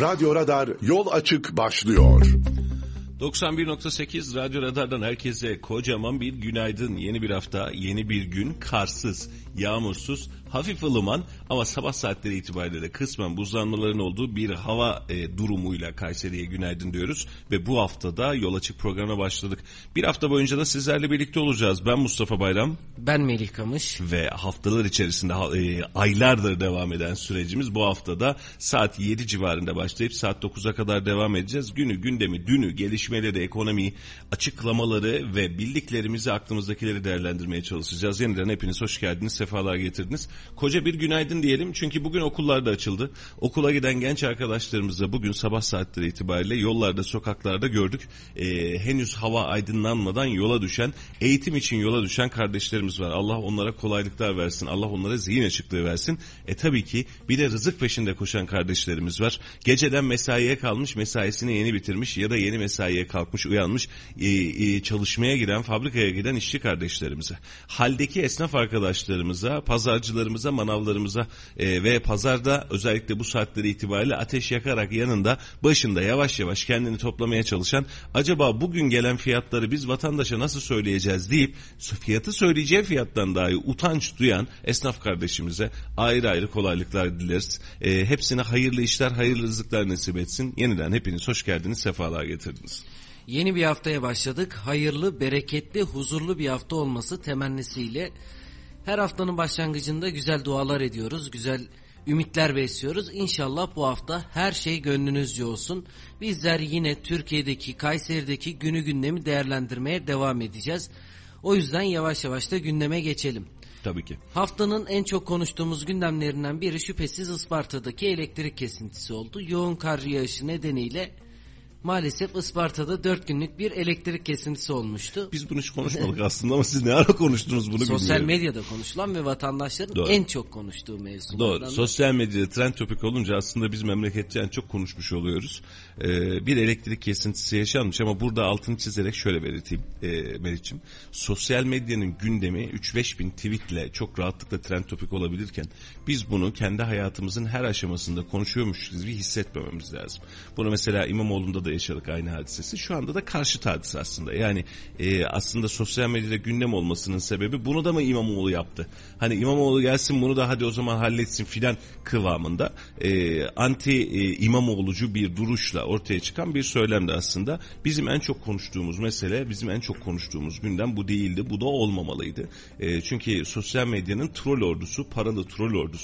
Radyo Radar yol açık başlıyor. 91.8 Radyo Radar'dan herkese kocaman bir günaydın. Yeni bir hafta, yeni bir gün, karsız, yağmursuz, hafif ılıman ama sabah saatleri itibariyle de kısmen buzlanmaların olduğu bir hava e, durumuyla Kayseri'ye günaydın diyoruz. Ve bu haftada yol açık programa başladık. Bir hafta boyunca da sizlerle birlikte olacağız. Ben Mustafa Bayram. Ben Melih Kamış. Ve haftalar içerisinde e, aylardır devam eden sürecimiz bu haftada saat 7 civarında başlayıp saat 9'a kadar devam edeceğiz. Günü, gündemi, dünü, gelişmeleri, ekonomiyi, açıklamaları ve bildiklerimizi aklımızdakileri değerlendirmeye çalışacağız. Yeniden hepiniz hoş geldiniz, sefalar getirdiniz. Koca bir günaydın diyelim çünkü bugün okullar da açıldı. Okula giden genç arkadaşlarımızla bugün sabah saatleri itibariyle yollarda, sokaklarda gördük. Ee, henüz hava aydınlanmadan yola düşen, eğitim için yola düşen kardeşlerimiz var. Allah onlara kolaylıklar versin, Allah onlara zihin açıklığı versin. E tabii ki bir de rızık peşinde koşan kardeşlerimiz var. Geceden mesaiye kalmış, mesaisini yeni bitirmiş ya da yeni mesaiye kalkmış, uyanmış, e, e, çalışmaya giden, fabrikaya giden işçi kardeşlerimize. Haldeki esnaf arkadaşlarımıza, pazarcılarımıza, manavlarımıza e, ve pazarda özellikle bu saatleri itibariyle ateş yakarak yanında, başında yavaş yavaş kendini toplamaya çalışan, acaba bugün gelen fiyatları biz vatandaşa nasıl söyleyeceğiz deyip fiyatı söyleyeceği fiyattan dahi utanç duyan esnaf kardeşimize ayrı ayrı kolaylıklar dileriz. E, hepsine hayırlı işler, hayırlı rızıklar nasip etsin. Yeniden hepiniz hoş geldiniz, sefalar getirdiniz. Yeni bir haftaya başladık. Hayırlı, bereketli, huzurlu bir hafta olması temennisiyle her haftanın başlangıcında güzel dualar ediyoruz. Güzel ümitler besliyoruz. İnşallah bu hafta her şey gönlünüzce olsun. Bizler yine Türkiye'deki, Kayseri'deki günü gündemi değerlendirmeye devam edeceğiz. O yüzden yavaş yavaş da gündeme geçelim. Tabii ki. Haftanın en çok konuştuğumuz gündemlerinden biri şüphesiz Isparta'daki elektrik kesintisi oldu. Yoğun kar yağışı nedeniyle Maalesef Isparta'da 4 günlük bir elektrik kesintisi olmuştu. Biz bunu hiç konuşmadık aslında ama siz ne ara konuştunuz bunu Sosyal bilmiyorum. medyada konuşulan ve vatandaşların Doğru. en çok konuştuğu mevzu. Doğru. Sosyal medyada trend topik olunca aslında biz memleketçi en çok konuşmuş oluyoruz. Ee, bir elektrik kesintisi yaşanmış ama burada altını çizerek şöyle belirteyim e, Meriç'im. Sosyal medyanın gündemi 3-5 bin tweetle çok rahatlıkla trend topik olabilirken biz bunu kendi hayatımızın her aşamasında konuşuyormuşuz gibi hissetmememiz lazım. Bunu mesela İmamoğlu'nda da yaşadık aynı hadisesi. Şu anda da karşı hadise aslında. Yani e, aslında sosyal medyada gündem olmasının sebebi bunu da mı İmamoğlu yaptı? Hani İmamoğlu gelsin bunu da hadi o zaman halletsin filan kıvamında e, anti e, İmamoğlucu bir duruşla ortaya çıkan bir söylemdi aslında. Bizim en çok konuştuğumuz mesele, bizim en çok konuştuğumuz gündem bu değildi. Bu da olmamalıydı. E, çünkü sosyal medyanın troll ordusu, paralı troll ordusu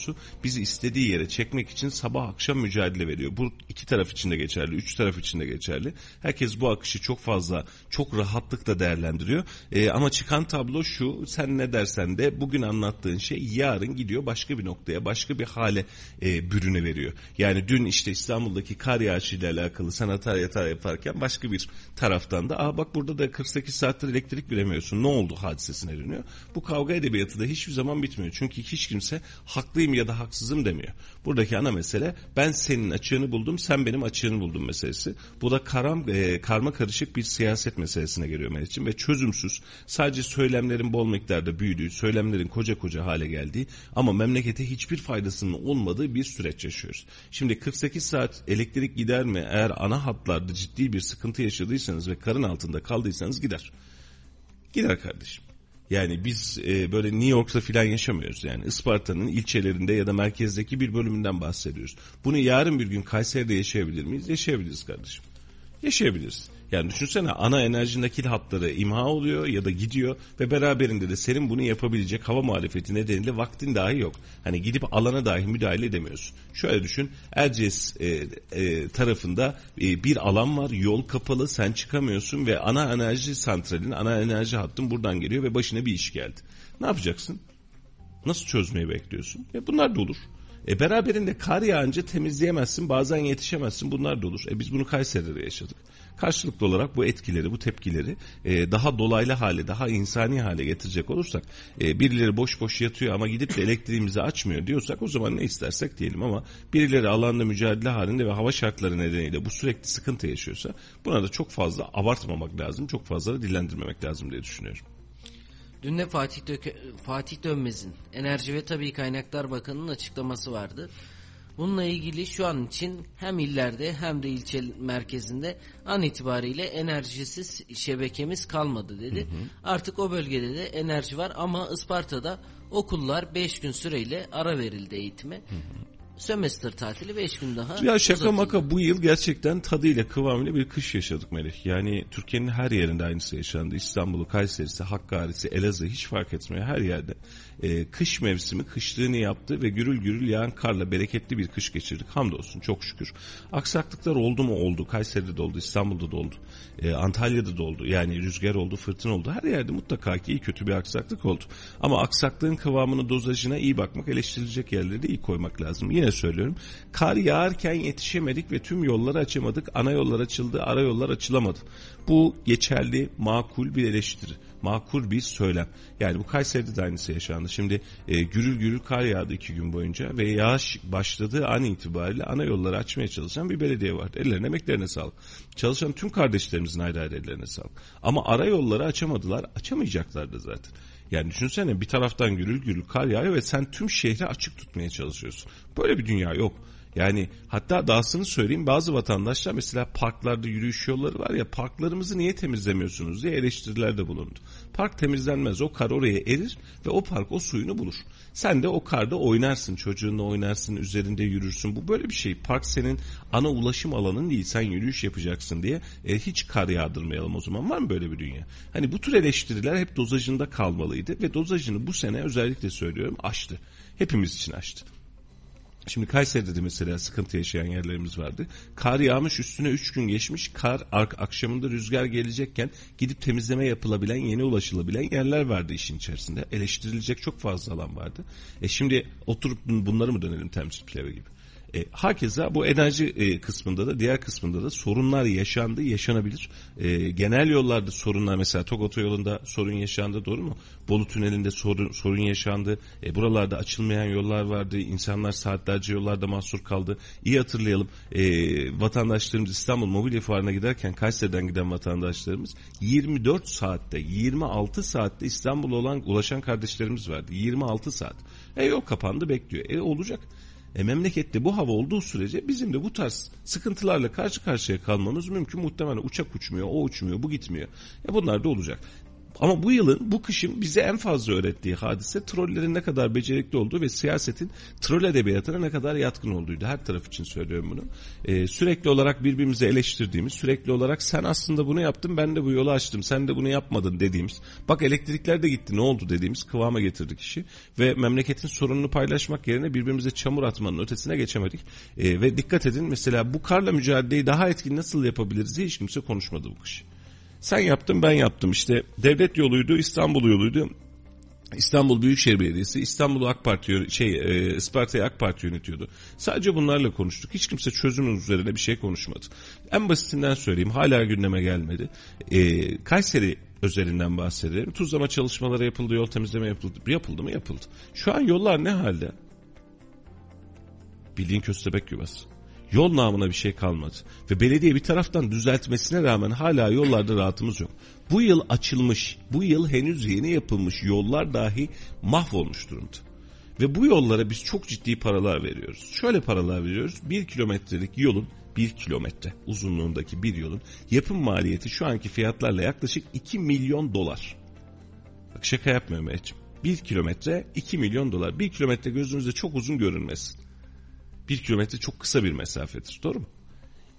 bizi istediği yere çekmek için sabah akşam mücadele veriyor. Bu iki taraf için de geçerli, üç taraf için de geçerli. Herkes bu akışı çok fazla, çok rahatlıkla değerlendiriyor. E, ama çıkan tablo şu, sen ne dersen de bugün anlattığın şey yarın gidiyor başka bir noktaya, başka bir hale e, bürüne veriyor. Yani dün işte İstanbul'daki kar yağışıyla alakalı sen hata yatağı yaparken başka bir taraftan da aa bak burada da 48 saattir elektrik veremiyorsun ne oldu hadisesine dönüyor. Bu kavga edebiyatı da hiçbir zaman bitmiyor. Çünkü hiç kimse haklıyım ya da haksızım demiyor. Buradaki ana mesele ben senin açığını buldum sen benim açığını buldum meselesi. Bu da karam, e, karma karışık bir siyaset meselesine geliyor Mehmetciğim ve çözümsüz sadece söylemlerin bol miktarda büyüdüğü, söylemlerin koca koca hale geldiği ama memlekete hiçbir faydasının olmadığı bir süreç yaşıyoruz. Şimdi 48 saat elektrik gider mi? Eğer ana hatlarda ciddi bir sıkıntı yaşadıysanız ve karın altında kaldıysanız gider. Gider kardeşim. Yani biz e, böyle New York'ta filan yaşamıyoruz yani. Isparta'nın ilçelerinde ya da merkezdeki bir bölümünden bahsediyoruz. Bunu yarın bir gün Kayseri'de yaşayabilir miyiz? Yaşayabiliriz kardeşim. Yaşayabiliriz. Yani düşünsene ana enerji nakil hatları imha oluyor ya da gidiyor ve beraberinde de senin bunu yapabilecek hava muhalefeti nedeniyle vaktin dahi yok. Hani gidip alana dahi müdahale edemiyorsun. Şöyle düşün Erciyes e, e, tarafında e, bir alan var yol kapalı sen çıkamıyorsun ve ana enerji santralin ana enerji hattın buradan geliyor ve başına bir iş geldi. Ne yapacaksın? Nasıl çözmeyi bekliyorsun? E bunlar da olur. E beraberinde kar yağınca temizleyemezsin bazen yetişemezsin bunlar da olur. E biz bunu Kayseri'de yaşadık. Karşılıklı olarak bu etkileri bu tepkileri e, daha dolaylı hale daha insani hale getirecek olursak e, birileri boş boş yatıyor ama gidip de elektriğimizi açmıyor diyorsak o zaman ne istersek diyelim ama birileri alanda mücadele halinde ve hava şartları nedeniyle bu sürekli sıkıntı yaşıyorsa buna da çok fazla abartmamak lazım çok fazla da dillendirmemek lazım diye düşünüyorum. Dün de Fatih, Döke, Fatih Dönmez'in Enerji ve Tabii Kaynaklar Bakanı'nın açıklaması vardı. Bununla ilgili şu an için hem illerde hem de ilçe merkezinde an itibariyle enerjisiz şebekemiz kalmadı dedi. Artık o bölgede de enerji var ama Isparta'da okullar 5 gün süreyle ara verildi eğitime. Sömestr tatili 5 gün daha Ya şaka uzatıldı. maka bu yıl gerçekten tadıyla kıvamıyla bir kış yaşadık Melih. Yani Türkiye'nin her yerinde aynısı yaşandı. İstanbul'u, Kayseri'si, Hakkari'si, Elazığ hiç fark etmiyor her yerde. Ee, kış mevsimi kışlığını yaptı ve gürül gürül yağan karla bereketli bir kış geçirdik. Hamdolsun çok şükür. Aksaklıklar oldu mu oldu. Kayseri'de de oldu, İstanbul'da da oldu. Ee, Antalya'da da oldu. Yani rüzgar oldu, fırtına oldu. Her yerde mutlaka ki iyi kötü bir aksaklık oldu. Ama aksaklığın kıvamını, dozajına iyi bakmak, eleştirilecek yerleri de iyi koymak lazım. Yine söylüyorum. Kar yağarken yetişemedik ve tüm yolları açamadık. Ana yollar açıldı, ara yollar açılamadı. Bu geçerli, makul bir eleştiri. Makul bir söylem. Yani bu Kayseri'de de aynısı yaşandı. Şimdi e, gürül gürül kar yağdı iki gün boyunca ve yağış başladığı an itibariyle ana yolları açmaya çalışan bir belediye vardı. Ellerine emeklerine sağlık. Çalışan tüm kardeşlerimizin ayrı ayrı ellerine sağlık. Ama ara yolları açamadılar, açamayacaklar da zaten. Yani düşünsene bir taraftan gürül gürül kar yağıyor ve sen tüm şehri açık tutmaya çalışıyorsun. Böyle bir dünya yok. Yani hatta dahasını söyleyeyim bazı vatandaşlar mesela parklarda yürüyüş yolları var ya parklarımızı niye temizlemiyorsunuz diye eleştirilerde bulundu. Park temizlenmez o kar oraya erir ve o park o suyunu bulur. Sen de o karda oynarsın çocuğunla oynarsın üzerinde yürürsün bu böyle bir şey. Park senin ana ulaşım alanın değil sen yürüyüş yapacaksın diye e, hiç kar yağdırmayalım o zaman var mı böyle bir dünya? Hani bu tür eleştiriler hep dozajında kalmalıydı ve dozajını bu sene özellikle söylüyorum aştı. Hepimiz için aştı. Şimdi Kayseri'de de mesela sıkıntı yaşayan yerlerimiz vardı. Kar yağmış üstüne 3 gün geçmiş. Kar ak- akşamında rüzgar gelecekken gidip temizleme yapılabilen, yeni ulaşılabilen yerler vardı işin içerisinde. Eleştirilecek çok fazla alan vardı. E şimdi oturup bun- bunları mı dönelim temsil pilavı gibi? E, hakeza bu enerji e, kısmında da diğer kısmında da sorunlar yaşandı, yaşanabilir. E, genel yollarda sorunlar mesela Tok Otoyolu'nda sorun yaşandı doğru mu? Bolu Tüneli'nde sorun, sorun yaşandı. E, buralarda açılmayan yollar vardı. İnsanlar saatlerce yollarda mahsur kaldı. İyi hatırlayalım e, vatandaşlarımız İstanbul Mobilya Fuarı'na giderken Kayseri'den giden vatandaşlarımız 24 saatte 26 saatte İstanbul'a olan ulaşan kardeşlerimiz vardı. 26 saat. E yol kapandı bekliyor. E olacak. E memlekette bu hava olduğu sürece bizim de bu tarz sıkıntılarla karşı karşıya kalmamız mümkün. Muhtemelen uçak uçmuyor, o uçmuyor, bu gitmiyor. E bunlar da olacak. Ama bu yılın, bu kışın bize en fazla öğrettiği hadise trollerin ne kadar becerikli olduğu ve siyasetin troll edebiyatına ne kadar yatkın olduğuydu. Her taraf için söylüyorum bunu. Ee, sürekli olarak birbirimizi eleştirdiğimiz, sürekli olarak sen aslında bunu yaptın, ben de bu yolu açtım, sen de bunu yapmadın dediğimiz, bak elektrikler de gitti ne oldu dediğimiz kıvama getirdik işi. Ve memleketin sorununu paylaşmak yerine birbirimize çamur atmanın ötesine geçemedik. Ee, ve dikkat edin mesela bu karla mücadeleyi daha etkin nasıl yapabiliriz diye hiç kimse konuşmadı bu kış. Sen yaptın ben yaptım işte devlet yoluydu İstanbul yoluydu. İstanbul Büyükşehir Belediyesi İstanbul AK Parti şey e, Isparta'yı AK Parti yönetiyordu. Sadece bunlarla konuştuk. Hiç kimse çözümün üzerine bir şey konuşmadı. En basitinden söyleyeyim hala gündeme gelmedi. E, Kayseri özelinden bahsedelim. Tuzlama çalışmaları yapıldı, yol temizleme yapıldı. Yapıldı mı? Yapıldı. Şu an yollar ne halde? Bildiğin köstebek yuvası. Yol namına bir şey kalmadı. Ve belediye bir taraftan düzeltmesine rağmen hala yollarda rahatımız yok. Bu yıl açılmış, bu yıl henüz yeni yapılmış yollar dahi mahvolmuş durumda. Ve bu yollara biz çok ciddi paralar veriyoruz. Şöyle paralar veriyoruz. Bir kilometrelik yolun bir kilometre uzunluğundaki bir yolun yapım maliyeti şu anki fiyatlarla yaklaşık 2 milyon dolar. Bak şaka yapmıyorum Mehmetciğim. Bir kilometre 2 milyon dolar. Bir kilometre gözünüzde çok uzun görünmesin. Bir kilometre çok kısa bir mesafedir. Doğru mu?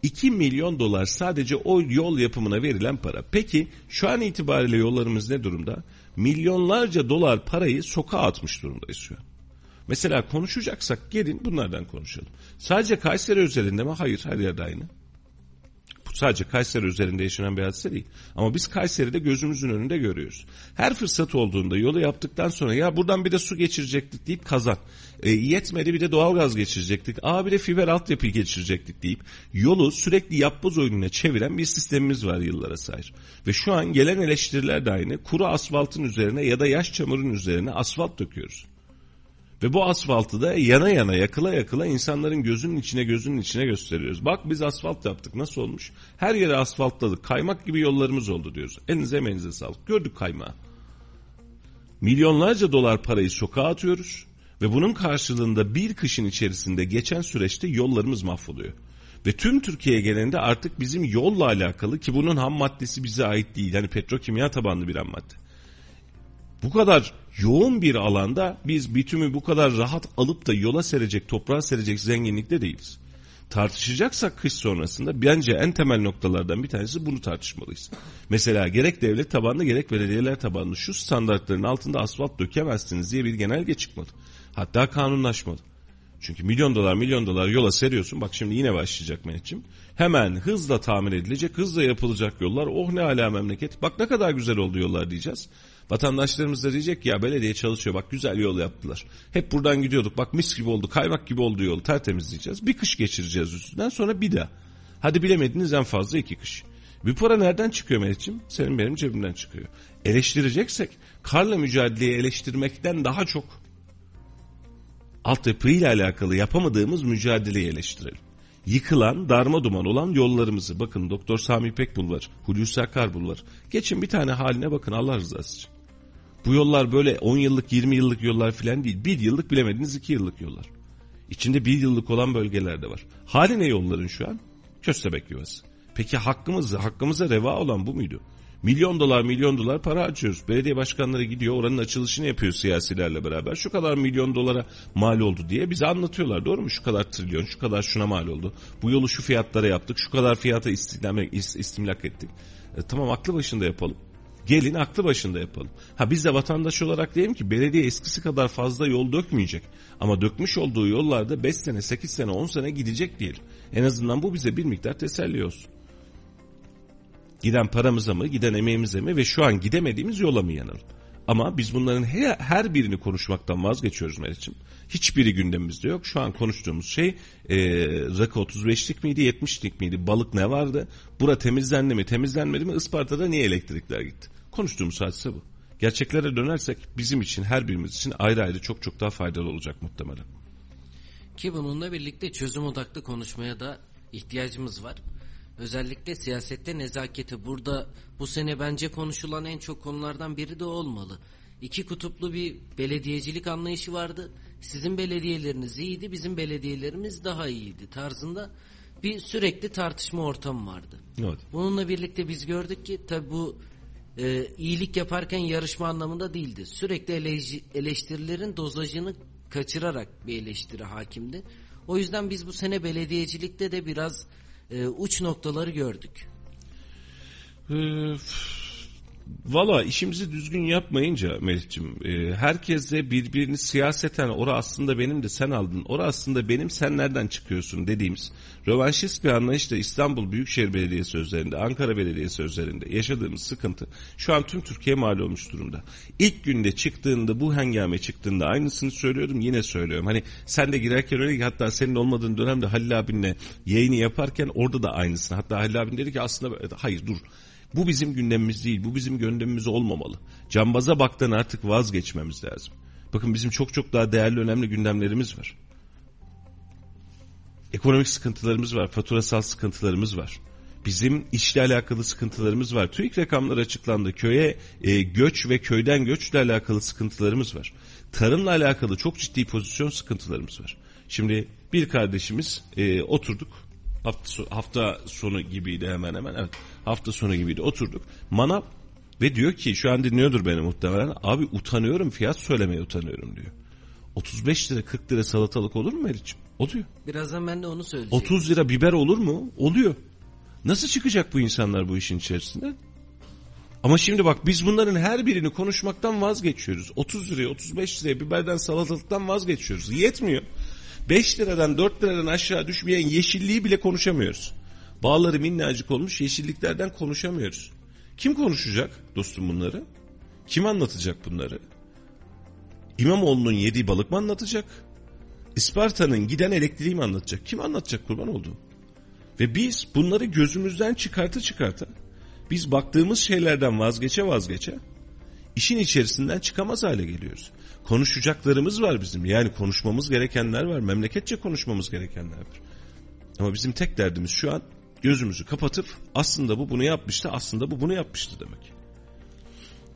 2 milyon dolar sadece o yol yapımına verilen para. Peki şu an itibariyle yollarımız ne durumda? Milyonlarca dolar parayı sokağa atmış durumdayız şu an. Mesela konuşacaksak gelin bunlardan konuşalım. Sadece Kayseri özelinde mi? Hayır her yerde aynı. Sadece Kayseri üzerinde yaşanan bir hadise değil. Ama biz Kayseri'de gözümüzün önünde görüyoruz. Her fırsat olduğunda yolu yaptıktan sonra ya buradan bir de su geçirecektik deyip kazan. E, yetmedi bir de doğalgaz geçirecektik. Aa bir de fiber altyapı geçirecektik deyip yolu sürekli yapboz oyununa çeviren bir sistemimiz var yıllara sahip. Ve şu an gelen eleştiriler de aynı. Kuru asfaltın üzerine ya da yaş çamurun üzerine asfalt döküyoruz. Ve bu asfaltı da yana yana yakıla yakıla insanların gözünün içine gözünün içine gösteriyoruz. Bak biz asfalt yaptık nasıl olmuş? Her yere asfaltladık. Kaymak gibi yollarımız oldu diyoruz. Elinize emeğinize sağlık. Gördük kaymağı. Milyonlarca dolar parayı sokağa atıyoruz. Ve bunun karşılığında bir kışın içerisinde geçen süreçte yollarımız mahvoluyor. Ve tüm Türkiye genelinde artık bizim yolla alakalı ki bunun ham maddesi bize ait değil. Yani petrokimya tabanlı bir ham madde. Bu kadar yoğun bir alanda biz bitümü bu kadar rahat alıp da yola serecek, toprağa serecek zenginlikte değiliz. Tartışacaksak kış sonrasında bence en temel noktalardan bir tanesi bunu tartışmalıyız. Mesela gerek devlet tabanlı gerek belediyeler tabanlı şu standartların altında asfalt dökemezsiniz diye bir genelge çıkmadı. Hatta kanunlaşmadı. Çünkü milyon dolar milyon dolar yola seriyorsun. Bak şimdi yine başlayacak Mehmetciğim. Hemen hızla tamir edilecek, hızla yapılacak yollar. Oh ne ala memleket. Bak ne kadar güzel oldu yollar diyeceğiz. Vatandaşlarımız da diyecek ki ya belediye çalışıyor bak güzel yol yaptılar. Hep buradan gidiyorduk bak mis gibi oldu kaymak gibi oldu yol tertemiz diyeceğiz. Bir kış geçireceğiz üstünden sonra bir daha. Hadi bilemediniz en fazla iki kış. Bir para nereden çıkıyor Mehmetciğim? Senin benim cebimden çıkıyor. Eleştireceksek karla mücadeleyi eleştirmekten daha çok altyapıyla alakalı yapamadığımız mücadeleyi eleştirelim. Yıkılan, darma duman olan yollarımızı. Bakın Doktor Sami İpek Bulvar, Hulusi Akar Bulvar. Geçin bir tane haline bakın Allah rızası için. Bu yollar böyle 10 yıllık 20 yıllık yollar falan değil. Bir yıllık bilemediniz 2 yıllık yollar. İçinde bir yıllık olan bölgeler de var. Hali ne yolların şu an? Köstebek yuvası. Peki hakkımız, hakkımıza reva olan bu muydu? Milyon dolar milyon dolar para harcıyoruz. Belediye başkanları gidiyor oranın açılışını yapıyor siyasilerle beraber. Şu kadar milyon dolara mal oldu diye bize anlatıyorlar. Doğru mu? Şu kadar trilyon, şu kadar şuna mal oldu. Bu yolu şu fiyatlara yaptık, şu kadar fiyata istimlak ettik. E, tamam aklı başında yapalım. Gelin aklı başında yapalım. Ha biz de vatandaş olarak diyelim ki belediye eskisi kadar fazla yol dökmeyecek. Ama dökmüş olduğu yollarda 5 sene, 8 sene, 10 sene gidecek diyelim. En azından bu bize bir miktar teselli olsun. Giden paramıza mı, giden emeğimize mi ve şu an gidemediğimiz yola mı yanalım? Ama biz bunların her, her birini konuşmaktan vazgeçiyoruz Meriç'im. Hiçbiri gündemimizde yok. Şu an konuştuğumuz şey e, rakı 35'lik miydi 70'lik miydi? Balık ne vardı? Bura temizlendi mi temizlenmedi mi? Isparta'da niye elektrikler gitti? Konuştuğumuz hadise bu. Gerçeklere dönersek bizim için her birimiz için ayrı ayrı çok çok daha faydalı olacak muhtemelen. Ki bununla birlikte çözüm odaklı konuşmaya da ihtiyacımız var. Özellikle siyasette nezaketi burada bu sene bence konuşulan en çok konulardan biri de olmalı. İki kutuplu bir belediyecilik anlayışı vardı. Sizin belediyeleriniz iyiydi, bizim belediyelerimiz daha iyiydi tarzında bir sürekli tartışma ortamı vardı. Evet. Bununla birlikte biz gördük ki tabi bu e, iyilik yaparken yarışma anlamında değildi. Sürekli eleştirilerin dozajını kaçırarak bir eleştiri hakimdi. O yüzden biz bu sene belediyecilikte de biraz e, uç noktaları gördük. Ee, Valla işimizi düzgün yapmayınca Melih'cim e, herkes de birbirini siyaseten ora aslında benim de sen aldın ora aslında benim sen nereden çıkıyorsun dediğimiz rövanşist bir anlayışla İstanbul Büyükşehir Belediyesi üzerinde Ankara Belediyesi üzerinde yaşadığımız sıkıntı şu an tüm Türkiye mal olmuş durumda. İlk günde çıktığında bu hengame çıktığında aynısını söylüyorum yine söylüyorum. Hani sen de girerken öyle ki hatta senin olmadığın dönemde Halil abinle yayını yaparken orada da aynısını hatta Halil abin dedi ki aslında hayır dur bu bizim gündemimiz değil. Bu bizim gündemimiz olmamalı. Cambaza baktan artık vazgeçmemiz lazım. Bakın bizim çok çok daha değerli önemli gündemlerimiz var. Ekonomik sıkıntılarımız var. Faturasal sıkıntılarımız var. Bizim işle alakalı sıkıntılarımız var. TÜİK rakamları açıklandı. Köye e, göç ve köyden göçle alakalı sıkıntılarımız var. Tarımla alakalı çok ciddi pozisyon sıkıntılarımız var. Şimdi bir kardeşimiz e, oturduk. Hafta, hafta sonu gibiydi hemen hemen. Evet hafta sonu gibiydi oturduk. Manav ve diyor ki şu an dinliyordur beni muhtemelen. Abi utanıyorum fiyat söylemeye utanıyorum diyor. 35 lira 40 lira salatalık olur mu Meriç'im? Oluyor. Birazdan ben de onu söyleyeceğim. 30 lira biber olur mu? Oluyor. Nasıl çıkacak bu insanlar bu işin içerisinde? Ama şimdi bak biz bunların her birini konuşmaktan vazgeçiyoruz. 30 liraya 35 liraya biberden salatalıktan vazgeçiyoruz. Yetmiyor. 5 liradan 4 liradan aşağı düşmeyen yeşilliği bile konuşamıyoruz. Bağları minnacık olmuş yeşilliklerden konuşamıyoruz. Kim konuşacak dostum bunları? Kim anlatacak bunları? İmamoğlu'nun yediği balık mı anlatacak? İsparta'nın giden elektriği mi anlatacak? Kim anlatacak kurban olduğum? Ve biz bunları gözümüzden çıkarta çıkarta biz baktığımız şeylerden vazgeçe vazgeçe işin içerisinden çıkamaz hale geliyoruz. Konuşacaklarımız var bizim. Yani konuşmamız gerekenler var. Memleketçe konuşmamız gerekenler var. Ama bizim tek derdimiz şu an gözümüzü kapatıp aslında bu bunu yapmıştı, aslında bu bunu yapmıştı demek.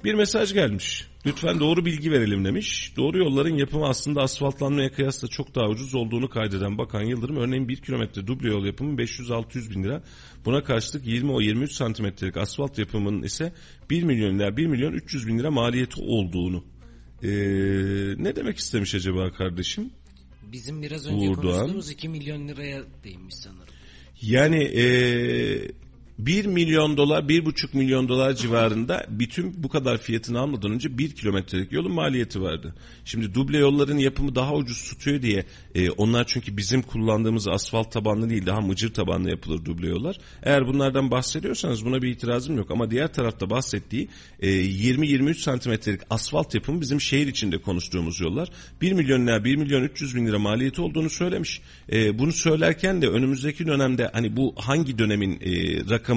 Bir mesaj gelmiş. Lütfen doğru bilgi verelim demiş. Doğru yolların yapımı aslında asfaltlanmaya kıyasla çok daha ucuz olduğunu kaydeden Bakan Yıldırım örneğin 1 kilometre duble yol yapımı 500-600 bin lira. Buna karşılık 20 o 23 santimetrelik asfalt yapımının ise 1 milyon lira 1 milyon 300 bin lira maliyeti olduğunu. Ee, ne demek istemiş acaba kardeşim? Bizim biraz önce Uğur Doğan. konuştuğumuz 2 milyon liraya değinmiş sanırım. Yani eee 1 milyon dolar, 1,5 milyon dolar civarında bütün bu kadar fiyatını almadan önce 1 kilometrelik yolun maliyeti vardı. Şimdi duble yolların yapımı daha ucuz tutuyor diye e, onlar çünkü bizim kullandığımız asfalt tabanlı değil daha mıcır tabanlı yapılır duble yollar. Eğer bunlardan bahsediyorsanız buna bir itirazım yok ama diğer tarafta bahsettiği e, 20-23 santimetrelik asfalt yapımı bizim şehir içinde konuştuğumuz yollar 1 milyon lira 1 milyon 300 bin lira maliyeti olduğunu söylemiş. E, bunu söylerken de önümüzdeki dönemde hani bu hangi dönemin e, rakamı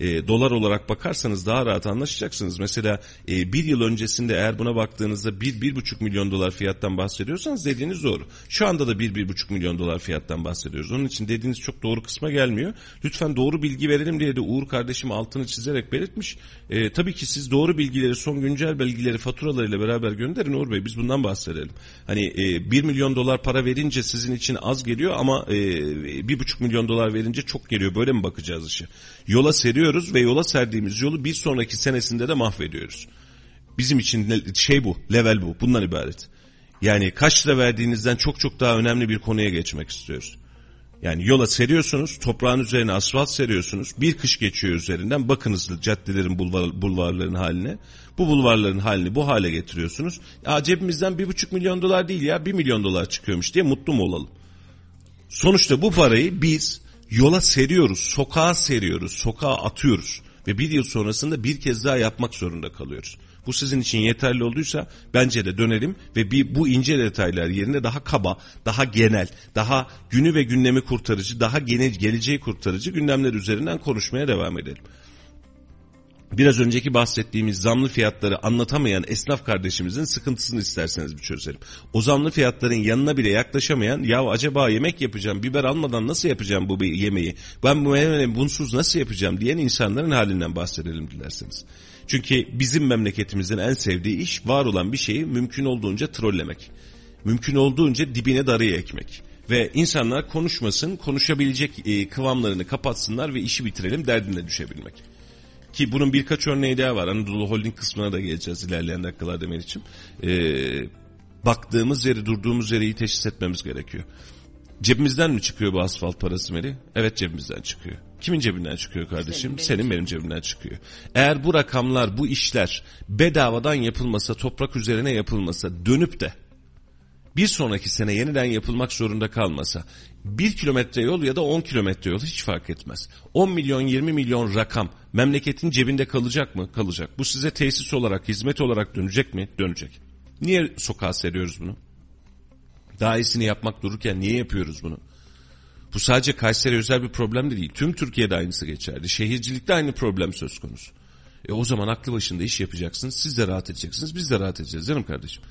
e, dolar olarak bakarsanız daha rahat anlaşacaksınız. Mesela e, bir yıl öncesinde eğer buna baktığınızda 1-1,5 milyon dolar fiyattan bahsediyorsanız dediğiniz doğru. Şu anda da 1-1,5 milyon dolar fiyattan bahsediyoruz. Onun için dediğiniz çok doğru kısma gelmiyor. Lütfen doğru bilgi verelim diye de Uğur kardeşim altını çizerek belirtmiş. E, tabii ki siz doğru bilgileri, son güncel bilgileri faturalarıyla beraber gönderin Uğur Bey. Biz bundan bahsedelim. Hani e, 1 milyon dolar para verince sizin için az geliyor ama e, 1,5 milyon dolar verince çok geliyor. Böyle mi bakacağız işe? Yola seriyoruz ve yola serdiğimiz yolu bir sonraki senesinde de mahvediyoruz. Bizim için şey bu, level bu. Bundan ibaret. Yani kaç lira verdiğinizden çok çok daha önemli bir konuya geçmek istiyoruz. Yani yola seriyorsunuz, toprağın üzerine asfalt seriyorsunuz. Bir kış geçiyor üzerinden. Bakınız caddelerin, bulvar, bulvarların haline. Bu bulvarların halini bu hale getiriyorsunuz. Ya cebimizden bir buçuk milyon dolar değil ya bir milyon dolar çıkıyormuş diye mutlu mu olalım? Sonuçta bu parayı biz yola seriyoruz, sokağa seriyoruz, sokağa atıyoruz. Ve bir yıl sonrasında bir kez daha yapmak zorunda kalıyoruz. Bu sizin için yeterli olduysa bence de dönelim ve bir bu ince detaylar yerine daha kaba, daha genel, daha günü ve gündemi kurtarıcı, daha gene, geleceği kurtarıcı gündemler üzerinden konuşmaya devam edelim. Biraz önceki bahsettiğimiz zamlı fiyatları anlatamayan esnaf kardeşimizin sıkıntısını isterseniz bir çözelim. O zamlı fiyatların yanına bile yaklaşamayan ya acaba yemek yapacağım biber almadan nasıl yapacağım bu yemeği ben bu menemeni bunsuz nasıl yapacağım diyen insanların halinden bahsedelim dilerseniz. Çünkü bizim memleketimizin en sevdiği iş var olan bir şeyi mümkün olduğunca trollemek. Mümkün olduğunca dibine darıyı ekmek. Ve insanlar konuşmasın, konuşabilecek kıvamlarını kapatsınlar ve işi bitirelim derdine düşebilmek. Ki bunun birkaç örneği daha var. Anadolu Holding kısmına da geleceğiz ilerleyen dakikalarda Meriç'im. Ee, baktığımız yeri durduğumuz yeri iyi teşhis etmemiz gerekiyor. Cebimizden mi çıkıyor bu asfalt parası Meri? Evet cebimizden çıkıyor. Kimin cebinden çıkıyor kardeşim? Senin, Senin, benim benim cebimden çıkıyor. Eğer bu rakamlar, bu işler bedavadan yapılmasa, toprak üzerine yapılmasa, dönüp de bir sonraki sene yeniden yapılmak zorunda kalmasa bir kilometre yol ya da 10 kilometre yol hiç fark etmez. 10 milyon 20 milyon rakam memleketin cebinde kalacak mı? Kalacak. Bu size tesis olarak hizmet olarak dönecek mi? Dönecek. Niye sokağa seriyoruz bunu? Daha iyisini yapmak dururken niye yapıyoruz bunu? Bu sadece Kayseri özel bir problem de değil. Tüm Türkiye'de aynısı geçerli. Şehircilikte aynı problem söz konusu. E o zaman aklı başında iş yapacaksınız. Siz de rahat edeceksiniz. Biz de rahat edeceğiz canım kardeşim.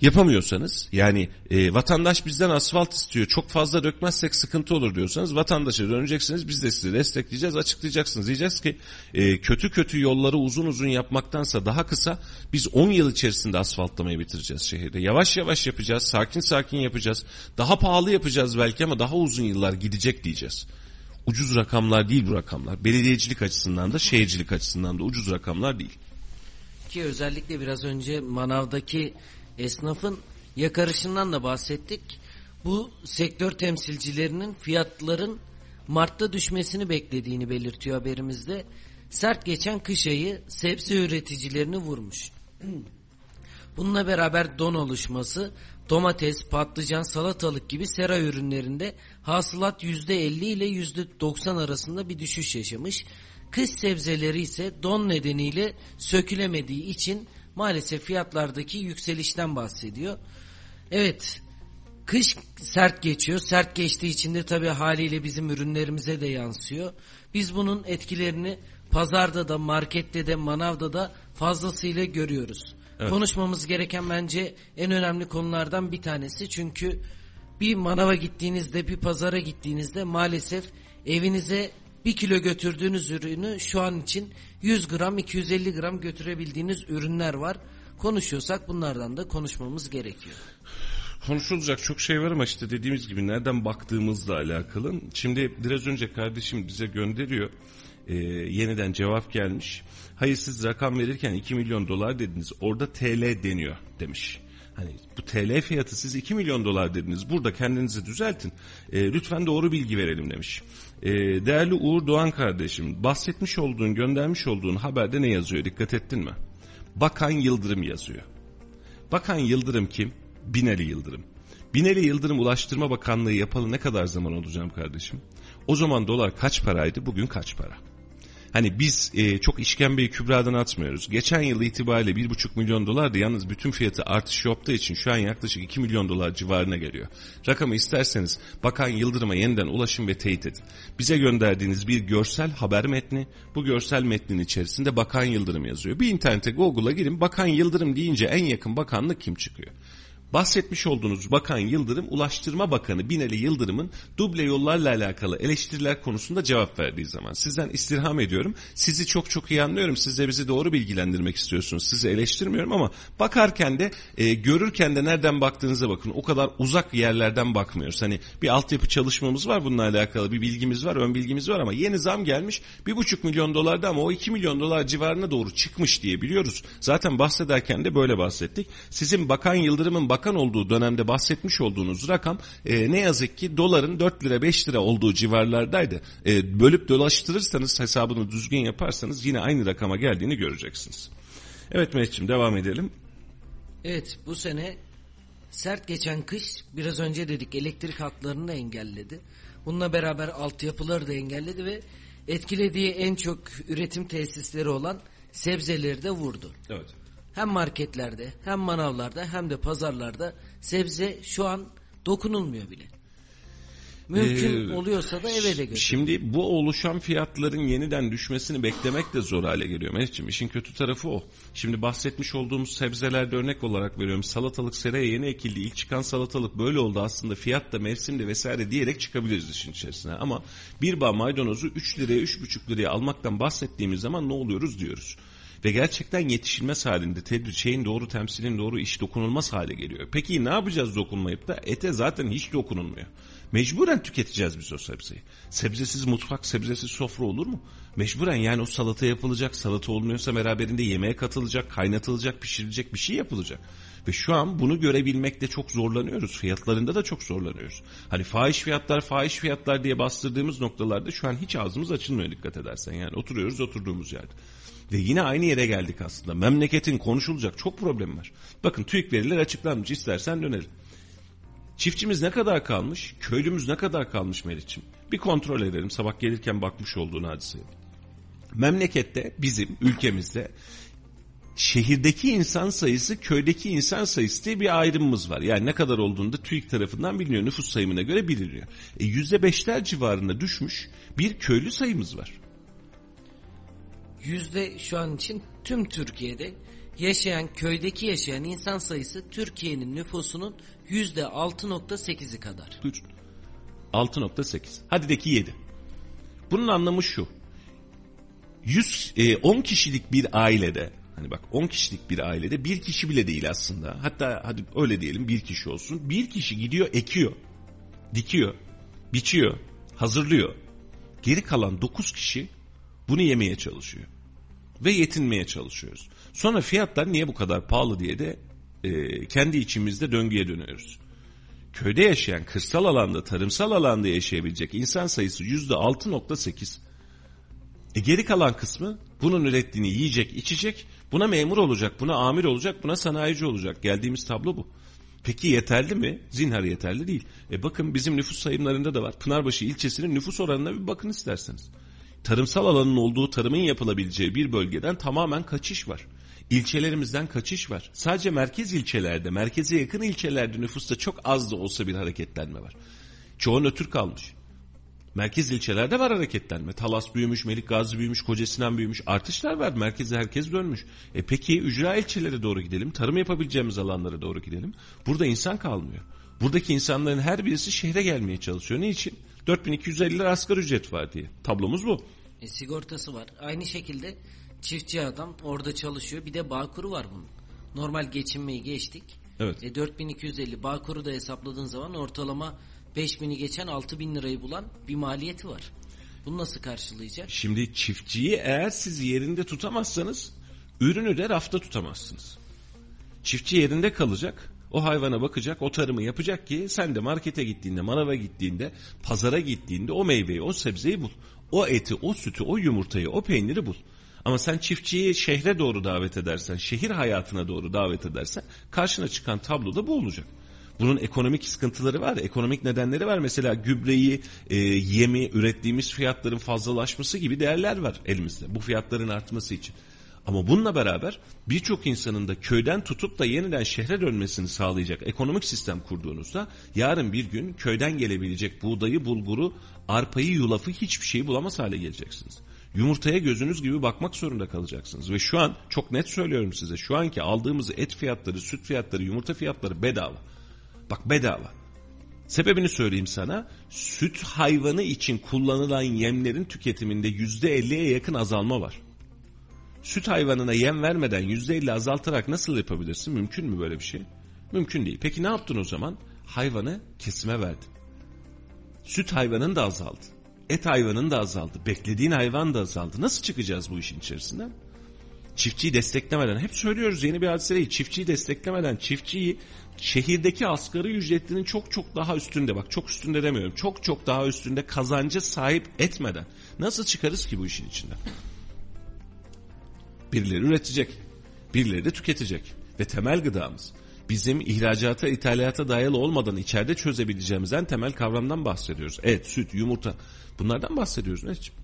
Yapamıyorsanız yani e, vatandaş bizden asfalt istiyor çok fazla dökmezsek sıkıntı olur diyorsanız vatandaşa döneceksiniz biz de sizi destekleyeceğiz açıklayacaksınız diyeceğiz ki e, kötü kötü yolları uzun uzun yapmaktansa daha kısa biz 10 yıl içerisinde asfaltlamayı bitireceğiz şehirde yavaş yavaş yapacağız sakin sakin yapacağız daha pahalı yapacağız belki ama daha uzun yıllar gidecek diyeceğiz. Ucuz rakamlar değil bu rakamlar belediyecilik açısından da şehircilik açısından da ucuz rakamlar değil. Ki özellikle biraz önce manavdaki esnafın yakarışından da bahsettik. Bu sektör temsilcilerinin fiyatların Mart'ta düşmesini beklediğini belirtiyor haberimizde. Sert geçen kış ayı sebze üreticilerini vurmuş. Bununla beraber don oluşması, domates, patlıcan, salatalık gibi sera ürünlerinde hasılat %50 ile %90 arasında bir düşüş yaşamış. Kış sebzeleri ise don nedeniyle sökülemediği için maalesef fiyatlardaki yükselişten bahsediyor. Evet, kış sert geçiyor. Sert geçtiği için de tabii haliyle bizim ürünlerimize de yansıyor. Biz bunun etkilerini pazarda da, markette de, manavda da fazlasıyla görüyoruz. Evet. Konuşmamız gereken bence en önemli konulardan bir tanesi. Çünkü bir manava gittiğinizde, bir pazara gittiğinizde maalesef evinize bir kilo götürdüğünüz ürünü şu an için 100 gram 250 gram götürebildiğiniz ürünler var. Konuşuyorsak bunlardan da konuşmamız gerekiyor. Konuşulacak çok şey var ama işte dediğimiz gibi nereden baktığımızla alakalı. Şimdi biraz önce kardeşim bize gönderiyor. Ee, yeniden cevap gelmiş. Hayır siz rakam verirken 2 milyon dolar dediniz. Orada TL deniyor demiş. Hani bu TL fiyatı siz 2 milyon dolar dediniz. Burada kendinizi düzeltin. E, lütfen doğru bilgi verelim demiş. E, değerli Uğur Doğan kardeşim bahsetmiş olduğun göndermiş olduğun haberde ne yazıyor dikkat ettin mi? Bakan Yıldırım yazıyor. Bakan Yıldırım kim? Binali Yıldırım. Binali Yıldırım Ulaştırma Bakanlığı yapalı ne kadar zaman olacağım kardeşim? O zaman dolar kaç paraydı bugün kaç para? Hani biz e, çok işkembeyi kübradan atmıyoruz. Geçen yıl itibariyle 1,5 milyon dolardı. Yalnız bütün fiyatı artış yaptığı için şu an yaklaşık 2 milyon dolar civarına geliyor. Rakamı isterseniz Bakan Yıldırım'a yeniden ulaşın ve teyit edin. Bize gönderdiğiniz bir görsel haber metni. Bu görsel metnin içerisinde Bakan Yıldırım yazıyor. Bir internete Google'a girin Bakan Yıldırım deyince en yakın bakanlık kim çıkıyor? Bahsetmiş olduğunuz Bakan Yıldırım, Ulaştırma Bakanı Binali Yıldırım'ın duble yollarla alakalı eleştiriler konusunda cevap verdiği zaman. Sizden istirham ediyorum. Sizi çok çok iyi anlıyorum. Siz de bizi doğru bilgilendirmek istiyorsunuz. Sizi eleştirmiyorum ama bakarken de e, görürken de nereden baktığınıza bakın. O kadar uzak yerlerden bakmıyoruz. Hani bir altyapı çalışmamız var bununla alakalı. Bir bilgimiz var, ön bilgimiz var ama yeni zam gelmiş. Bir buçuk milyon dolarda ama o iki milyon dolar civarına doğru çıkmış diye biliyoruz. Zaten bahsederken de böyle bahsettik. Sizin Bakan Yıldırım'ın bakan olduğu dönemde bahsetmiş olduğunuz rakam e, ne yazık ki doların 4 lira 5 lira olduğu civarlardaydı. E, bölüp dolaştırırsanız hesabını düzgün yaparsanız yine aynı rakama geldiğini göreceksiniz. Evet Mehmetciğim devam edelim. Evet bu sene sert geçen kış biraz önce dedik elektrik hatlarını da engelledi. Bununla beraber altyapıları da engelledi ve etkilediği en çok üretim tesisleri olan sebzeleri de vurdu. Evet. Hem marketlerde hem manavlarda hem de pazarlarda sebze şu an dokunulmuyor bile. Mümkün Ee, oluyorsa da eve de götür. Şimdi bu oluşan fiyatların yeniden düşmesini beklemek de zor hale geliyor Mehmetciğim. İşin kötü tarafı o. Şimdi bahsetmiş olduğumuz sebzelerde örnek olarak veriyorum. Salatalık seraya yeni ekildi. İlk çıkan salatalık böyle oldu aslında. Fiyat da mevsimde vesaire diyerek çıkabiliriz işin içerisine. Ama bir bağ maydanozu 3 liraya 3,5 liraya almaktan bahsettiğimiz zaman ne oluyoruz diyoruz. Ve gerçekten yetişilmez halinde tedbir şeyin doğru temsilin doğru iş dokunulmaz hale geliyor. Peki ne yapacağız dokunmayıp da ete zaten hiç dokunulmuyor. Mecburen tüketeceğiz biz o sebzeyi. Sebzesiz mutfak, sebzesiz sofra olur mu? Mecburen yani o salata yapılacak, salata olmuyorsa beraberinde yemeğe katılacak, kaynatılacak, pişirilecek bir şey yapılacak. Ve şu an bunu görebilmekte çok zorlanıyoruz. Fiyatlarında da çok zorlanıyoruz. Hani fahiş fiyatlar, fahiş fiyatlar diye bastırdığımız noktalarda şu an hiç ağzımız açılmıyor dikkat edersen. Yani oturuyoruz oturduğumuz yerde. Ve yine aynı yere geldik aslında. Memleketin konuşulacak çok problem var. Bakın TÜİK veriler açıklanmış istersen dönelim. Çiftçimiz ne kadar kalmış? Köylümüz ne kadar kalmış Meriç'im? Bir kontrol edelim. Sabah gelirken bakmış olduğun hadiseye. Memlekette bizim ülkemizde şehirdeki insan sayısı köydeki insan sayısı diye bir ayrımımız var. Yani ne kadar olduğunu da TÜİK tarafından biliniyor. Nüfus sayımına göre biliniyor. E %5'ler civarında düşmüş bir köylü sayımız var. Yüzde şu an için tüm Türkiye'de yaşayan köydeki yaşayan insan sayısı Türkiye'nin nüfusunun yüzde 6.8'i kadar. Buyurun. 6.8. Hadi de ki 7. Bunun anlamı şu. 100, e, 10 kişilik bir ailede hani bak 10 kişilik bir ailede bir kişi bile değil aslında. Hatta hadi öyle diyelim bir kişi olsun. Bir kişi gidiyor ekiyor, dikiyor, biçiyor, hazırlıyor. Geri kalan 9 kişi bunu yemeye çalışıyor. Ve yetinmeye çalışıyoruz. Sonra fiyatlar niye bu kadar pahalı diye de e, kendi içimizde döngüye dönüyoruz. Köyde yaşayan, kırsal alanda, tarımsal alanda yaşayabilecek insan sayısı yüzde 6.8. E geri kalan kısmı bunun ürettiğini yiyecek, içecek, buna memur olacak, buna amir olacak, buna sanayici olacak. Geldiğimiz tablo bu. Peki yeterli mi? Zinhar yeterli değil. E bakın bizim nüfus sayımlarında da var. Pınarbaşı ilçesinin nüfus oranına bir bakın isterseniz. Tarımsal alanın olduğu tarımın yapılabileceği bir bölgeden tamamen kaçış var. İlçelerimizden kaçış var. Sadece merkez ilçelerde, merkeze yakın ilçelerde nüfusta çok az da olsa bir hareketlenme var. Çoğu nötr kalmış. Merkez ilçelerde var hareketlenme. Talas büyümüş, Melik Gazi büyümüş, Kocasinan büyümüş. Artışlar var. Merkeze herkes dönmüş. E peki ücra ilçelere doğru gidelim. Tarım yapabileceğimiz alanlara doğru gidelim. Burada insan kalmıyor. Buradaki insanların her birisi şehre gelmeye çalışıyor. Niçin? 4250 lira asgari ücret var diye. Tablomuz bu. E, sigortası var. Aynı şekilde çiftçi adam orada çalışıyor. Bir de bağkuru var bunun. Normal geçinmeyi geçtik. Evet. E, 4250 bağkuru da hesapladığın zaman ortalama 5000'i geçen 6000 lirayı bulan bir maliyeti var. Bunu nasıl karşılayacak? Şimdi çiftçiyi eğer siz yerinde tutamazsanız ürünü de rafta tutamazsınız. Çiftçi yerinde kalacak. O hayvana bakacak, o tarımı yapacak ki sen de markete gittiğinde, manava gittiğinde, pazara gittiğinde o meyveyi, o sebzeyi bul. O eti, o sütü, o yumurtayı, o peyniri bul. Ama sen çiftçiyi şehre doğru davet edersen, şehir hayatına doğru davet edersen karşına çıkan tablo da bu olacak. Bunun ekonomik sıkıntıları var, ekonomik nedenleri var. Mesela gübreyi, e, yemi, ürettiğimiz fiyatların fazlalaşması gibi değerler var elimizde. Bu fiyatların artması için. Ama bununla beraber birçok insanın da köyden tutup da yeniden şehre dönmesini sağlayacak ekonomik sistem kurduğunuzda yarın bir gün köyden gelebilecek buğdayı, bulguru, arpayı, yulafı hiçbir şeyi bulamaz hale geleceksiniz. Yumurtaya gözünüz gibi bakmak zorunda kalacaksınız. Ve şu an çok net söylüyorum size şu anki aldığımız et fiyatları, süt fiyatları, yumurta fiyatları bedava. Bak bedava. Sebebini söyleyeyim sana. Süt hayvanı için kullanılan yemlerin tüketiminde %50'ye yakın azalma var. Süt hayvanına yem vermeden %50 azaltarak nasıl yapabilirsin? Mümkün mü böyle bir şey? Mümkün değil. Peki ne yaptın o zaman? Hayvanı kesime verdin. Süt hayvanın da azaldı. Et hayvanın da azaldı. Beklediğin hayvan da azaldı. Nasıl çıkacağız bu işin içerisinden? Çiftçiyi desteklemeden, hep söylüyoruz yeni bir hadise değil. Çiftçiyi desteklemeden, çiftçiyi şehirdeki asgari ücretlinin çok çok daha üstünde, bak çok üstünde demiyorum, çok çok daha üstünde kazanca sahip etmeden nasıl çıkarız ki bu işin içinden? Birileri üretecek, birileri de tüketecek ve temel gıdamız bizim ihracata, ithalata dayalı olmadan içeride çözebileceğimiz en temel kavramdan bahsediyoruz. Et, süt, yumurta bunlardan bahsediyoruz Mehmetciğim.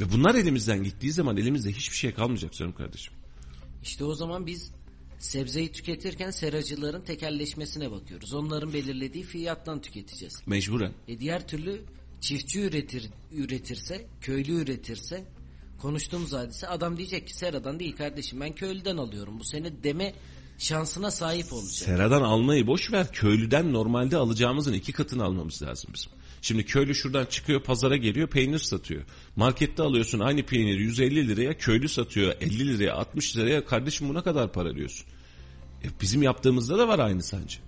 Ve bunlar elimizden gittiği zaman elimizde hiçbir şey kalmayacak canım kardeşim. İşte o zaman biz sebzeyi tüketirken seracıların tekelleşmesine bakıyoruz. Onların belirlediği fiyattan tüketeceğiz. Mecburen. E diğer türlü çiftçi üretir üretirse, köylü üretirse konuştuğumuz hadise adam diyecek ki seradan değil kardeşim ben köylüden alıyorum. Bu sene deme şansına sahip olacak. Seradan almayı boş ver. Köylüden normalde alacağımızın iki katını almamız lazım bizim. Şimdi köylü şuradan çıkıyor pazara geliyor peynir satıyor. Markette alıyorsun aynı peyniri 150 liraya köylü satıyor 50 liraya 60 liraya kardeşim buna kadar para diyorsun. E bizim yaptığımızda da var aynı sancı.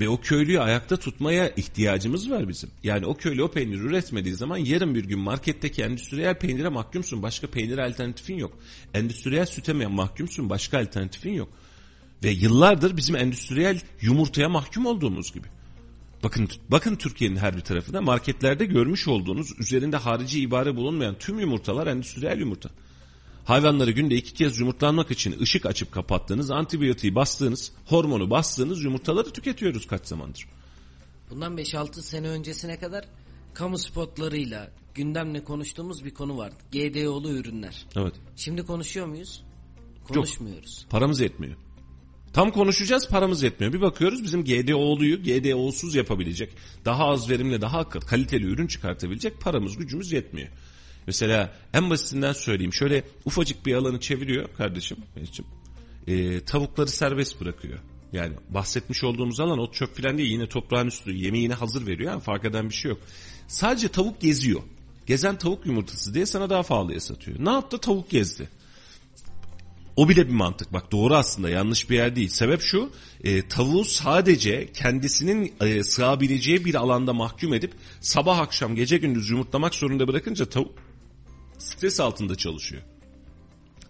Ve o köylüyü ayakta tutmaya ihtiyacımız var bizim. Yani o köylü o peyniri üretmediği zaman yarın bir gün marketteki endüstriyel peynire mahkumsun. Başka peynir alternatifin yok. Endüstriyel süte mahkumsun. Başka alternatifin yok. Ve yıllardır bizim endüstriyel yumurtaya mahkum olduğumuz gibi. Bakın bakın Türkiye'nin her bir tarafında marketlerde görmüş olduğunuz üzerinde harici ibare bulunmayan tüm yumurtalar endüstriyel yumurta. Hayvanları günde iki kez yumurtlanmak için ışık açıp kapattığınız, antibiyotiği bastığınız, hormonu bastığınız yumurtaları tüketiyoruz kaç zamandır. Bundan 5-6 sene öncesine kadar kamu spotlarıyla gündemle konuştuğumuz bir konu vardı. GDO'lu ürünler. Evet. Şimdi konuşuyor muyuz? Konuşmuyoruz. Paramız yetmiyor. Tam konuşacağız paramız yetmiyor. Bir bakıyoruz bizim GDO'luyu GDO'suz yapabilecek, daha az verimle daha kaliteli ürün çıkartabilecek paramız gücümüz yetmiyor. Mesela en basitinden söyleyeyim. Şöyle ufacık bir alanı çeviriyor kardeşim. E, tavukları serbest bırakıyor. Yani bahsetmiş olduğumuz alan o çöp falan değil. Yine toprağın üstü. Yemeği yine hazır veriyor. Yani fark eden bir şey yok. Sadece tavuk geziyor. Gezen tavuk yumurtası diye sana daha pahalıya satıyor. Ne yaptı? Tavuk gezdi. O bile bir mantık. Bak doğru aslında yanlış bir yer değil. Sebep şu e, tavuğu sadece kendisinin e, sığabileceği bir alanda mahkum edip sabah akşam gece gündüz yumurtlamak zorunda bırakınca tavuk stres altında çalışıyor.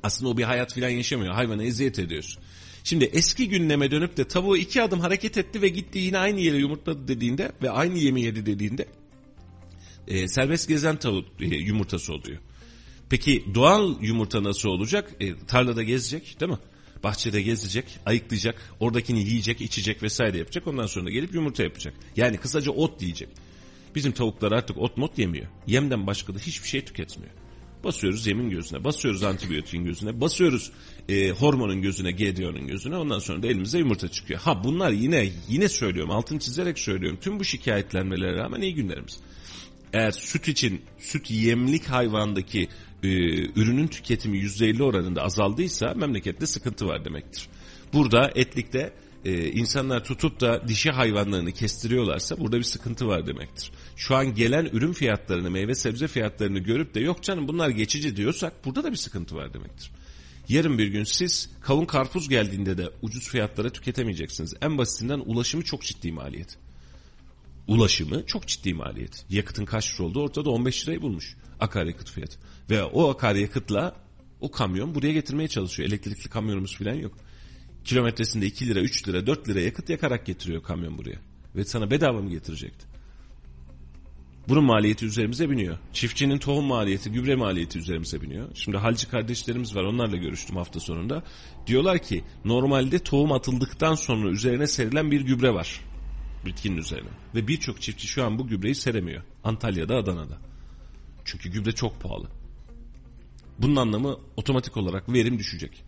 Aslında o bir hayat filan yaşamıyor. Hayvana eziyet ediyorsun. Şimdi eski gündeme dönüp de tavuğu iki adım hareket etti ve gitti yine aynı yere yumurtladı dediğinde ve aynı yemi yedi dediğinde e, serbest gezen tavuk e, yumurtası oluyor. Peki doğal yumurta nasıl olacak? E, tarlada gezecek değil mi? Bahçede gezecek, ayıklayacak, oradakini yiyecek, içecek vesaire yapacak. Ondan sonra gelip yumurta yapacak. Yani kısaca ot diyecek. Bizim tavuklar artık ot mot yemiyor. Yemden başka da hiçbir şey tüketmiyor. Basıyoruz yemin gözüne, basıyoruz antibiyotiğin gözüne, basıyoruz e, hormonun gözüne, GDO'nun gözüne. Ondan sonra da elimize yumurta çıkıyor. Ha bunlar yine yine söylüyorum, altını çizerek söylüyorum. Tüm bu şikayetlenmelere rağmen iyi günlerimiz. Eğer süt için, süt yemlik hayvandaki e, ürünün tüketimi %50 oranında azaldıysa memlekette sıkıntı var demektir. Burada etlikte e, insanlar tutup da dişi hayvanlarını kestiriyorlarsa burada bir sıkıntı var demektir. Şu an gelen ürün fiyatlarını, meyve sebze fiyatlarını görüp de yok canım bunlar geçici diyorsak burada da bir sıkıntı var demektir. Yarın bir gün siz kavun karpuz geldiğinde de ucuz fiyatlara tüketemeyeceksiniz. En basitinden ulaşımı çok ciddi maliyet. Ulaşımı çok ciddi maliyet. Yakıtın kaç lira olduğu ortada 15 lirayı bulmuş akaryakıt fiyatı. Ve o akaryakıtla o kamyon buraya getirmeye çalışıyor. Elektrikli kamyonumuz falan yok. Kilometresinde 2 lira, 3 lira, 4 lira yakıt yakarak getiriyor kamyon buraya. Ve sana bedava mı getirecekti? Bunun maliyeti üzerimize biniyor. Çiftçinin tohum maliyeti, gübre maliyeti üzerimize biniyor. Şimdi halci kardeşlerimiz var onlarla görüştüm hafta sonunda. Diyorlar ki normalde tohum atıldıktan sonra üzerine serilen bir gübre var. Bitkinin üzerine. Ve birçok çiftçi şu an bu gübreyi seremiyor. Antalya'da, Adana'da. Çünkü gübre çok pahalı. Bunun anlamı otomatik olarak verim düşecek.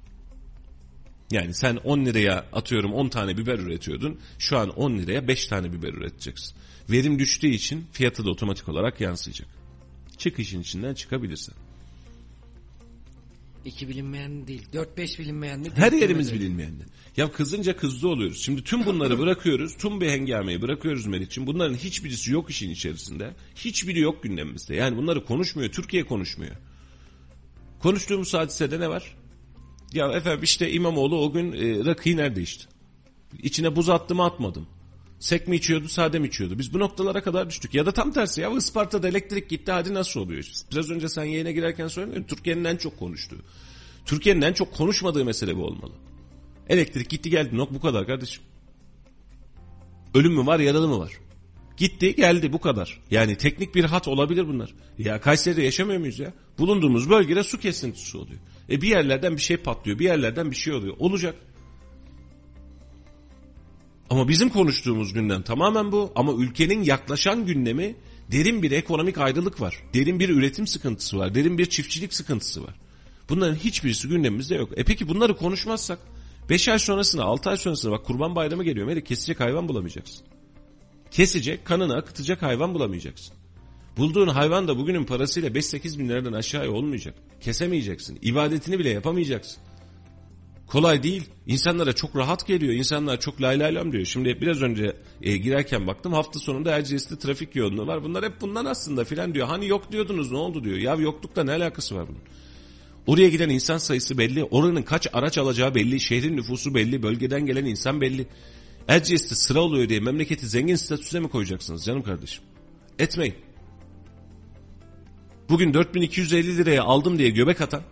Yani sen 10 liraya atıyorum 10 tane biber üretiyordun. Şu an 10 liraya 5 tane biber üreteceksin. Verim düştüğü için fiyatı da otomatik olarak yansıyacak. Çık işin içinden çıkabilirsen. İki bilinmeyen değil. Dört beş bilinmeyen de. Her yerimiz bilinmeyenli. Ya kızınca kızdı oluyoruz. Şimdi tüm bunları bırakıyoruz. Tüm bir hengameyi bırakıyoruz Meriç'in. Bunların hiçbirisi yok işin içerisinde. Hiçbiri yok gündemimizde. Yani bunları konuşmuyor. Türkiye konuşmuyor. Konuştuğumuz hadisede ne var? Ya efendim işte İmamoğlu o gün e, rakıyı nerede içti? İçine buz attı mı atmadım. Sek mi içiyordu sade mi içiyordu? Biz bu noktalara kadar düştük. Ya da tam tersi ya Isparta'da elektrik gitti hadi nasıl oluyor? Biraz önce sen yayına girerken söylemedin. Türkiye'nin en çok konuştuğu. Türkiye'nin en çok konuşmadığı mesele bu olmalı. Elektrik gitti geldi nok bu kadar kardeşim. Ölüm mü var yaralı mı var? Gitti geldi bu kadar. Yani teknik bir hat olabilir bunlar. Ya Kayseri'de yaşamıyor muyuz ya? Bulunduğumuz bölgede su kesintisi oluyor. E bir yerlerden bir şey patlıyor bir yerlerden bir şey oluyor. Olacak. Ama bizim konuştuğumuz gündem tamamen bu. Ama ülkenin yaklaşan gündemi derin bir ekonomik ayrılık var. Derin bir üretim sıkıntısı var. Derin bir çiftçilik sıkıntısı var. Bunların hiçbirisi gündemimizde yok. E peki bunları konuşmazsak 5 ay sonrasına 6 ay sonrasına bak kurban bayramı geliyor. Melek kesecek hayvan bulamayacaksın. Kesecek kanını akıtacak hayvan bulamayacaksın. Bulduğun hayvan da bugünün parasıyla 5-8 bin liradan aşağıya olmayacak. Kesemeyeceksin. İbadetini bile yapamayacaksın. Kolay değil. İnsanlara çok rahat geliyor. İnsanlar çok lay lay lam diyor. Şimdi biraz önce e, girerken baktım hafta sonunda Erciyes'te trafik yoğunluğu var. Bunlar hep bundan aslında filan diyor. Hani yok diyordunuz ne oldu diyor. Ya yoklukla ne alakası var bunun? Oraya giden insan sayısı belli. Oranın kaç araç alacağı belli. Şehrin nüfusu belli. Bölgeden gelen insan belli. Erciyes'te sıra oluyor diye memleketi zengin statüsüne mi koyacaksınız canım kardeşim? Etmeyin. Bugün 4250 liraya aldım diye göbek atan,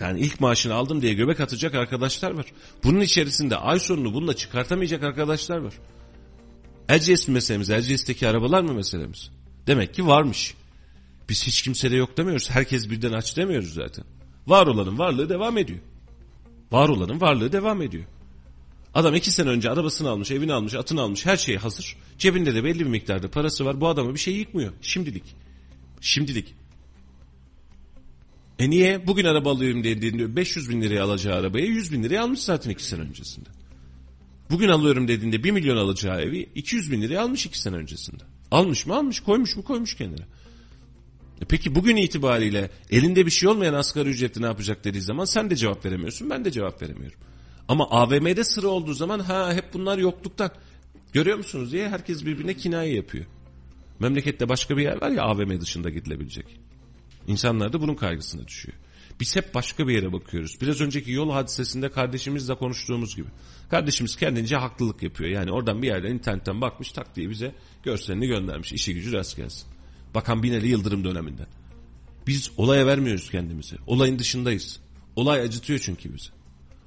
yani ilk maaşını aldım diye göbek atacak arkadaşlar var. Bunun içerisinde ay sonunu bununla çıkartamayacak arkadaşlar var. Erciyes mi meselemiz? Erciyes'teki arabalar mı meselemiz? Demek ki varmış. Biz hiç kimsede yok demiyoruz. Herkes birden aç demiyoruz zaten. Var olanın varlığı devam ediyor. Var olanın varlığı devam ediyor. Adam iki sene önce arabasını almış, evini almış, atını almış, her şey hazır. Cebinde de belli bir miktarda parası var. Bu adama bir şey yıkmıyor. Şimdilik. Şimdilik. E niye? Bugün araba alıyorum dediğinde 500 bin liraya alacağı arabayı 100 bin liraya almış zaten iki sene öncesinde. Bugün alıyorum dediğinde 1 milyon alacağı evi 200 bin liraya almış iki sene öncesinde. Almış mı almış, koymuş mu koymuş kendine. E peki bugün itibariyle elinde bir şey olmayan asgari ücretli ne yapacak dediği zaman sen de cevap veremiyorsun ben de cevap veremiyorum. Ama AVM'de sıra olduğu zaman ha hep bunlar yokluktan. Görüyor musunuz diye herkes birbirine kinaye yapıyor. Memlekette başka bir yer var ya AVM dışında gidilebilecek. İnsanlar da bunun kaygısına düşüyor. Biz hep başka bir yere bakıyoruz. Biraz önceki yol hadisesinde kardeşimizle konuştuğumuz gibi. Kardeşimiz kendince haklılık yapıyor. Yani oradan bir yerden internetten bakmış tak diye bize görselini göndermiş. İşi gücü rast gelsin. Bakan Binali Yıldırım döneminden. Biz olaya vermiyoruz kendimizi. Olayın dışındayız. Olay acıtıyor çünkü bizi.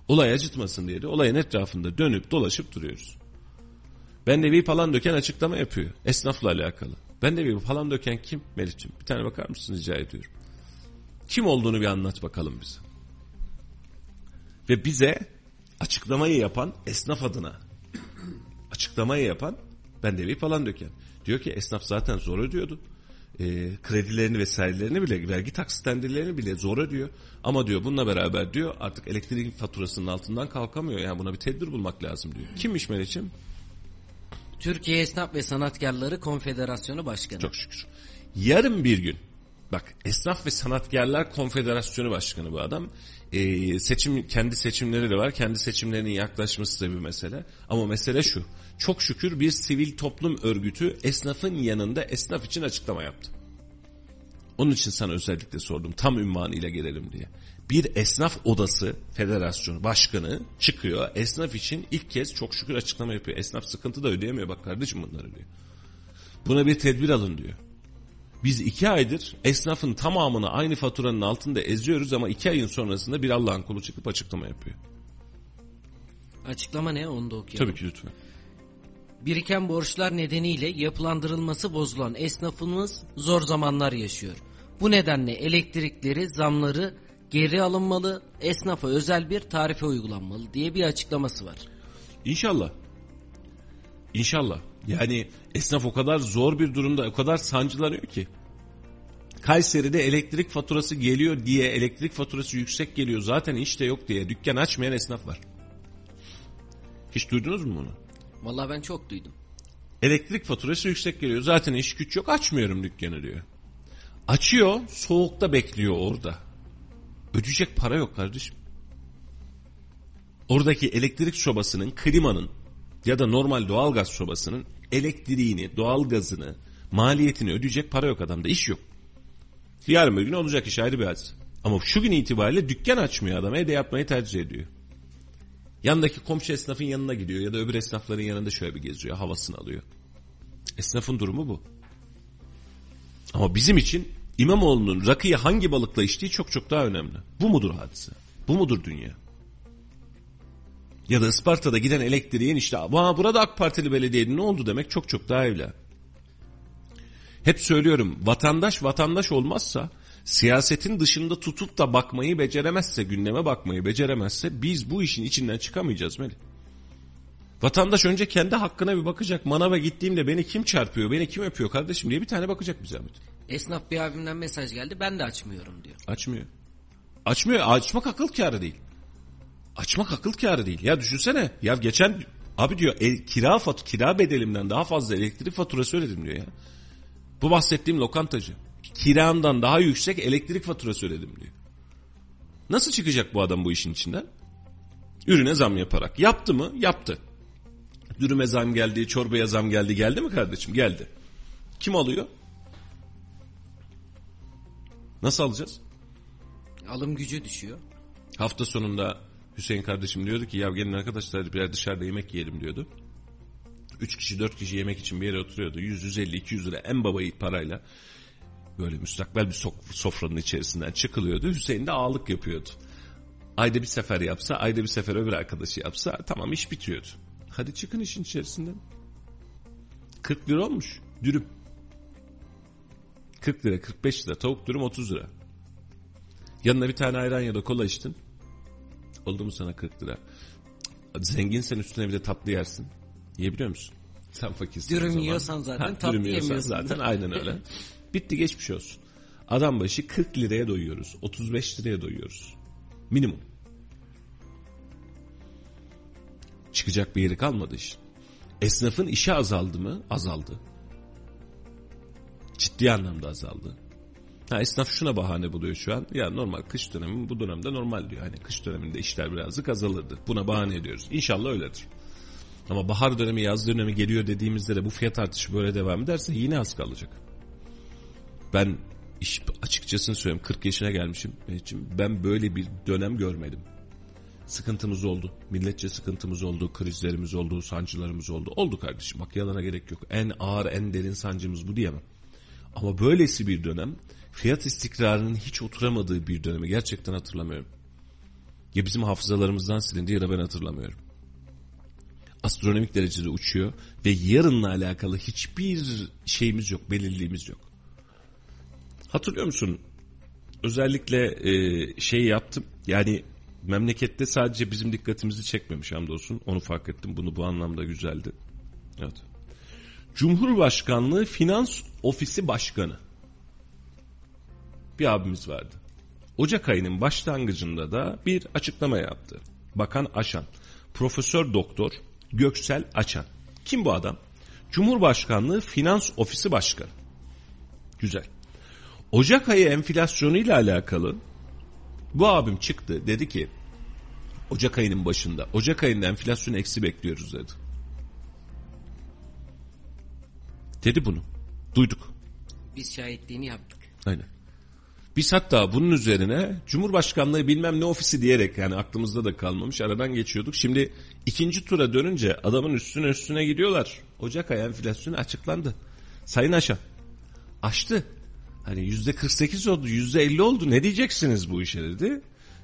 Olay acıtmasın diye de olayın etrafında dönüp dolaşıp duruyoruz. Ben de bir falan döken açıklama yapıyor. Esnafla alakalı. Ben de bir falan döken kim? Melih'ciğim bir tane bakar mısın rica ediyorum. Kim olduğunu bir anlat bakalım bize. Ve bize açıklamayı yapan esnaf adına açıklamayı yapan ben de bir falan döken. Diyor ki esnaf zaten zor ödüyordu. E, kredilerini vesairelerini bile vergi taksitlendirlerini bile zor ödüyor. Ama diyor bununla beraber diyor artık elektrik faturasının altından kalkamıyor. Yani buna bir tedbir bulmak lazım diyor. Kimmiş Melih'ciğim? Türkiye Esnaf ve Sanatkarları Konfederasyonu Başkanı. Çok şükür. Yarın bir gün Bak Esnaf ve Sanatkarlar Konfederasyonu Başkanı bu adam. Ee, seçim kendi seçimleri de var. Kendi seçimlerinin yaklaşması da bir mesele. Ama mesele şu. Çok şükür bir sivil toplum örgütü esnafın yanında esnaf için açıklama yaptı. Onun için sana özellikle sordum. Tam ünvanıyla gelelim diye. Bir esnaf odası federasyonu başkanı çıkıyor. Esnaf için ilk kez çok şükür açıklama yapıyor. Esnaf sıkıntı da ödeyemiyor bak kardeşim bunları diyor. Buna bir tedbir alın diyor. Biz iki aydır esnafın tamamını aynı faturanın altında eziyoruz ama iki ayın sonrasında bir Allah'ın kulu çıkıp açıklama yapıyor. Açıklama ne onu da okuyalım. Tabii ki lütfen. Biriken borçlar nedeniyle yapılandırılması bozulan esnafımız zor zamanlar yaşıyor. Bu nedenle elektrikleri, zamları geri alınmalı, esnafa özel bir tarife uygulanmalı diye bir açıklaması var. İnşallah. İnşallah. Yani esnaf o kadar zor bir durumda, o kadar sancılanıyor ki. Kayseri'de elektrik faturası geliyor diye, elektrik faturası yüksek geliyor zaten iş de yok diye dükkan açmayan esnaf var. Hiç duydunuz mu bunu? Vallahi ben çok duydum. Elektrik faturası yüksek geliyor. Zaten iş güç yok açmıyorum dükkanı diyor. Açıyor soğukta bekliyor orada. Ödeyecek para yok kardeşim. Oradaki elektrik sobasının, klimanın ya da normal doğalgaz sobasının elektriğini, doğalgazını, maliyetini ödeyecek para yok adamda. iş yok. Yarın bir gün olacak iş ayrı bir hadise. Ama şu gün itibariyle dükkan açmıyor adam evde yapmayı tercih ediyor. Yandaki komşu esnafın yanına gidiyor ya da öbür esnafların yanında şöyle bir geziyor havasını alıyor. Esnafın durumu bu. Ama bizim için İmamoğlu'nun rakıyı hangi balıkla içtiği çok çok daha önemli. Bu mudur hadise? Bu mudur dünya? Ya da Isparta'da giden elektriğin işte Aa, burada AK Partili belediyenin ne oldu demek çok çok daha evla. Hep söylüyorum vatandaş vatandaş olmazsa siyasetin dışında tutup da bakmayı beceremezse gündeme bakmayı beceremezse biz bu işin içinden çıkamayacağız Melih. Vatandaş önce kendi hakkına bir bakacak. Manava gittiğimde beni kim çarpıyor, beni kim öpüyor kardeşim diye bir tane bakacak bir zahmet. Esnaf bir abimden mesaj geldi ben de açmıyorum diyor. Açmıyor. Açmıyor. Açmak akıl kârı değil. Açmak akıl kârı değil. Ya düşünsene. Ya geçen abi diyor el, kira fat kira bedelimden daha fazla elektrik faturası ödedim diyor ya. Bu bahsettiğim lokantacı. Kiramdan daha yüksek elektrik faturası ödedim diyor. Nasıl çıkacak bu adam bu işin içinden? Ürüne zam yaparak. Yaptı mı? Yaptı. Dürüme zam geldi, çorbaya zam geldi. Geldi mi kardeşim? Geldi. Kim alıyor? Nasıl alacağız? Alım gücü düşüyor. Hafta sonunda Hüseyin kardeşim diyordu ki ya gelin arkadaşlar bir dışarıda yemek yiyelim diyordu. Üç kişi dört kişi yemek için bir yere oturuyordu. 100, 150, 200 lira en babayı parayla böyle müstakbel bir sofranın içerisinden çıkılıyordu. Hüseyin de ağalık yapıyordu. Ayda bir sefer yapsa, ayda bir sefer öbür arkadaşı yapsa tamam iş bitiyordu. Hadi çıkın işin içerisinden. 40 lira olmuş dürüm. 40 lira, 45 lira, tavuk dürüm 30 lira. Yanına bir tane ayran ya da kola içtin. Oldu mu sana 40 lira? Zenginsen üstüne bir de tatlı yersin. Yiyebiliyor musun? Sen fakirsin. Dürüm yiyorsan zaten ha, tatlı yemiyorsun. Zaten aynen öyle. Bitti geçmiş olsun. Adam başı 40 liraya doyuyoruz. 35 liraya doyuyoruz. Minimum. Çıkacak bir yeri kalmadı iş. Esnafın işi azaldı mı? Azaldı. Ciddi anlamda azaldı. Ha, esnaf şuna bahane buluyor şu an. Ya normal kış dönemi bu dönemde normal diyor. Hani kış döneminde işler birazcık azalırdı. Buna bahane ediyoruz. İnşallah öyledir. Ama bahar dönemi yaz dönemi geliyor dediğimizde de bu fiyat artışı böyle devam ederse yine az kalacak. Ben iş açıkçası söyleyeyim 40 yaşına gelmişim. Ben böyle bir dönem görmedim. Sıkıntımız oldu. Milletçe sıkıntımız oldu. Krizlerimiz oldu. Sancılarımız oldu. Oldu kardeşim. Bak yalana gerek yok. En ağır en derin sancımız bu diyemem. Ama böylesi bir dönem fiyat istikrarının hiç oturamadığı bir dönemi gerçekten hatırlamıyorum. Ya bizim hafızalarımızdan silindi ya da ben hatırlamıyorum. Astronomik derecede uçuyor ve yarınla alakalı hiçbir şeyimiz yok, belirliğimiz yok. Hatırlıyor musun? Özellikle e, şey yaptım. Yani memlekette sadece bizim dikkatimizi çekmemiş hamdolsun. Onu fark ettim. Bunu bu anlamda güzeldi. Evet. Cumhurbaşkanlığı Finans Ofisi Başkanı. Bir abimiz vardı. Ocak ayının başlangıcında da bir açıklama yaptı. Bakan Aşan. Profesör Doktor Göksel Açan. Kim bu adam? Cumhurbaşkanlığı Finans Ofisi Başkanı. Güzel. Ocak ayı enflasyonuyla alakalı bu abim çıktı dedi ki Ocak ayının başında Ocak ayında enflasyon eksi bekliyoruz dedi. Dedi bunu. Duyduk. Biz şahitliğini yaptık. Aynen. Biz hatta bunun üzerine Cumhurbaşkanlığı bilmem ne ofisi diyerek yani aklımızda da kalmamış aradan geçiyorduk. Şimdi ikinci tura dönünce adamın üstüne üstüne gidiyorlar. Ocak ayı enflasyonu açıklandı. Sayın Aşa açtı. Hani yüzde 48 oldu yüzde 50 oldu ne diyeceksiniz bu işe dedi.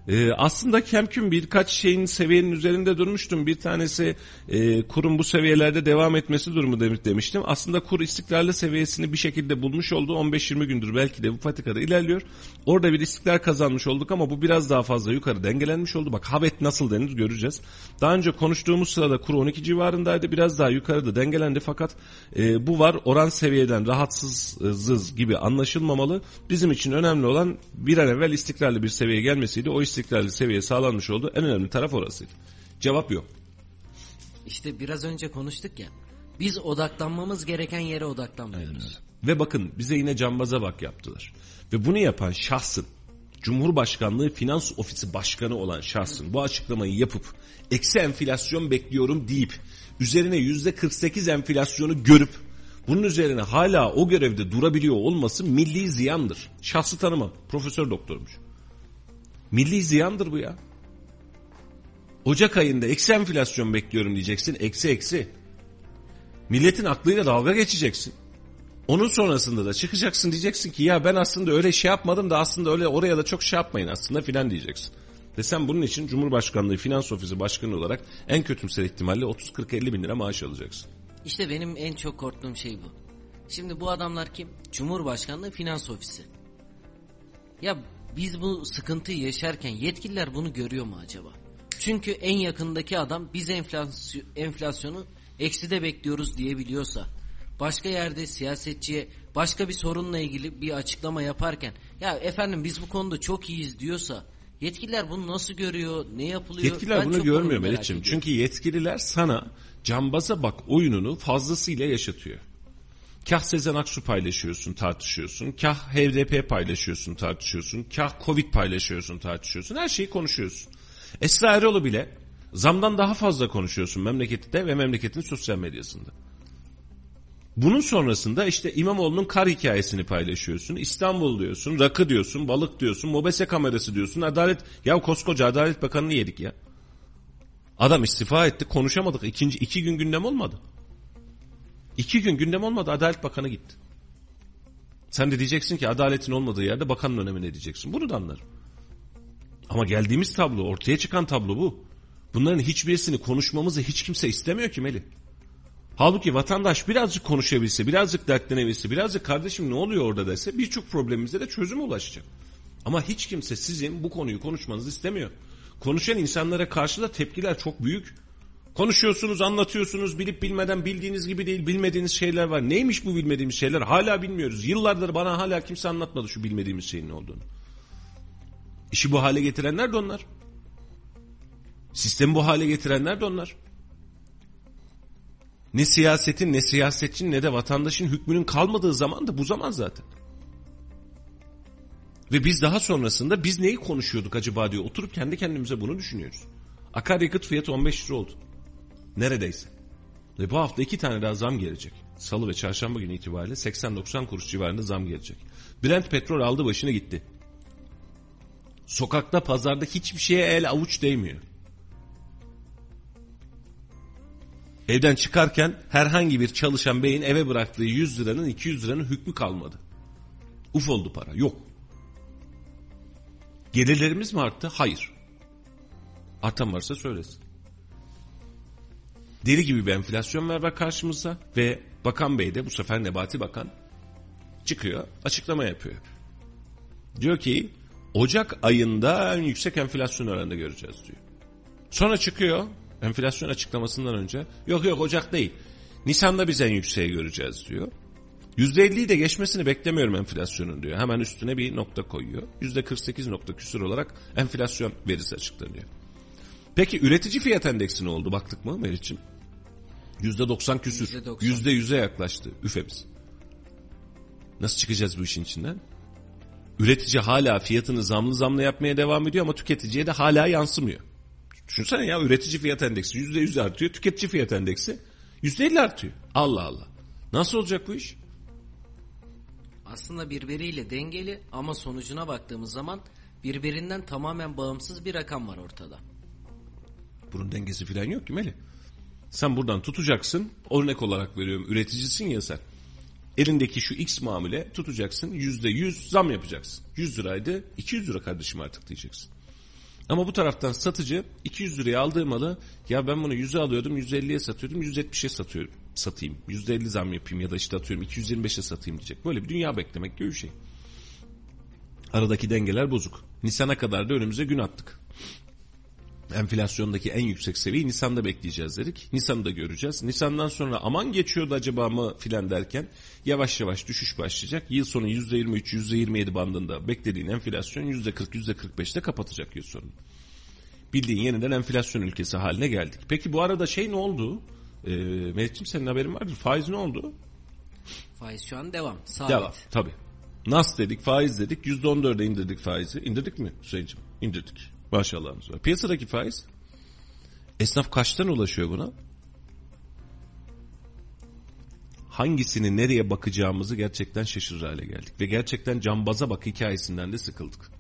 Ee, aslında kemküm birkaç şeyin seviyenin üzerinde durmuştum. Bir tanesi e, kurun bu seviyelerde devam etmesi durumu demiş, demiştim. Aslında kur istikrarlı seviyesini bir şekilde bulmuş oldu. 15-20 gündür belki de bu patikada ilerliyor. Orada bir istikrar kazanmış olduk ama bu biraz daha fazla yukarı dengelenmiş oldu. Bak havet nasıl denir göreceğiz. Daha önce konuştuğumuz sırada kur 12 civarındaydı. Biraz daha yukarıda dengelendi fakat e, bu var oran seviyeden rahatsızız gibi anlaşılmamalı. Bizim için önemli olan bir an evvel istikrarlı bir seviyeye gelmesiydi. O istikrarlı seviye sağlanmış oldu. En önemli taraf orasıydı. Cevap yok. İşte biraz önce konuştuk ya. Biz odaklanmamız gereken yere odaklanmıyoruz. Ve bakın bize yine cambaza bak yaptılar. Ve bunu yapan şahsın Cumhurbaşkanlığı Finans Ofisi Başkanı olan şahsın bu açıklamayı yapıp eksi enflasyon bekliyorum deyip üzerine yüzde 48 enflasyonu görüp bunun üzerine hala o görevde durabiliyor olması milli ziyandır. Şahsı tanıma. Profesör doktormuş. Milli ziyandır bu ya. Ocak ayında eksi enflasyon bekliyorum diyeceksin. Eksi eksi. Milletin aklıyla dalga geçeceksin. Onun sonrasında da çıkacaksın diyeceksin ki ya ben aslında öyle şey yapmadım da aslında öyle oraya da çok şey yapmayın aslında filan diyeceksin. Ve sen bunun için Cumhurbaşkanlığı Finans Ofisi Başkanı olarak en kötümser ihtimalle 30-40-50 bin lira maaş alacaksın. İşte benim en çok korktuğum şey bu. Şimdi bu adamlar kim? Cumhurbaşkanlığı Finans Ofisi. Ya biz bu sıkıntıyı yaşarken yetkililer bunu görüyor mu acaba? Çünkü en yakındaki adam biz enflasy- enflasyonu ekside bekliyoruz diyebiliyorsa başka yerde siyasetçiye başka bir sorunla ilgili bir açıklama yaparken ya efendim biz bu konuda çok iyiyiz diyorsa yetkililer bunu nasıl görüyor ne yapılıyor? Yetkililer Ben bunu görmüyor Melih'ciğim. Çünkü yetkililer sana cambaza bak oyununu fazlasıyla yaşatıyor. Kah Sezen Aksu paylaşıyorsun, tartışıyorsun. Kah HDP paylaşıyorsun, tartışıyorsun. Kah Covid paylaşıyorsun, tartışıyorsun. Her şeyi konuşuyorsun. Esra Erol'u bile zamdan daha fazla konuşuyorsun memlekette ve memleketin sosyal medyasında. Bunun sonrasında işte İmamoğlu'nun kar hikayesini paylaşıyorsun. İstanbul diyorsun, rakı diyorsun, balık diyorsun, mobese kamerası diyorsun. Adalet, ya koskoca Adalet Bakanı'nı yedik ya. Adam istifa etti, konuşamadık. İkinci, iki gün gündem olmadı. İki gün gündem olmadı, Adalet Bakanı gitti. Sen de diyeceksin ki adaletin olmadığı yerde bakanın önemine diyeceksin. Bunu da anlarım. Ama geldiğimiz tablo, ortaya çıkan tablo bu. Bunların hiçbirisini konuşmamızı hiç kimse istemiyor ki Melih. Halbuki vatandaş birazcık konuşabilse, birazcık dertlenebilse, birazcık kardeşim ne oluyor orada dese birçok problemimize de çözüm ulaşacak. Ama hiç kimse sizin bu konuyu konuşmanızı istemiyor. Konuşan insanlara karşı da tepkiler çok büyük. Konuşuyorsunuz, anlatıyorsunuz, bilip bilmeden bildiğiniz gibi değil, bilmediğiniz şeyler var. Neymiş bu bilmediğimiz şeyler? Hala bilmiyoruz. Yıllardır bana hala kimse anlatmadı şu bilmediğimiz şeyin ne olduğunu. İşi bu hale getirenler de onlar. Sistemi bu hale getirenler de onlar. Ne siyasetin, ne siyasetçinin, ne de vatandaşın hükmünün kalmadığı zaman da bu zaman zaten. Ve biz daha sonrasında biz neyi konuşuyorduk acaba diye oturup kendi kendimize bunu düşünüyoruz. Akaryakıt fiyatı 15 lira oldu. Neredeyse. Ve bu hafta iki tane daha zam gelecek. Salı ve çarşamba günü itibariyle 80-90 kuruş civarında zam gelecek. Brent petrol aldı başına gitti. Sokakta pazarda hiçbir şeye el avuç değmiyor. Evden çıkarken herhangi bir çalışan beyin eve bıraktığı 100 liranın 200 liranın hükmü kalmadı. Uf oldu para. Yok. Gelirlerimiz mi arttı? Hayır. Artan varsa söylesin. Deli gibi bir enflasyon var bak karşımızda ve Bakan Bey de bu sefer Nebati Bakan çıkıyor açıklama yapıyor. Diyor ki Ocak ayında en yüksek enflasyon oranında göreceğiz diyor. Sonra çıkıyor enflasyon açıklamasından önce yok yok Ocak değil Nisan'da biz en yükseği göreceğiz diyor. %50'yi de geçmesini beklemiyorum enflasyonun diyor. Hemen üstüne bir nokta koyuyor. %48 nokta küsur olarak enflasyon verisi açıklanıyor. Peki üretici fiyat endeksi ne oldu baktık mı Meriç'im? %90 küsür. %90. %100'e yaklaştı üfemiz. Nasıl çıkacağız bu işin içinden? Üretici hala fiyatını zamlı zamlı yapmaya devam ediyor ama tüketiciye de hala yansımıyor. Düşünsene ya üretici fiyat endeksi %100 artıyor, tüketici fiyat endeksi %50 artıyor. Allah Allah. Nasıl olacak bu iş? Aslında birbiriyle dengeli ama sonucuna baktığımız zaman birbirinden tamamen bağımsız bir rakam var ortada. Bunun dengesi falan yok ki Melih. Sen buradan tutacaksın. Örnek olarak veriyorum. Üreticisin ya sen. Elindeki şu X mamule tutacaksın. Yüzde yüz zam yapacaksın. 100 liraydı. 200 lira kardeşim artık diyeceksin. Ama bu taraftan satıcı 200 liraya aldığı malı ya ben bunu 100'e alıyordum 150'ye satıyordum 170'e satıyorum. Satayım. %50 zam yapayım ya da işte atıyorum 225'e satayım diyecek. Böyle bir dünya beklemek gibi bir şey. Aradaki dengeler bozuk. Nisan'a kadar da önümüze gün attık enflasyondaki en yüksek seviyeyi Nisan'da bekleyeceğiz dedik. Nisan'da göreceğiz. Nisan'dan sonra aman geçiyordu acaba mı filan derken yavaş yavaş düşüş başlayacak. Yıl sonu %23, %27 bandında beklediğin enflasyon %40, %45'te kapatacak yıl sonu. Bildiğin yeniden enflasyon ülkesi haline geldik. Peki bu arada şey ne oldu? Ee, Melih'ciğim senin haberin vardır. Faiz ne oldu? Faiz şu an devam. Sabit. Devam tabii. Nas dedik, faiz dedik. %14'e indirdik faizi. İndirdik mi Hüseyin'ciğim? İndirdik. Maşallahımız var. Piyasadaki faiz esnaf kaçtan ulaşıyor buna? Hangisini nereye bakacağımızı gerçekten şaşırır hale geldik. Ve gerçekten cambaza bak hikayesinden de sıkıldık.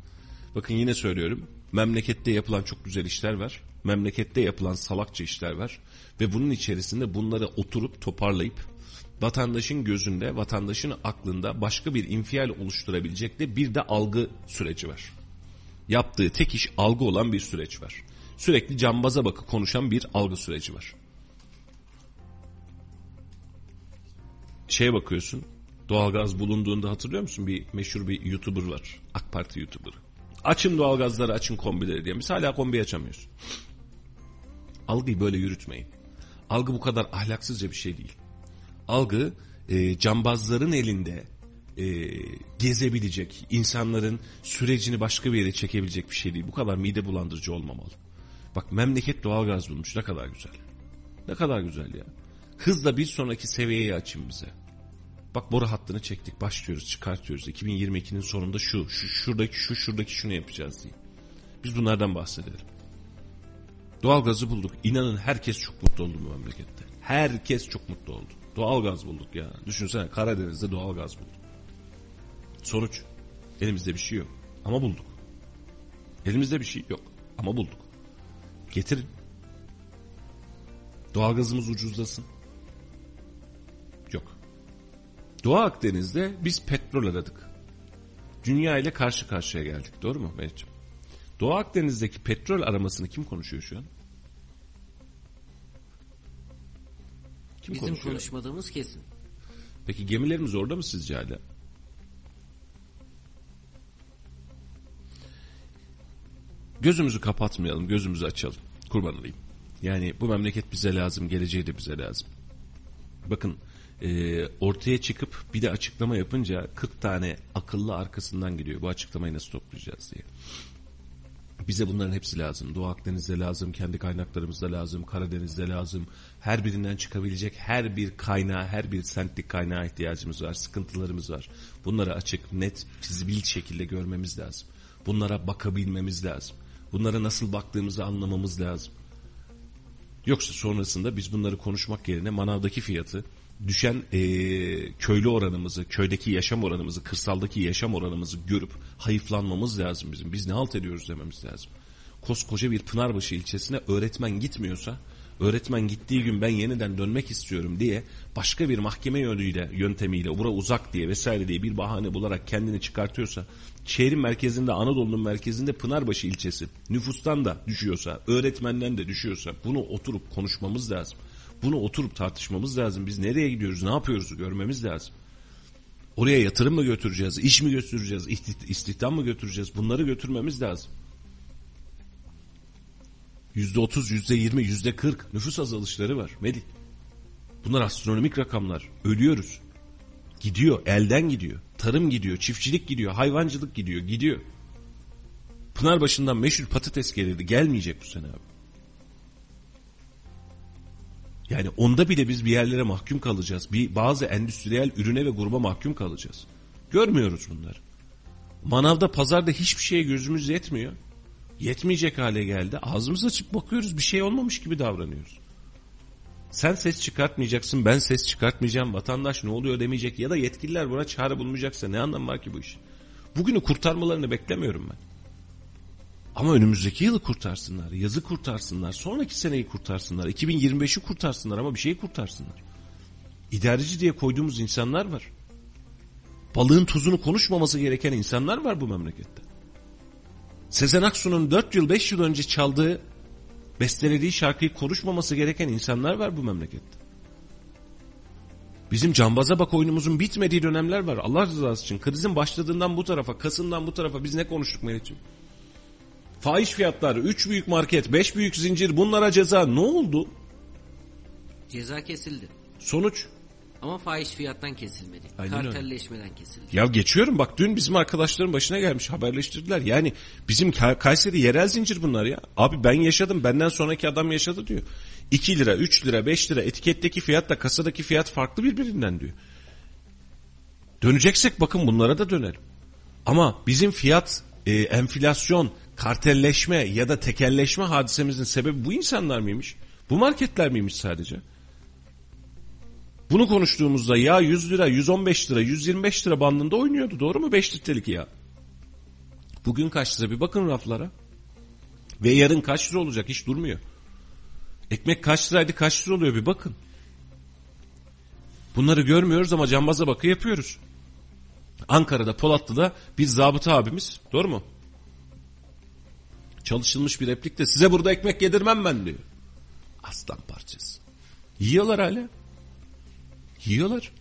Bakın yine söylüyorum. Memlekette yapılan çok güzel işler var. Memlekette yapılan salakça işler var. Ve bunun içerisinde bunları oturup toparlayıp vatandaşın gözünde, vatandaşın aklında başka bir infial oluşturabilecek de bir de algı süreci var yaptığı tek iş algı olan bir süreç var. Sürekli cambaza bakı konuşan bir algı süreci var. Şeye bakıyorsun. Doğalgaz bulunduğunda hatırlıyor musun? Bir meşhur bir YouTuber var. AK Parti YouTuber'ı. Açın doğalgazları, açın kombileri diye. Biz hala kombi açamıyoruz. Algıyı böyle yürütmeyin. Algı bu kadar ahlaksızca bir şey değil. Algı e, cambazların elinde e, gezebilecek, insanların sürecini başka bir yere çekebilecek bir şey değil. Bu kadar mide bulandırıcı olmamalı. Bak memleket doğalgaz bulmuş ne kadar güzel. Ne kadar güzel ya. Hızla bir sonraki seviyeyi açın bize. Bak boru hattını çektik başlıyoruz çıkartıyoruz. 2022'nin sonunda şu, şu şuradaki şu şuradaki şunu yapacağız diye. Biz bunlardan bahsedelim. Doğalgazı bulduk. İnanın herkes çok mutlu oldu bu memlekette. Herkes çok mutlu oldu. Doğalgaz bulduk ya. Düşünsene Karadeniz'de doğalgaz bulduk. Sonuç. Elimizde bir şey yok. Ama bulduk. Elimizde bir şey yok. Ama bulduk. Getirin. Doğalgazımız ucuzlasın. Yok. Doğu Akdeniz'de biz petrol aradık. Dünya ile karşı karşıya geldik. Doğru mu Mehmetciğim? Doğu Akdeniz'deki petrol aramasını kim konuşuyor şu an? Kim Bizim konuşuyor? konuşmadığımız kesin. Peki gemilerimiz orada mı sizce hala? Gözümüzü kapatmayalım, gözümüzü açalım. Kurban olayım. Yani bu memleket bize lazım, geleceği de bize lazım. Bakın e, ortaya çıkıp bir de açıklama yapınca 40 tane akıllı arkasından gidiyor. Bu açıklamayı nasıl toplayacağız diye. Bize bunların hepsi lazım. Doğu Akdeniz'de lazım, kendi kaynaklarımızda lazım, Karadeniz'de lazım. Her birinden çıkabilecek her bir kaynağa, her bir sentlik kaynağa ihtiyacımız var. Sıkıntılarımız var. Bunları açık, net, fizibil şekilde görmemiz lazım. Bunlara bakabilmemiz lazım. Bunlara nasıl baktığımızı anlamamız lazım. Yoksa sonrasında biz bunları konuşmak yerine manavdaki fiyatı, düşen e, köylü oranımızı, köydeki yaşam oranımızı, kırsaldaki yaşam oranımızı görüp hayıflanmamız lazım bizim. Biz ne halt ediyoruz dememiz lazım. Koskoca bir Pınarbaşı ilçesine öğretmen gitmiyorsa, öğretmen gittiği gün ben yeniden dönmek istiyorum diye başka bir mahkeme yönüyle, yöntemiyle, bura uzak diye vesaire diye bir bahane bularak kendini çıkartıyorsa, şehrin merkezinde, Anadolu'nun merkezinde Pınarbaşı ilçesi nüfustan da düşüyorsa, öğretmenden de düşüyorsa bunu oturup konuşmamız lazım. Bunu oturup tartışmamız lazım. Biz nereye gidiyoruz, ne yapıyoruz görmemiz lazım. Oraya yatırım mı götüreceğiz, iş mi götüreceğiz, istihdam mı götüreceğiz bunları götürmemiz lazım. Yüzde otuz, yüzde yirmi, yüzde kırk nüfus azalışları var Melih. Bunlar astronomik rakamlar. Ölüyoruz. Gidiyor, elden gidiyor. Tarım gidiyor, çiftçilik gidiyor, hayvancılık gidiyor, gidiyor. Pınarbaşı'ndan meşhur patates gelirdi. Gelmeyecek bu sene abi. Yani onda bile biz bir yerlere mahkum kalacağız. Bir bazı endüstriyel ürüne ve gruba mahkum kalacağız. Görmüyoruz bunları. Manavda pazarda hiçbir şeye gözümüz yetmiyor. Yetmeyecek hale geldi. Ağzımızı açıp bakıyoruz bir şey olmamış gibi davranıyoruz. Sen ses çıkartmayacaksın ben ses çıkartmayacağım vatandaş ne oluyor demeyecek ya da yetkililer buna çare bulmayacaksa ne anlamı var ki bu iş? Bugünü kurtarmalarını beklemiyorum ben. Ama önümüzdeki yılı kurtarsınlar, yazı kurtarsınlar, sonraki seneyi kurtarsınlar, 2025'i kurtarsınlar ama bir şeyi kurtarsınlar. İdareci diye koyduğumuz insanlar var. Balığın tuzunu konuşmaması gereken insanlar var bu memlekette. Sezen Aksu'nun 4 yıl 5 yıl önce çaldığı bestelediği şarkıyı konuşmaması gereken insanlar var bu memlekette. Bizim cambaza bak oyunumuzun bitmediği dönemler var. Allah rızası için krizin başladığından bu tarafa, Kasım'dan bu tarafa biz ne konuştuk Melih'ciğim? Fahiş fiyatlar, 3 büyük market, 5 büyük zincir bunlara ceza ne oldu? Ceza kesildi. Sonuç Ama fahiş fiyattan kesilmedi. Aynen öyle. Kartelleşmeden kesildi. Ya geçiyorum bak dün bizim arkadaşların başına gelmiş haberleştirdiler. Yani bizim Ka- Kayseri yerel zincir bunlar ya. Abi ben yaşadım benden sonraki adam yaşadı diyor. 2 lira 3 lira 5 lira etiketteki fiyatla kasadaki fiyat farklı birbirinden diyor. Döneceksek bakın bunlara da dönelim. Ama bizim fiyat e, enflasyon kartelleşme ya da tekelleşme hadisemizin sebebi bu insanlar mıymış? Bu marketler miymiş sadece? Bunu konuştuğumuzda ya 100 lira, 115 lira, 125 lira bandında oynuyordu. Doğru mu? 5 litrelik ya. Bugün kaç lira? Bir bakın raflara. Ve yarın kaç lira olacak? Hiç durmuyor. Ekmek kaç liraydı kaç lira oluyor bir bakın. Bunları görmüyoruz ama cambaza bakı yapıyoruz. Ankara'da Polatlı'da bir zabıta abimiz doğru mu? Çalışılmış bir replikte size burada ekmek yedirmem ben diyor. Aslan parçası. Yiyorlar hala. Yiyorlar.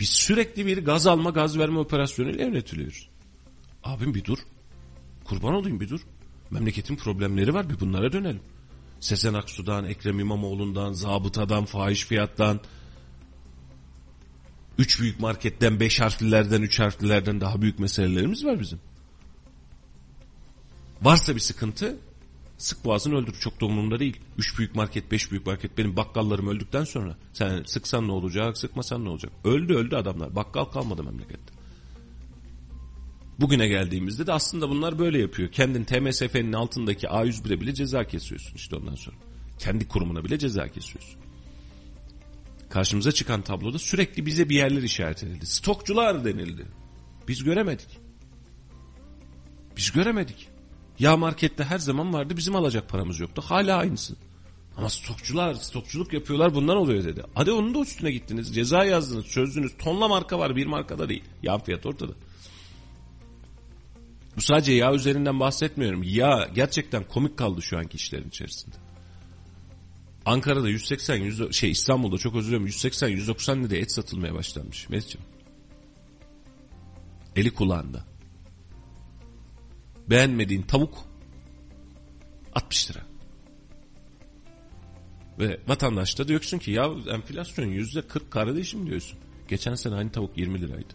Biz sürekli bir gaz alma gaz verme operasyonuyla yönetiliyoruz. Abim bir dur. Kurban olayım bir dur. Memleketin problemleri var bir bunlara dönelim. Sezen Aksu'dan, Ekrem İmamoğlu'ndan, zabıtadan, fahiş fiyattan, üç büyük marketten, beş harflilerden, üç harflilerden daha büyük meselelerimiz var bizim. Varsa bir sıkıntı sık boğazını öldür çok da umurumda değil. Üç büyük market, beş büyük market benim bakkallarım öldükten sonra sen sıksan ne olacak, sıkmasan ne olacak? Öldü öldü adamlar. Bakkal kalmadı memlekette. Bugüne geldiğimizde de aslında bunlar böyle yapıyor. Kendin TMSF'nin altındaki A101'e bile ceza kesiyorsun işte ondan sonra. Kendi kurumuna bile ceza kesiyorsun. Karşımıza çıkan tabloda sürekli bize bir yerler işaret edildi. Stokçular denildi. Biz göremedik. Biz göremedik. Ya markette her zaman vardı bizim alacak paramız yoktu. Hala aynısı. Ama stokçular stokçuluk yapıyorlar bundan oluyor dedi. Hadi onun da üstüne gittiniz. Ceza yazdınız çözdünüz. Tonla marka var bir markada değil. Yağ fiyat ortada. Bu sadece yağ üzerinden bahsetmiyorum. Yağ gerçekten komik kaldı şu anki işlerin içerisinde. Ankara'da 180 100, şey İstanbul'da çok özür dilerim 180 190 liraya et satılmaya başlanmış. Mesut'cum. Eli kulağında. Beğenmediğin tavuk 60 lira. Ve vatandaş da diyorsun ki ya enflasyon yüzde 40 kardeşim diyorsun. Geçen sene aynı tavuk 20 liraydı.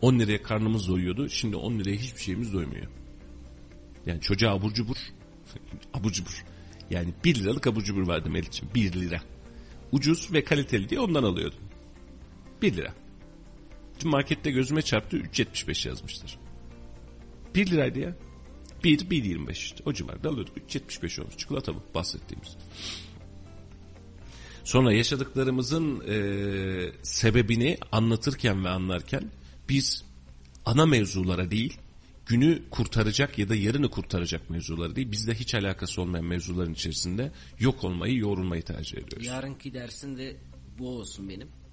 10 liraya karnımız doyuyordu. Şimdi 10 liraya hiçbir şeyimiz doymuyor. Yani çocuğa abur cubur. abur cubur. Yani 1 liralık abur cubur vardı Melih'ciğim. 1 lira. Ucuz ve kaliteli diye ondan alıyordum. 1 lira. Tüm markette gözüme çarptı 3.75 yazmışlar. 1 liraydı ya. 1, 1.25 işte. O civarda alıyorduk. 3.75 olmuş. Çikolata bu bahsettiğimiz. Sonra yaşadıklarımızın e, sebebini anlatırken ve anlarken biz ana mevzulara değil, günü kurtaracak ya da yarını kurtaracak mevzuları değil, bizde hiç alakası olmayan mevzuların içerisinde yok olmayı, yoğrulmayı tercih ediyoruz. Yarınki dersin de bu olsun benim.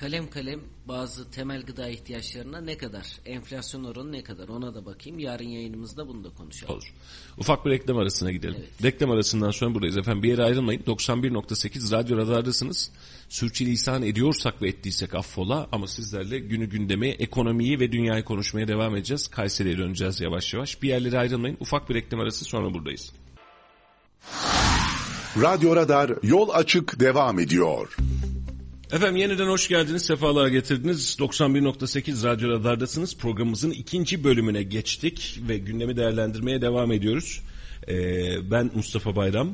Kalem kalem bazı temel gıda ihtiyaçlarına ne kadar, enflasyon oranı ne kadar ona da bakayım. Yarın yayınımızda bunu da konuşalım. Olur. Ufak bir reklam arasına gidelim. Evet. Reklam arasından sonra buradayız efendim. Bir yere ayrılmayın. 91.8 Radyo Radar'dasınız. Sürçülisan ediyorsak ve ettiysek affola ama sizlerle günü gündemi, ekonomiyi ve dünyayı konuşmaya devam edeceğiz. Kayseri'ye döneceğiz yavaş yavaş. Bir yerlere ayrılmayın. Ufak bir reklam arası sonra buradayız. Radyo Radar yol açık devam ediyor. Efendim yeniden hoş geldiniz, sefalar getirdiniz. 91.8 Radyo Radar'dasınız. Programımızın ikinci bölümüne geçtik ve gündemi değerlendirmeye devam ediyoruz. Ee, ben Mustafa Bayram.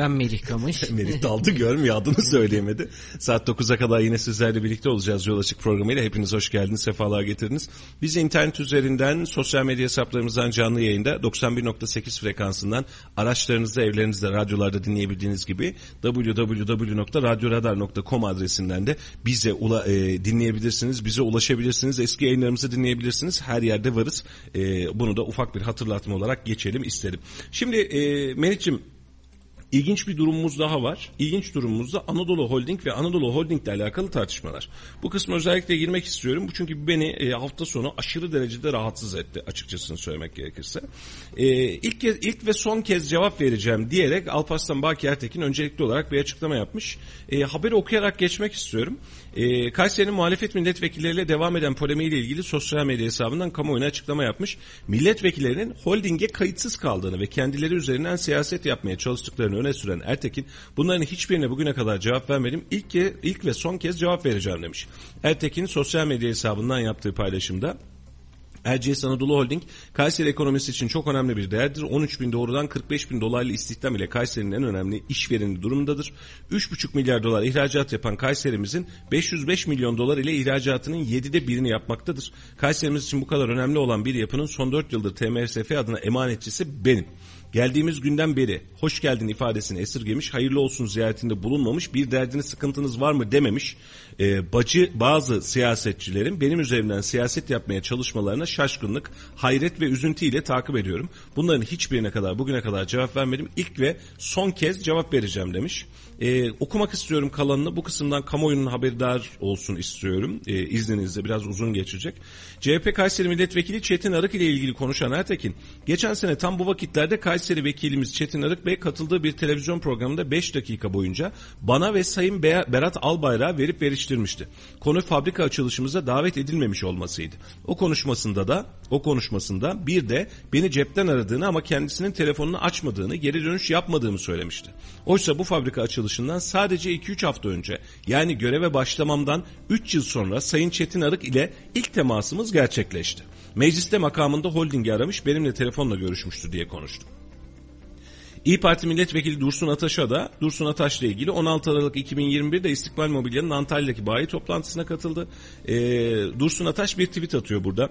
Ben Melih Kamış. Melih daldı görmüyor adını söyleyemedi. Saat 9'a kadar yine sizlerle birlikte olacağız Yol Açık programıyla. Hepiniz hoş geldiniz, sefalar getirdiniz. Biz internet üzerinden, sosyal medya hesaplarımızdan canlı yayında 91.8 frekansından araçlarınızda, evlerinizde, radyolarda dinleyebildiğiniz gibi www.radyoradar.com adresinden de bize ula, e, dinleyebilirsiniz, bize ulaşabilirsiniz, eski yayınlarımızı dinleyebilirsiniz. Her yerde varız. E, bunu da ufak bir hatırlatma olarak geçelim isterim. Şimdi e, Melih'ciğim İlginç bir durumumuz daha var. İlginç durumumuzda Anadolu Holding ve Anadolu Holding ile alakalı tartışmalar. Bu kısmı özellikle girmek istiyorum. Bu çünkü beni e, hafta sonu aşırı derecede rahatsız etti açıkçasını söylemek gerekirse. E, ilk, kez, ilk ve son kez cevap vereceğim diyerek Alparslan Baki Ertekin öncelikli olarak bir açıklama yapmış. E, haberi okuyarak geçmek istiyorum. E, Kayseri'nin muhalefet milletvekilleriyle devam eden polemiğiyle ilgili sosyal medya hesabından kamuoyuna açıklama yapmış. Milletvekillerinin holdinge kayıtsız kaldığını ve kendileri üzerinden siyaset yapmaya çalıştıklarını öne süren Ertekin bunların hiçbirine bugüne kadar cevap vermedim. İlk, ilk ve son kez cevap vereceğim demiş. Ertekin sosyal medya hesabından yaptığı paylaşımda Erciyes Anadolu Holding Kayseri ekonomisi için çok önemli bir değerdir. 13 bin doğrudan 45 bin dolarlı istihdam ile Kayseri'nin en önemli işvereni durumundadır. 3,5 milyar dolar ihracat yapan Kayserimizin 505 milyon dolar ile ihracatının 7'de birini yapmaktadır. Kayserimiz için bu kadar önemli olan bir yapının son 4 yıldır TMSF adına emanetçisi benim. Geldiğimiz günden beri hoş geldin ifadesini esirgemiş, hayırlı olsun ziyaretinde bulunmamış, bir derdiniz sıkıntınız var mı dememiş. Ee, bacı bazı siyasetçilerin benim üzerimden siyaset yapmaya çalışmalarına şaşkınlık, hayret ve üzüntüyle takip ediyorum. Bunların hiçbirine kadar bugüne kadar cevap vermedim. İlk ve son kez cevap vereceğim demiş. Ee, okumak istiyorum kalanını. Bu kısımdan kamuoyunun haberdar olsun istiyorum. Ee, izninizle biraz uzun geçecek. CHP Kayseri Milletvekili Çetin Arık ile ilgili konuşan Ertekin, geçen sene tam bu vakitlerde Kayseri vekilimiz Çetin Arık Bey katıldığı bir televizyon programında 5 dakika boyunca bana ve Sayın Berat Albayrak'a verip veriştirmişti. Konu fabrika açılışımıza davet edilmemiş olmasıydı. O konuşmasında da o konuşmasında bir de beni cepten aradığını ama kendisinin telefonunu açmadığını, geri dönüş yapmadığımı söylemişti. Oysa bu fabrika açılışından sadece 2-3 hafta önce yani göreve başlamamdan 3 yıl sonra Sayın Çetin Arık ile ilk temasımız gerçekleşti. Mecliste makamında holdingi aramış benimle telefonla görüşmüştü diye konuştu. İyi Parti Milletvekili Dursun Ataş'a da Dursun Ataş'la ilgili 16 Aralık 2021'de İstikbal Mobilya'nın Antalya'daki bayi toplantısına katıldı. Ee, Dursun Ataş bir tweet atıyor burada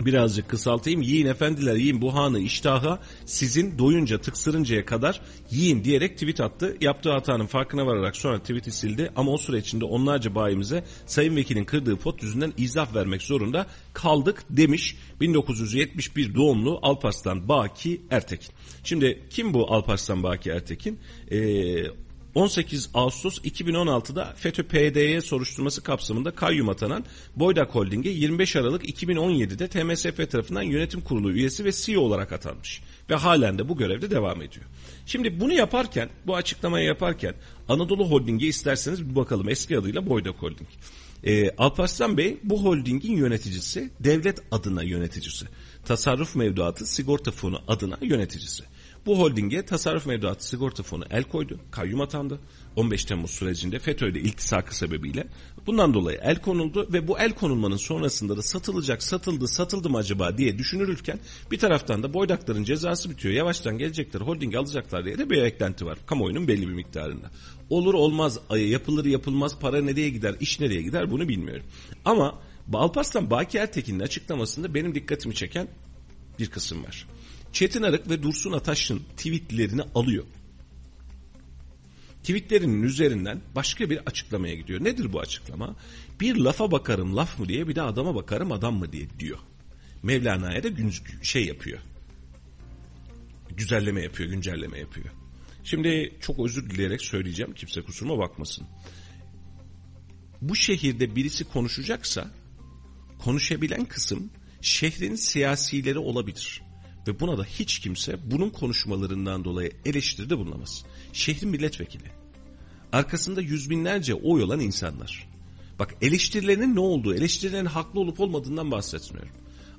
birazcık kısaltayım. Yiyin efendiler yiyin bu hanı iştaha sizin doyunca tıksırıncaya kadar yiyin diyerek tweet attı. Yaptığı hatanın farkına vararak sonra tweet'i sildi ama o süre içinde onlarca bayimize Sayın Vekil'in kırdığı pot yüzünden izah vermek zorunda kaldık demiş 1971 doğumlu Alparslan Baki Ertekin. Şimdi kim bu Alparslan Baki Ertekin? Eee 18 Ağustos 2016'da FETÖ PDY soruşturması kapsamında kayyum atanan Boydak Holding'e 25 Aralık 2017'de TMSF tarafından yönetim kurulu üyesi ve CEO olarak atanmış. Ve halen de bu görevde devam ediyor. Şimdi bunu yaparken, bu açıklamayı yaparken Anadolu Holding'e isterseniz bir bakalım eski adıyla Boydak Holding. Ee, Alparslan Bey bu holdingin yöneticisi, devlet adına yöneticisi. Tasarruf mevduatı sigorta fonu adına yöneticisi. Bu holdinge tasarruf mevduatı sigorta fonu el koydu. Kayyum atandı. 15 Temmuz sürecinde FETÖ'yle iltisakı sebebiyle. Bundan dolayı el konuldu ve bu el konulmanın sonrasında da satılacak, satıldı, satıldı mı acaba diye düşünülürken bir taraftan da boydakların cezası bitiyor. Yavaştan gelecekler, holding alacaklar diye de bir eklenti var. Kamuoyunun belli bir miktarında. Olur olmaz, yapılır yapılmaz, para nereye gider, iş nereye gider bunu bilmiyorum. Ama Alparslan Baki Ertekin'in açıklamasında benim dikkatimi çeken bir kısım var. Çetin Arık ve Dursun Ataş'ın tweetlerini alıyor. Tweetlerinin üzerinden başka bir açıklamaya gidiyor. Nedir bu açıklama? Bir lafa bakarım laf mı diye bir de adama bakarım adam mı diye diyor. Mevlana'ya da gün, şey yapıyor. Güzelleme yapıyor, güncelleme yapıyor. Şimdi çok özür dileyerek söyleyeceğim. Kimse kusuruma bakmasın. Bu şehirde birisi konuşacaksa konuşabilen kısım şehrin siyasileri olabilir. Ve buna da hiç kimse bunun konuşmalarından dolayı eleştiride bulunamaz. Şehrin milletvekili. Arkasında yüz binlerce oy olan insanlar. Bak eleştirilerinin ne olduğu, eleştirilerin haklı olup olmadığından bahsetmiyorum.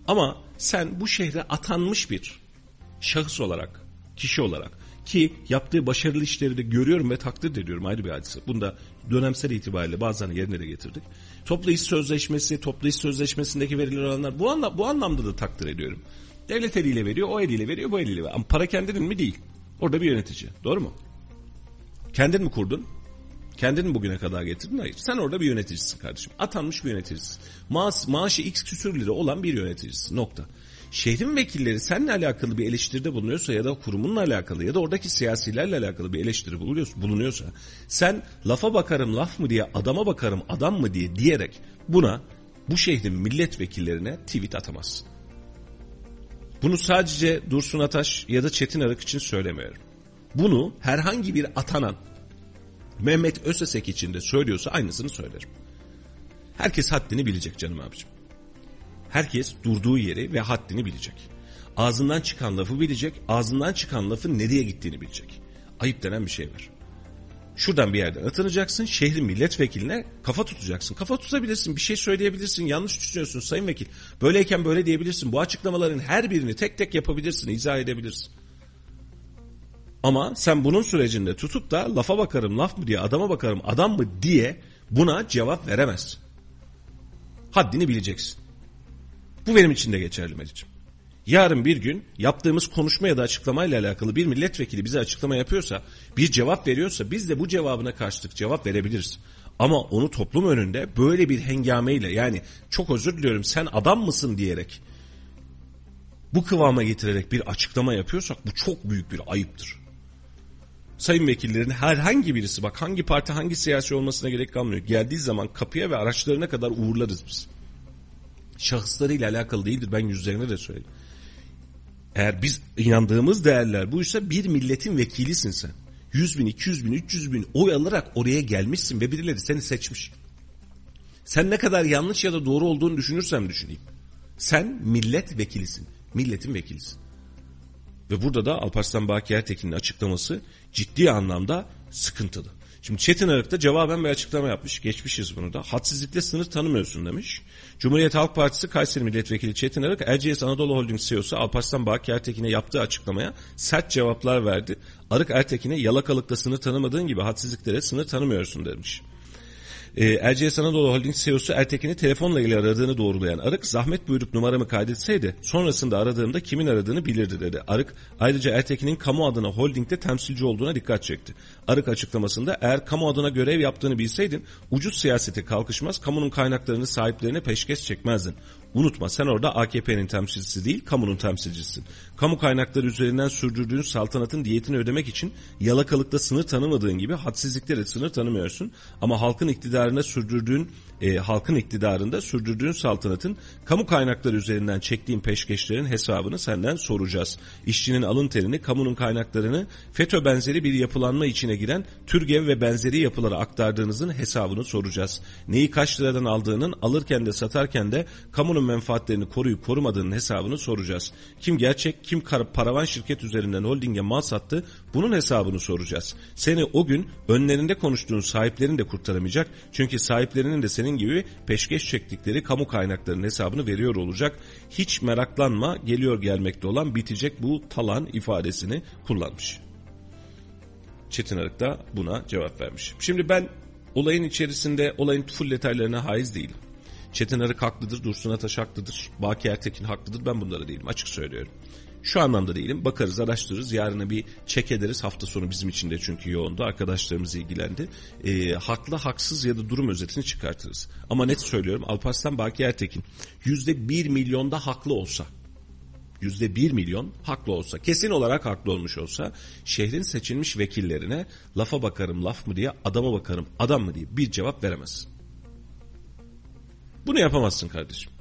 Ama sen bu şehre atanmış bir şahıs olarak, kişi olarak ki yaptığı başarılı işleri de görüyorum ve takdir ediyorum ayrı bir hadise. Bunda dönemsel itibariyle bazen yerine de getirdik. Toplu iş sözleşmesi, toplu iş sözleşmesindeki verilen olanlar bu, anla, bu anlamda da takdir ediyorum. Devlet eliyle veriyor, o eliyle veriyor, bu eliyle veriyor. Ama para kendinin mi değil. Orada bir yönetici. Doğru mu? Kendin mi kurdun? Kendin mi bugüne kadar getirdin? Hayır. Sen orada bir yöneticisin kardeşim. Atanmış bir yöneticisin. Maaş, maaşı x küsür lira olan bir yöneticisin. Nokta. Şehrin vekilleri seninle alakalı bir eleştiride bulunuyorsa ya da kurumunla alakalı ya da oradaki siyasilerle alakalı bir eleştiri bulunuyorsa, sen lafa bakarım laf mı diye adama bakarım adam mı diye diyerek buna bu şehrin milletvekillerine tweet atamazsın. Bunu sadece Dursun Ataş ya da Çetin Arık için söylemiyorum. Bunu herhangi bir atanan Mehmet Ösesek için de söylüyorsa aynısını söylerim. Herkes haddini bilecek canım abicim. Herkes durduğu yeri ve haddini bilecek. Ağzından çıkan lafı bilecek, ağzından çıkan lafın nereye gittiğini bilecek. Ayıp denen bir şey var. Şuradan bir yerden atınacaksın, şehrin milletvekiline kafa tutacaksın. Kafa tutabilirsin, bir şey söyleyebilirsin, yanlış düşünüyorsun sayın vekil. Böyleyken böyle diyebilirsin. Bu açıklamaların her birini tek tek yapabilirsin, izah edebilirsin. Ama sen bunun sürecinde tutup da lafa bakarım laf mı diye adama bakarım adam mı diye buna cevap veremezsin. Haddini bileceksin. Bu benim için de geçerli Melih'ciğim. Yarın bir gün yaptığımız konuşma ya da açıklamayla alakalı bir milletvekili bize açıklama yapıyorsa, bir cevap veriyorsa biz de bu cevabına karşılık cevap verebiliriz. Ama onu toplum önünde böyle bir hengameyle yani çok özür diliyorum sen adam mısın diyerek bu kıvama getirerek bir açıklama yapıyorsak bu çok büyük bir ayıptır. Sayın vekillerin herhangi birisi bak hangi parti hangi siyasi olmasına gerek kalmıyor. Geldiği zaman kapıya ve araçlarına kadar uğurlarız biz. Şahıslarıyla alakalı değildir ben yüzlerine de söyleyeyim. Eğer biz inandığımız değerler buysa bir milletin vekilisin sen. 100 bin, 200 bin, 300 bin oy alarak oraya gelmişsin ve birileri seni seçmiş. Sen ne kadar yanlış ya da doğru olduğunu düşünürsem düşüneyim. Sen millet vekilisin. Milletin vekilisin. Ve burada da Alparslan Baki Ertekin'in açıklaması ciddi anlamda sıkıntılı. Şimdi Çetin Arık da cevaben bir açıklama yapmış. Geçmişiz bunu da. Hadsizlikle sınır tanımıyorsun demiş. Cumhuriyet Halk Partisi Kayseri Milletvekili Çetin Arık, Erciyes Anadolu Holding CEO'su Alparslan Baki Ertekin'e yaptığı açıklamaya sert cevaplar verdi. Arık Ertekin'e yalakalıkta sınır tanımadığın gibi hadsizliklere sınır tanımıyorsun demiş. E, Erciyes Anadolu Holding CEO'su Ertekin'i telefonla ile aradığını doğrulayan Arık zahmet buyurup numaramı kaydetseydi sonrasında aradığımda kimin aradığını bilirdi dedi. Arık ayrıca Ertekin'in kamu adına holdingde temsilci olduğuna dikkat çekti. Arık açıklamasında eğer kamu adına görev yaptığını bilseydin ucuz siyasete kalkışmaz kamunun kaynaklarını sahiplerine peşkeş çekmezdin. Unutma sen orada AKP'nin temsilcisi değil kamunun temsilcisisin. Kamu kaynakları üzerinden sürdürdüğün saltanatın diyetini ödemek için yalakalıkta sınır tanımadığın gibi hadsizliklere sınır tanımıyorsun. Ama halkın iktidarına sürdürdüğün e, halkın iktidarında sürdürdüğün saltanatın kamu kaynakları üzerinden çektiğin peşkeşlerin hesabını senden soracağız. İşçinin alın terini, kamunun kaynaklarını FETÖ benzeri bir yapılanma içine giren TÜRGEV ve benzeri yapılara aktardığınızın hesabını soracağız. Neyi kaç liradan aldığının alırken de satarken de kamunun menfaatlerini koruyup korumadığının hesabını soracağız. Kim gerçek, kim paravan şirket üzerinden holdinge mal sattı bunun hesabını soracağız. Seni o gün önlerinde konuştuğun sahiplerin de kurtaramayacak. Çünkü sahiplerinin de senin gibi peşkeş çektikleri kamu kaynaklarının hesabını veriyor olacak. Hiç meraklanma geliyor gelmekte olan bitecek bu talan ifadesini kullanmış. Çetin Arık da buna cevap vermiş. Şimdi ben olayın içerisinde olayın full detaylarına haiz değilim. Çetin Arık haklıdır, Dursun Ataş haklıdır, Baki Ertekin haklıdır ben bunları değilim açık söylüyorum. Şu anlamda değilim. Bakarız, araştırırız. Yarına bir çek ederiz. Hafta sonu bizim için de çünkü yoğundu. Arkadaşlarımız ilgilendi. E, haklı, haksız ya da durum özetini çıkartırız. Ama net söylüyorum. Alparslan Baki Ertekin yüzde bir milyonda haklı olsa yüzde bir milyon haklı olsa, kesin olarak haklı olmuş olsa şehrin seçilmiş vekillerine lafa bakarım laf mı diye adama bakarım adam mı diye bir cevap veremez. Bunu yapamazsın kardeşim.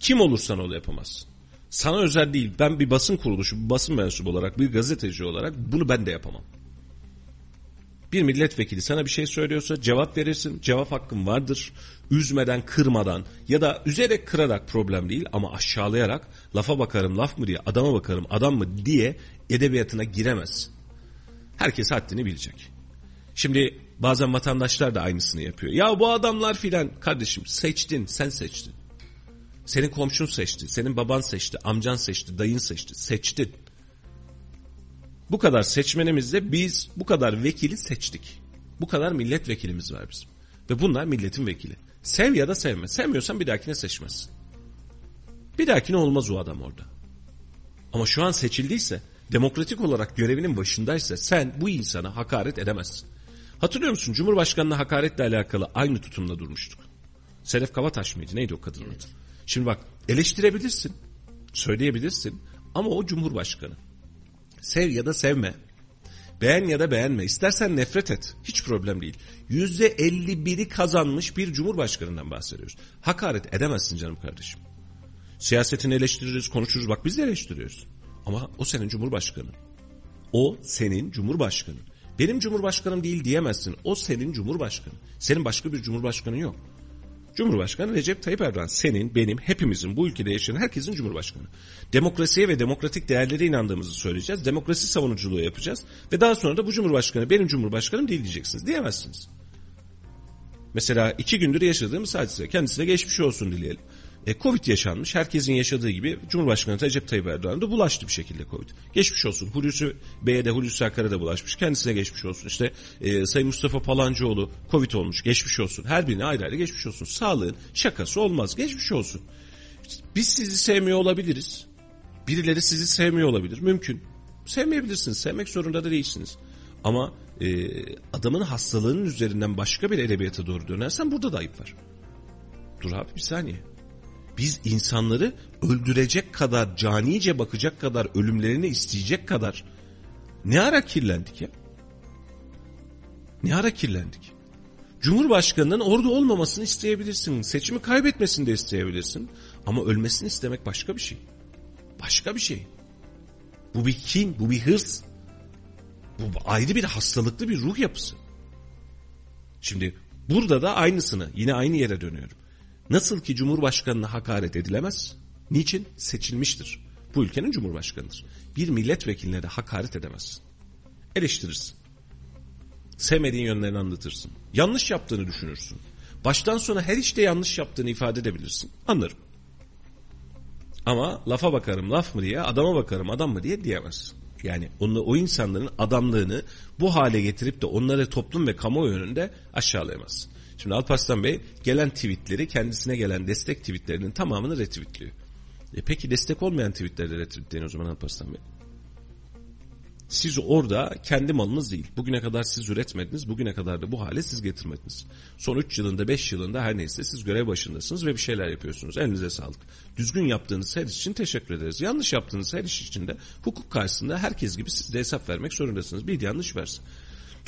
Kim olursan ol yapamazsın. Sana özel değil. Ben bir basın kuruluşu, bir basın mensubu olarak, bir gazeteci olarak bunu ben de yapamam. Bir milletvekili sana bir şey söylüyorsa cevap verirsin. Cevap hakkın vardır. Üzmeden, kırmadan ya da üzerek kırarak problem değil ama aşağılayarak lafa bakarım laf mı diye, adama bakarım adam mı diye edebiyatına giremez. Herkes haddini bilecek. Şimdi bazen vatandaşlar da aynısını yapıyor. Ya bu adamlar filan kardeşim seçtin, sen seçtin. Senin komşun seçti, senin baban seçti, amcan seçti, dayın seçti, seçtin. Bu kadar seçmenimizde biz bu kadar vekili seçtik. Bu kadar milletvekilimiz var bizim. Ve bunlar milletin vekili. Sev ya da sevme. Sevmiyorsan bir dahakine seçmezsin. Bir dahakine olmaz o adam orada. Ama şu an seçildiyse demokratik olarak görevinin başındaysa sen bu insana hakaret edemezsin. Hatırlıyor musun Cumhurbaşkanı'na hakaretle alakalı aynı tutumda durmuştuk. Sedef Kabataş mıydı neydi o kadının adı? Şimdi bak eleştirebilirsin, söyleyebilirsin ama o Cumhurbaşkanı. Sev ya da sevme. Beğen ya da beğenme. İstersen nefret et. Hiç problem değil. Yüzde 51'i kazanmış bir cumhurbaşkanından bahsediyoruz. Hakaret edemezsin canım kardeşim. Siyasetini eleştiririz, konuşuruz. Bak biz de eleştiriyoruz. Ama o senin cumhurbaşkanın. O senin cumhurbaşkanın. Benim cumhurbaşkanım değil diyemezsin. O senin cumhurbaşkanın. Senin başka bir cumhurbaşkanın yok. Cumhurbaşkanı Recep Tayyip Erdoğan senin, benim, hepimizin, bu ülkede yaşayan herkesin cumhurbaşkanı. Demokrasiye ve demokratik değerlere inandığımızı söyleyeceğiz. Demokrasi savunuculuğu yapacağız. Ve daha sonra da bu cumhurbaşkanı benim cumhurbaşkanım değil diyeceksiniz. Diyemezsiniz. Mesela iki gündür yaşadığımız hadise. Kendisine geçmiş olsun dileyelim. E, Covid yaşanmış. Herkesin yaşadığı gibi Cumhurbaşkanı Recep Tayyip Erdoğan da bulaştı bir şekilde Covid. Geçmiş olsun. Hulusi Bey'e de Hulusi Akar'a da bulaşmış. Kendisine geçmiş olsun. İşte e, Sayın Mustafa Palancıoğlu Covid olmuş. Geçmiş olsun. Her birine ayrı ayrı geçmiş olsun. Sağlığın şakası olmaz. Geçmiş olsun. Biz sizi sevmiyor olabiliriz. Birileri sizi sevmiyor olabilir. Mümkün. Sevmeyebilirsiniz. Sevmek zorunda da değilsiniz. Ama e, adamın hastalığının üzerinden başka bir edebiyata doğru dönersen burada da ayıp var. Dur abi bir saniye. Biz insanları öldürecek kadar, canice bakacak kadar, ölümlerini isteyecek kadar ne ara kirlendik ya? Ne ara kirlendik? Cumhurbaşkanının orada olmamasını isteyebilirsin. Seçimi kaybetmesini de isteyebilirsin. Ama ölmesini istemek başka bir şey. Başka bir şey. Bu bir kin, bu bir hırs. Bu ayrı bir hastalıklı bir ruh yapısı. Şimdi burada da aynısını yine aynı yere dönüyorum. Nasıl ki Cumhurbaşkanına hakaret edilemez? Niçin? Seçilmiştir. Bu ülkenin Cumhurbaşkanıdır. Bir milletvekiline de hakaret edemezsin. Eleştirirsin. Sevmediğin yönlerini anlatırsın. Yanlış yaptığını düşünürsün. Baştan sona her işte yanlış yaptığını ifade edebilirsin. Anlarım. Ama lafa bakarım laf mı diye, adama bakarım adam mı diye diyemezsin. Yani onu, o insanların adamlığını bu hale getirip de onları toplum ve kamuoyu önünde aşağılayamazsın. Şimdi Alparslan Bey gelen tweetleri kendisine gelen destek tweetlerinin tamamını retweetliyor. E peki destek olmayan tweetleri retweetleyin o zaman Alparslan Bey. Siz orada kendi malınız değil. Bugüne kadar siz üretmediniz. Bugüne kadar da bu hale siz getirmediniz. Son 3 yılında 5 yılında her neyse siz görev başındasınız ve bir şeyler yapıyorsunuz. Elinize sağlık. Düzgün yaptığınız her iş için teşekkür ederiz. Yanlış yaptığınız her iş için de hukuk karşısında herkes gibi siz de hesap vermek zorundasınız. Bir yanlış versin.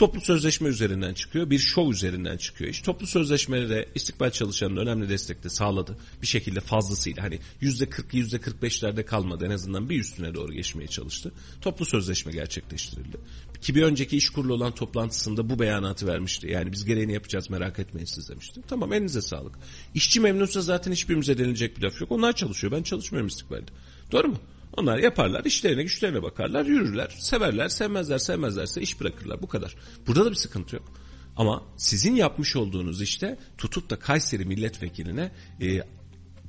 Toplu sözleşme üzerinden çıkıyor. Bir şov üzerinden çıkıyor. İşte toplu sözleşmelere istikbal çalışanının önemli destek de sağladı. Bir şekilde fazlasıyla hani yüzde 40 yüzde 45'lerde kalmadı. En azından bir üstüne doğru geçmeye çalıştı. Toplu sözleşme gerçekleştirildi. Ki bir önceki iş kurulu olan toplantısında bu beyanatı vermişti. Yani biz gereğini yapacağız merak etmeyin siz demişti. Tamam elinize sağlık. İşçi memnunsa zaten hiçbirimize denilecek bir laf yok. Onlar çalışıyor. Ben çalışmıyorum istikbalde. Doğru mu? Onlar yaparlar, işlerine güçlerine bakarlar, yürürler, severler, sevmezler, sevmezlerse iş bırakırlar. Bu kadar. Burada da bir sıkıntı yok. Ama sizin yapmış olduğunuz işte tutup da Kayseri milletvekiline e,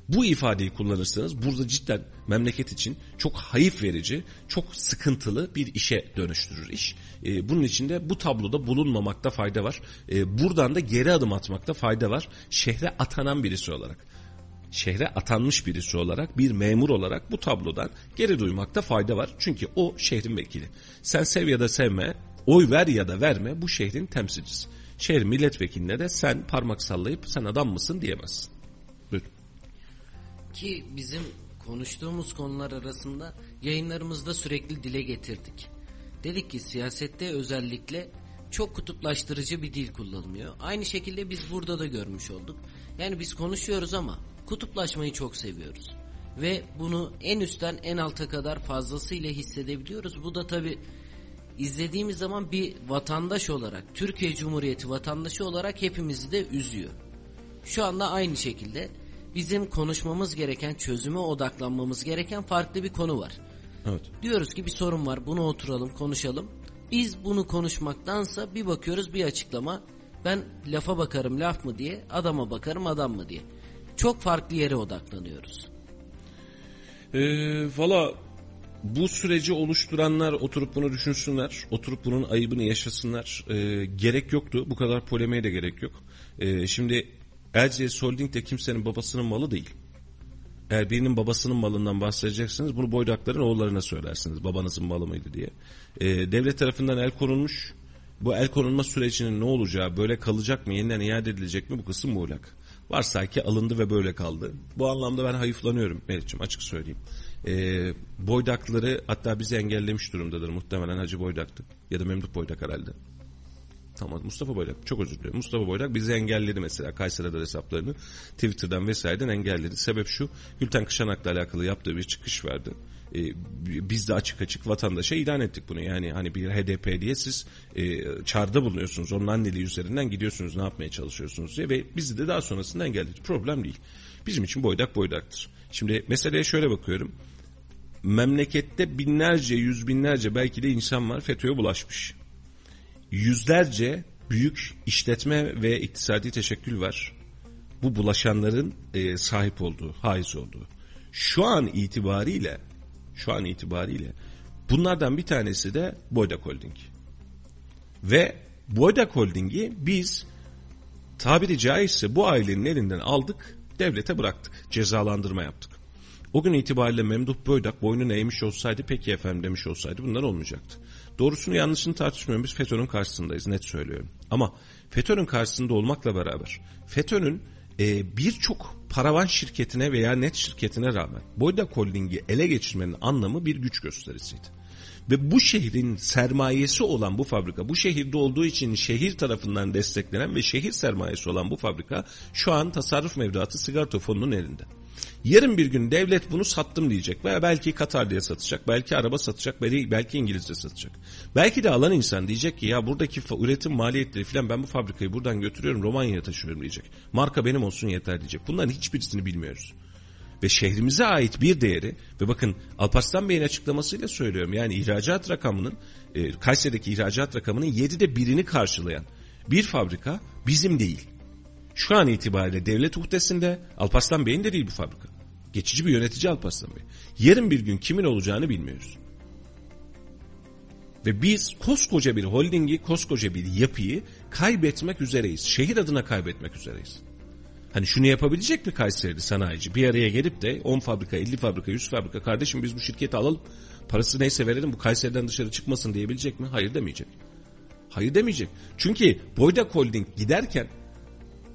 bu ifadeyi kullanırsanız burada cidden memleket için çok hayıf verici, çok sıkıntılı bir işe dönüştürür iş. E, bunun için de bu tabloda bulunmamakta fayda var. E, buradan da geri adım atmakta fayda var. Şehre atanan birisi olarak şehre atanmış birisi olarak bir memur olarak bu tablodan geri duymakta fayda var. Çünkü o şehrin vekili. Sen sev ya da sevme, oy ver ya da verme bu şehrin temsilcisi. Şehir milletvekiline de sen parmak sallayıp sen adam mısın diyemezsin. Buyurun. Ki bizim konuştuğumuz konular arasında yayınlarımızda sürekli dile getirdik. Dedik ki siyasette özellikle çok kutuplaştırıcı bir dil kullanılmıyor. Aynı şekilde biz burada da görmüş olduk. Yani biz konuşuyoruz ama kutuplaşmayı çok seviyoruz. Ve bunu en üstten en alta kadar fazlasıyla hissedebiliyoruz. Bu da tabi izlediğimiz zaman bir vatandaş olarak, Türkiye Cumhuriyeti vatandaşı olarak hepimizi de üzüyor. Şu anda aynı şekilde bizim konuşmamız gereken, çözüme odaklanmamız gereken farklı bir konu var. Evet. Diyoruz ki bir sorun var, bunu oturalım, konuşalım. Biz bunu konuşmaktansa bir bakıyoruz bir açıklama. Ben lafa bakarım laf mı diye, adama bakarım adam mı diye çok farklı yere odaklanıyoruz. Ee, Valla bu süreci oluşturanlar oturup bunu düşünsünler. Oturup bunun ayıbını yaşasınlar. Ee, gerek yoktu. Bu kadar polemiğe de gerek yok. Ee, şimdi Erciyes Holding de kimsenin babasının malı değil. Eğer birinin babasının malından bahsedeceksiniz bunu boydakların oğullarına söylersiniz. Babanızın malı mıydı diye. Ee, devlet tarafından el konulmuş. Bu el konulma sürecinin ne olacağı, böyle kalacak mı, yeniden iade edilecek mi bu kısım muğlak. Varsa ki alındı ve böyle kaldı. Bu anlamda ben hayıflanıyorum Meriç'im açık söyleyeyim. Ee, boydakları hatta bizi engellemiş durumdadır muhtemelen Hacı Boydak'tı. Ya da Memduh Boydak herhalde. Tamam Mustafa Boydak çok özür diliyorum. Mustafa Boydak bizi engelledi mesela Kayseri'de hesaplarını Twitter'dan vesaireden engelledi. Sebep şu Gülten Kışanak'la alakalı yaptığı bir çıkış verdi. Ee, biz de açık açık vatandaşa ilan ettik bunu. Yani hani bir HDP diye siz e, çağrıda bulunuyorsunuz. Onun anneliği üzerinden gidiyorsunuz ne yapmaya çalışıyorsunuz diye ve bizi de daha sonrasında engelledi. Problem değil. Bizim için boydak boydaktır. Şimdi meseleye şöyle bakıyorum. Memlekette binlerce, yüz binlerce belki de insan var FETÖ'ye bulaşmış yüzlerce büyük işletme ve iktisadi teşekkül var. Bu bulaşanların e, sahip olduğu, haiz olduğu. Şu an itibariyle, şu an itibariyle bunlardan bir tanesi de Boydak Holding. Ve Boydak Holding'i biz tabiri caizse bu ailenin elinden aldık, devlete bıraktık, cezalandırma yaptık. O gün itibariyle Memduh Boydak boynunu eğmiş olsaydı peki efendim demiş olsaydı bunlar olmayacaktı. Doğrusunu yanlışını tartışmıyorum. Biz FETÖ'nün karşısındayız net söylüyorum. Ama FETÖ'nün karşısında olmakla beraber FETÖ'nün e, birçok paravan şirketine veya net şirketine rağmen Boyda Holding'i ele geçirmenin anlamı bir güç gösterisiydi. Ve bu şehrin sermayesi olan bu fabrika, bu şehirde olduğu için şehir tarafından desteklenen ve şehir sermayesi olan bu fabrika şu an tasarruf mevduatı sigorta fonunun elinde. Yarın bir gün devlet bunu sattım diyecek veya belki Katar diye satacak, belki araba satacak, belki İngilizce satacak. Belki de alan insan diyecek ki ya buradaki üretim maliyetleri falan ben bu fabrikayı buradan götürüyorum Romanya'ya taşıyorum diyecek. Marka benim olsun yeter diyecek. Bunların hiçbirisini bilmiyoruz. Ve şehrimize ait bir değeri ve bakın Alparslan Bey'in açıklamasıyla söylüyorum yani ihracat rakamının e, Kayseri'deki ihracat rakamının 7'de birini karşılayan bir fabrika bizim değil. Şu an itibariyle devlet uhdesinde Alparslan Bey'in de değil bu fabrika. Geçici bir yönetici Alparslan Bey. Yarın bir gün kimin olacağını bilmiyoruz. Ve biz koskoca bir holdingi, koskoca bir yapıyı kaybetmek üzereyiz. Şehir adına kaybetmek üzereyiz. Hani şunu yapabilecek mi Kayseri'li sanayici? Bir araya gelip de 10 fabrika, 50 fabrika, 100 fabrika kardeşim biz bu şirketi alalım. Parası neyse verelim bu Kayseri'den dışarı çıkmasın diyebilecek mi? Hayır demeyecek. Hayır demeyecek. Çünkü Boydak Holding giderken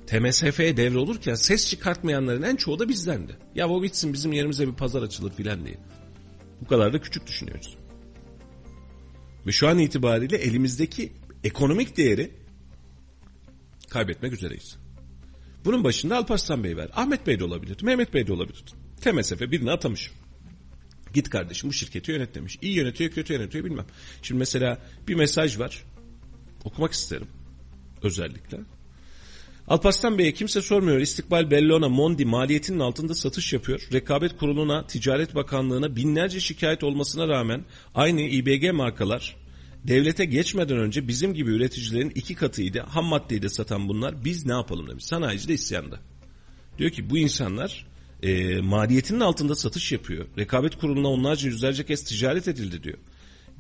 TMSF'ye devre olurken ses çıkartmayanların en çoğu da bizdendi. Ya o bitsin bizim yerimize bir pazar açılır filan diye. Bu kadar da küçük düşünüyoruz. Ve şu an itibariyle elimizdeki ekonomik değeri kaybetmek üzereyiz. Bunun başında Alparslan Bey var. Ahmet Bey de olabilir. Mehmet Bey de olabilir. TMSF birini atamış. Git kardeşim bu şirketi yönet demiş. İyi yönetiyor kötü yönetiyor bilmem. Şimdi mesela bir mesaj var. Okumak isterim. Özellikle. Alparslan Bey'e kimse sormuyor. İstikbal Bellona Mondi maliyetinin altında satış yapıyor. Rekabet Kurulu'na, Ticaret Bakanlığı'na binlerce şikayet olmasına rağmen aynı İBG markalar devlete geçmeden önce bizim gibi üreticilerin iki katıydı. Ham maddeyi de satan bunlar. Biz ne yapalım demiş. Sanayici de isyanda. Diyor ki bu insanlar e, maliyetinin altında satış yapıyor. Rekabet Kurulu'na onlarca yüzlerce kez ticaret edildi diyor.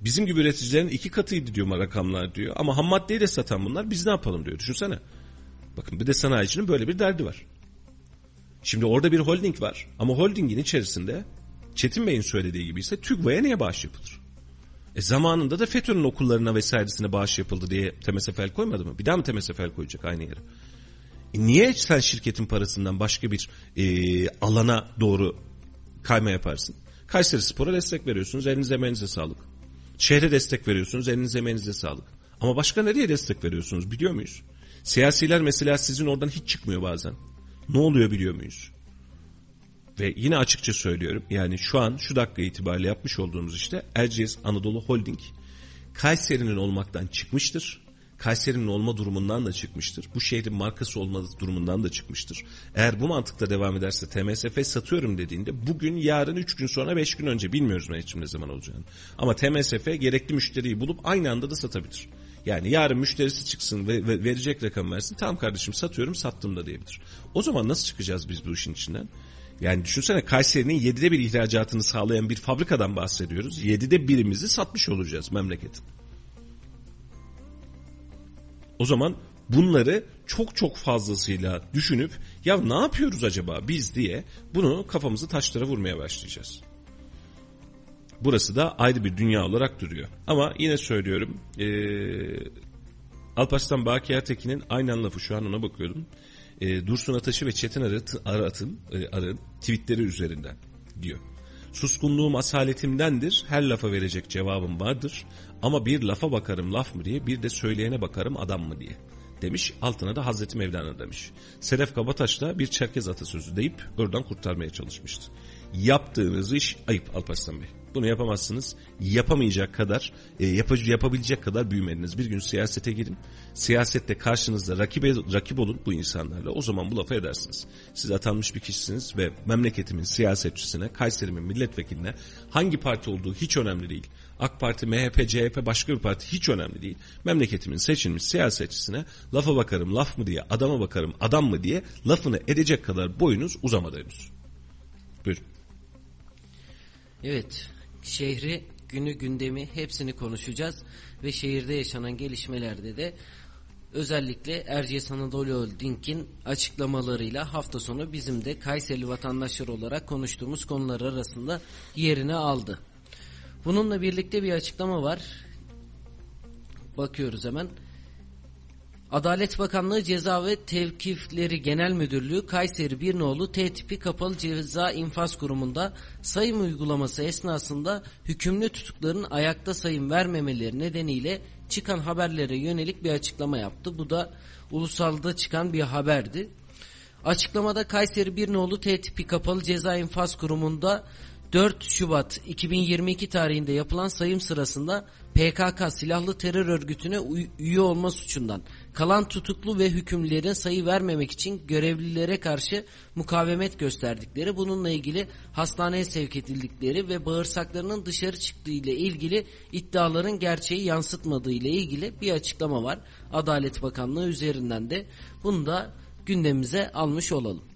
Bizim gibi üreticilerin iki katıydı diyor rakamlar diyor. Ama ham maddeyi de satan bunlar biz ne yapalım diyor. Düşünsene. Bakın bir de sanayicinin böyle bir derdi var. Şimdi orada bir holding var ama holdingin içerisinde Çetin Bey'in söylediği gibi ise TÜGVA'ya niye bağış yapılır? E zamanında da FETÖ'nün okullarına vesairesine bağış yapıldı diye TMSFL koymadı mı? Bir daha mı TMSFL koyacak aynı yere? E niye sen şirketin parasından başka bir e, alana doğru kayma yaparsın? Kayseri Spor'a destek veriyorsunuz, elinize emeğinize sağlık. Şehre destek veriyorsunuz, elinize emeğinize sağlık. Ama başka nereye destek veriyorsunuz biliyor muyuz? Siyasiler mesela sizin oradan hiç çıkmıyor bazen. Ne oluyor biliyor muyuz? Ve yine açıkça söylüyorum yani şu an şu dakika itibariyle yapmış olduğumuz işte Erciyes Anadolu Holding Kayseri'nin olmaktan çıkmıştır. Kayseri'nin olma durumundan da çıkmıştır. Bu şehrin markası olma durumundan da çıkmıştır. Eğer bu mantıkla devam ederse TMSF satıyorum dediğinde bugün, yarın, 3 gün sonra, 5 gün önce bilmiyoruz için ne zaman olacağını. Ama TMSF gerekli müşteriyi bulup aynı anda da satabilir. Yani yarın müşterisi çıksın ve, ve verecek rakam versin. Tamam kardeşim satıyorum sattım da diyebilir. O zaman nasıl çıkacağız biz bu işin içinden? Yani düşünsene Kayseri'nin 7'de bir ihracatını sağlayan bir fabrikadan bahsediyoruz. 7'de birimizi satmış olacağız memleketin. O zaman bunları çok çok fazlasıyla düşünüp ya ne yapıyoruz acaba biz diye bunu kafamızı taşlara vurmaya başlayacağız. Burası da ayrı bir dünya olarak duruyor. Ama yine söylüyorum ee, Alparslan Baki Ertekin'in aynen lafı şu an ona bakıyordum. E, Dursun Ataş'ı ve Çetin Arat'ın Arat'ın e, Arın tweetleri üzerinden diyor. Suskunluğum asaletimdendir. Her lafa verecek cevabım vardır. Ama bir lafa bakarım laf mı diye bir de söyleyene bakarım adam mı diye demiş. Altına da Hazreti Mevlana demiş. Sedef Kabataş da bir Çerkez atasözü deyip oradan kurtarmaya çalışmıştı. Yaptığınız iş ayıp Alparslan Bey. Bunu yapamazsınız. Yapamayacak kadar, e, yap yapabilecek kadar büyümediniz. Bir gün siyasete girin. Siyasette karşınızda rakip, rakip olun bu insanlarla. O zaman bu lafı edersiniz. Siz atanmış bir kişisiniz ve memleketimin siyasetçisine, Kayseri'min milletvekiline hangi parti olduğu hiç önemli değil. AK Parti, MHP, CHP başka bir parti hiç önemli değil. Memleketimin seçilmiş siyasetçisine lafa bakarım laf mı diye, adama bakarım adam mı diye lafını edecek kadar boyunuz uzamadı henüz. Buyurun. Evet, şehri, günü, gündemi hepsini konuşacağız ve şehirde yaşanan gelişmelerde de özellikle Erciyes Anadolu Holding'in açıklamalarıyla hafta sonu bizim de Kayseri vatandaşlar olarak konuştuğumuz konular arasında yerini aldı. Bununla birlikte bir açıklama var. Bakıyoruz hemen. Adalet Bakanlığı Ceza ve Tevkifleri Genel Müdürlüğü Kayseri Birnoğlu T tipi kapalı ceza infaz kurumunda sayım uygulaması esnasında hükümlü tutukların ayakta sayım vermemeleri nedeniyle çıkan haberlere yönelik bir açıklama yaptı. Bu da ulusalda çıkan bir haberdi. Açıklamada Kayseri Birnoğlu T tipi kapalı ceza infaz kurumunda 4 Şubat 2022 tarihinde yapılan sayım sırasında PKK silahlı terör örgütüne üye olma suçundan kalan tutuklu ve hükümlülerin sayı vermemek için görevlilere karşı mukavemet gösterdikleri bununla ilgili hastaneye sevk edildikleri ve bağırsaklarının dışarı çıktığı ile ilgili iddiaların gerçeği yansıtmadığı ile ilgili bir açıklama var. Adalet Bakanlığı üzerinden de bunu da gündemimize almış olalım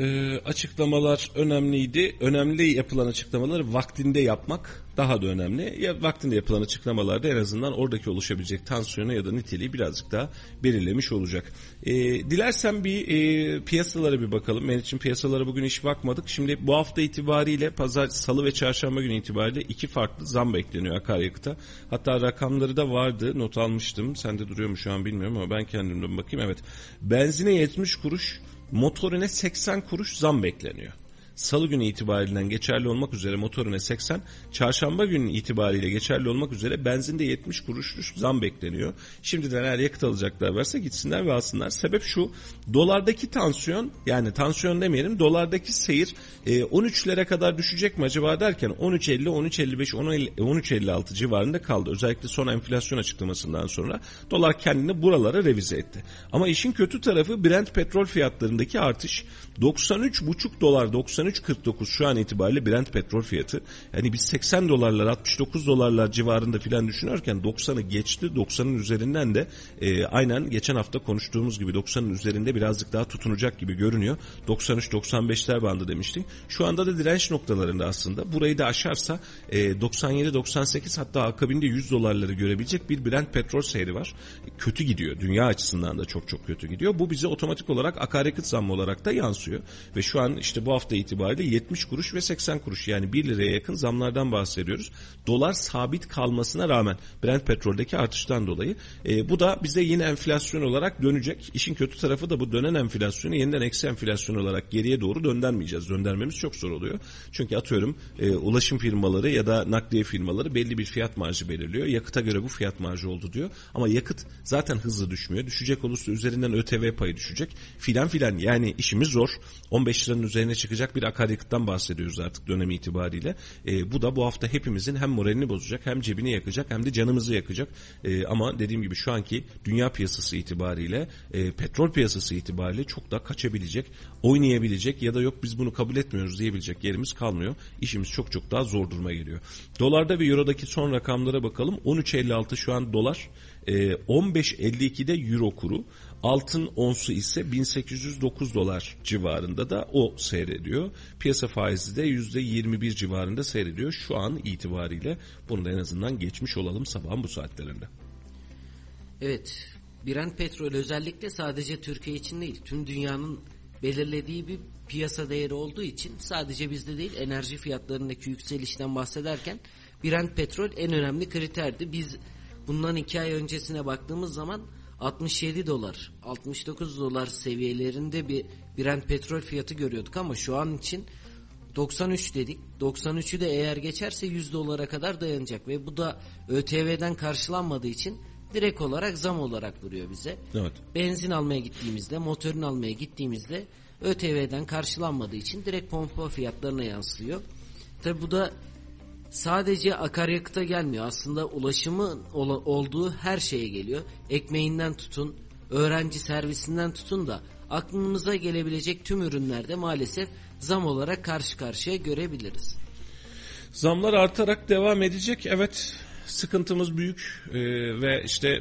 e, açıklamalar önemliydi. Önemli yapılan açıklamaları vaktinde yapmak daha da önemli. Ya vaktinde yapılan açıklamalarda en azından oradaki oluşabilecek tansiyonu ya da niteliği birazcık daha belirlemiş olacak. E, dilersen bir e, piyasalara bir bakalım. Ben için piyasalara bugün hiç bakmadık. Şimdi bu hafta itibariyle pazar, salı ve çarşamba günü itibariyle iki farklı zam bekleniyor akaryakıta. Hatta rakamları da vardı. Not almıştım. Sende duruyor mu şu an bilmiyorum ama ben kendimden bakayım. Evet. Benzine 70 kuruş, motorine 80 kuruş zam bekleniyor. Salı günü itibariyle geçerli olmak üzere motorine 80, çarşamba günü itibariyle geçerli olmak üzere benzinde 70 kuruşluş zam bekleniyor. Şimdiden eğer yakıt alacaklar varsa gitsinler ve alsınlar. Sebep şu, dolardaki tansiyon yani tansiyon demeyelim dolardaki seyir e, 13'lere kadar düşecek mi acaba derken 13.50, 13.55, 13.56 civarında kaldı. Özellikle son enflasyon açıklamasından sonra dolar kendini buralara revize etti. Ama işin kötü tarafı Brent petrol fiyatlarındaki artış 93,5 dolar 93.49 şu an itibariyle Brent petrol fiyatı. Yani biz 80 dolarlar 69 dolarlar civarında filan düşünürken 90'ı geçti. 90'ın üzerinden de e, aynen geçen hafta konuştuğumuz gibi 90'ın üzerinde birazcık daha tutunacak gibi görünüyor. 93-95'ler bandı demiştik. Şu anda da direnç noktalarında aslında. Burayı da aşarsa e, 97-98 hatta akabinde 100 dolarları görebilecek bir Brent petrol seyri var. Kötü gidiyor. Dünya açısından da çok çok kötü gidiyor. Bu bize otomatik olarak akaryakıt zammı olarak da yansıyor. Ve şu an işte bu hafta itibariyle 70 kuruş ve 80 kuruş yani 1 liraya yakın zamlardan bahsediyoruz. Dolar sabit kalmasına rağmen Brent petroldeki artıştan dolayı e, bu da bize yine enflasyon olarak dönecek. İşin kötü tarafı da bu dönen enflasyonu yeniden eksi enflasyon olarak geriye doğru döndürmeyeceğiz. Döndürmemiz çok zor oluyor. Çünkü atıyorum e, ulaşım firmaları ya da nakliye firmaları belli bir fiyat marjı belirliyor. Yakıta göre bu fiyat marjı oldu diyor. Ama yakıt zaten hızlı düşmüyor. Düşecek olursa üzerinden ÖTV payı düşecek. Filan filan yani işimiz zor. 15 liranın üzerine çıkacak bir akaryakıttan bahsediyoruz artık dönemi itibariyle. E, bu da bu hafta hepimizin hem moralini bozacak hem cebini yakacak hem de canımızı yakacak. E, ama dediğim gibi şu anki dünya piyasası itibariyle e, petrol piyasası itibariyle çok da kaçabilecek, oynayabilecek ya da yok biz bunu kabul etmiyoruz diyebilecek yerimiz kalmıyor. İşimiz çok çok daha zor duruma geliyor. Dolarda ve eurodaki son rakamlara bakalım. 13.56 şu an dolar. 15.52'de euro kuru. Altın onsu ise 1809 dolar civarında da o seyrediyor. Piyasa faizi de %21 civarında seyrediyor şu an itibariyle. Bunu da en azından geçmiş olalım sabahın bu saatlerinde. Evet Brent petrol özellikle sadece Türkiye için değil, tüm dünyanın belirlediği bir piyasa değeri olduğu için sadece bizde değil enerji fiyatlarındaki yükselişten bahsederken Brent petrol en önemli kriterdi. Biz bundan iki ay öncesine baktığımız zaman 67 dolar, 69 dolar seviyelerinde bir Brent petrol fiyatı görüyorduk ama şu an için 93 dedik. 93'ü de eğer geçerse 100 dolara kadar dayanacak ve bu da ÖTV'den karşılanmadığı için direkt olarak zam olarak duruyor bize. Evet. Benzin almaya gittiğimizde, motorun almaya gittiğimizde ÖTV'den karşılanmadığı için direkt pompa fiyatlarına yansıyor. Tabi bu da sadece akaryakıta gelmiyor. Aslında ulaşımı ola- olduğu her şeye geliyor. Ekmeğinden tutun, öğrenci servisinden tutun da aklımıza gelebilecek tüm ürünlerde maalesef zam olarak karşı karşıya görebiliriz. Zamlar artarak devam edecek. Evet sıkıntımız büyük Ee, ve işte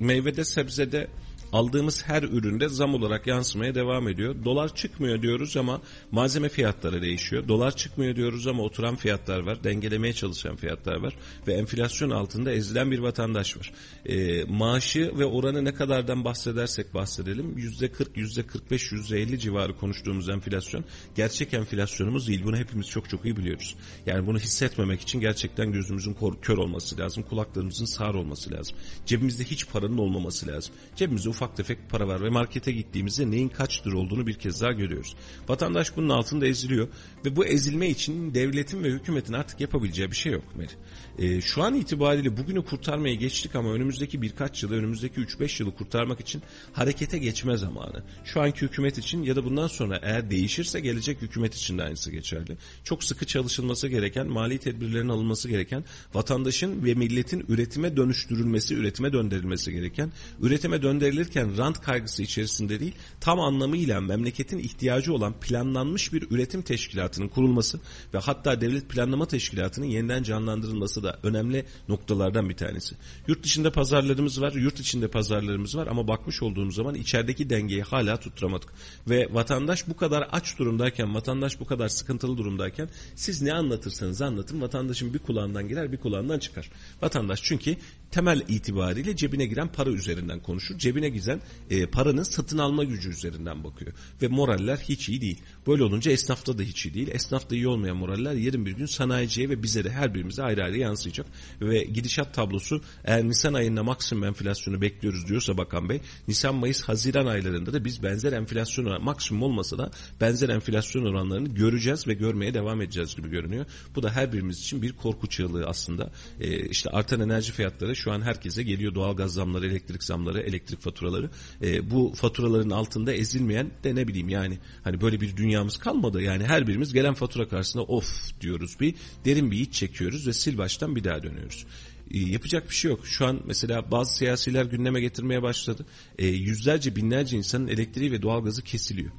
meyvede sebzede aldığımız her üründe zam olarak yansımaya devam ediyor. Dolar çıkmıyor diyoruz ama malzeme fiyatları değişiyor. Dolar çıkmıyor diyoruz ama oturan fiyatlar var. Dengelemeye çalışan fiyatlar var. Ve enflasyon altında ezilen bir vatandaş var. Ee, maaşı ve oranı ne kadardan bahsedersek bahsedelim. %40, %45, %50 civarı konuştuğumuz enflasyon gerçek enflasyonumuz değil. Bunu hepimiz çok çok iyi biliyoruz. Yani bunu hissetmemek için gerçekten gözümüzün kör olması lazım. Kulaklarımızın sağır olması lazım. Cebimizde hiç paranın olmaması lazım. Cebimizde ufak tefek para var ve markete gittiğimizde neyin kaç lira olduğunu bir kez daha görüyoruz. Vatandaş bunun altında eziliyor ve bu ezilme için devletin ve hükümetin artık yapabileceği bir şey yok Meri. Ee, şu an itibariyle bugünü kurtarmaya geçtik ama önümüzdeki birkaç yılı, önümüzdeki 3-5 yılı kurtarmak için harekete geçme zamanı. Şu anki hükümet için ya da bundan sonra eğer değişirse gelecek hükümet için de aynısı geçerli. Çok sıkı çalışılması gereken, mali tedbirlerin alınması gereken, vatandaşın ve milletin üretime dönüştürülmesi, üretime döndürülmesi gereken, üretime döndürülürken rant kaygısı içerisinde değil, tam anlamıyla memleketin ihtiyacı olan planlanmış bir üretim teşkilatının kurulması ve hatta devlet planlama teşkilatının yeniden canlandırılması da önemli noktalardan bir tanesi. Yurt dışında pazarlarımız var, yurt içinde pazarlarımız var ama bakmış olduğumuz zaman içerideki dengeyi hala tutturamadık. Ve vatandaş bu kadar aç durumdayken, vatandaş bu kadar sıkıntılı durumdayken siz ne anlatırsanız anlatın vatandaşın bir kulağından girer bir kulağından çıkar. Vatandaş çünkü temel itibariyle cebine giren para üzerinden konuşur. Cebine giden e, paranın satın alma gücü üzerinden bakıyor. Ve moraller hiç iyi değil. Böyle olunca esnafta da hiç iyi değil. Esnafta iyi olmayan moraller yarın bir gün sanayiciye ve bize de her birimize ayrı ayrı yansıyacak. Ve gidişat tablosu eğer Nisan ayında maksimum enflasyonu bekliyoruz diyorsa Bakan Bey, Nisan, Mayıs, Haziran aylarında da biz benzer enflasyon maksimum olmasa da benzer enflasyon oranlarını göreceğiz ve görmeye devam edeceğiz gibi görünüyor. Bu da her birimiz için bir korku çığlığı aslında. E, işte artan enerji fiyatları şu an herkese geliyor. Doğalgaz zamları, elektrik zamları, elektrik faturaları. E, bu faturaların altında ezilmeyen de ne bileyim yani hani böyle bir dünyamız kalmadı. Yani her birimiz gelen fatura karşısında of diyoruz bir derin bir iç çekiyoruz ve sil baştan bir daha dönüyoruz. E, yapacak bir şey yok. Şu an mesela bazı siyasiler gündeme getirmeye başladı. E, yüzlerce binlerce insanın elektriği ve doğalgazı kesiliyor.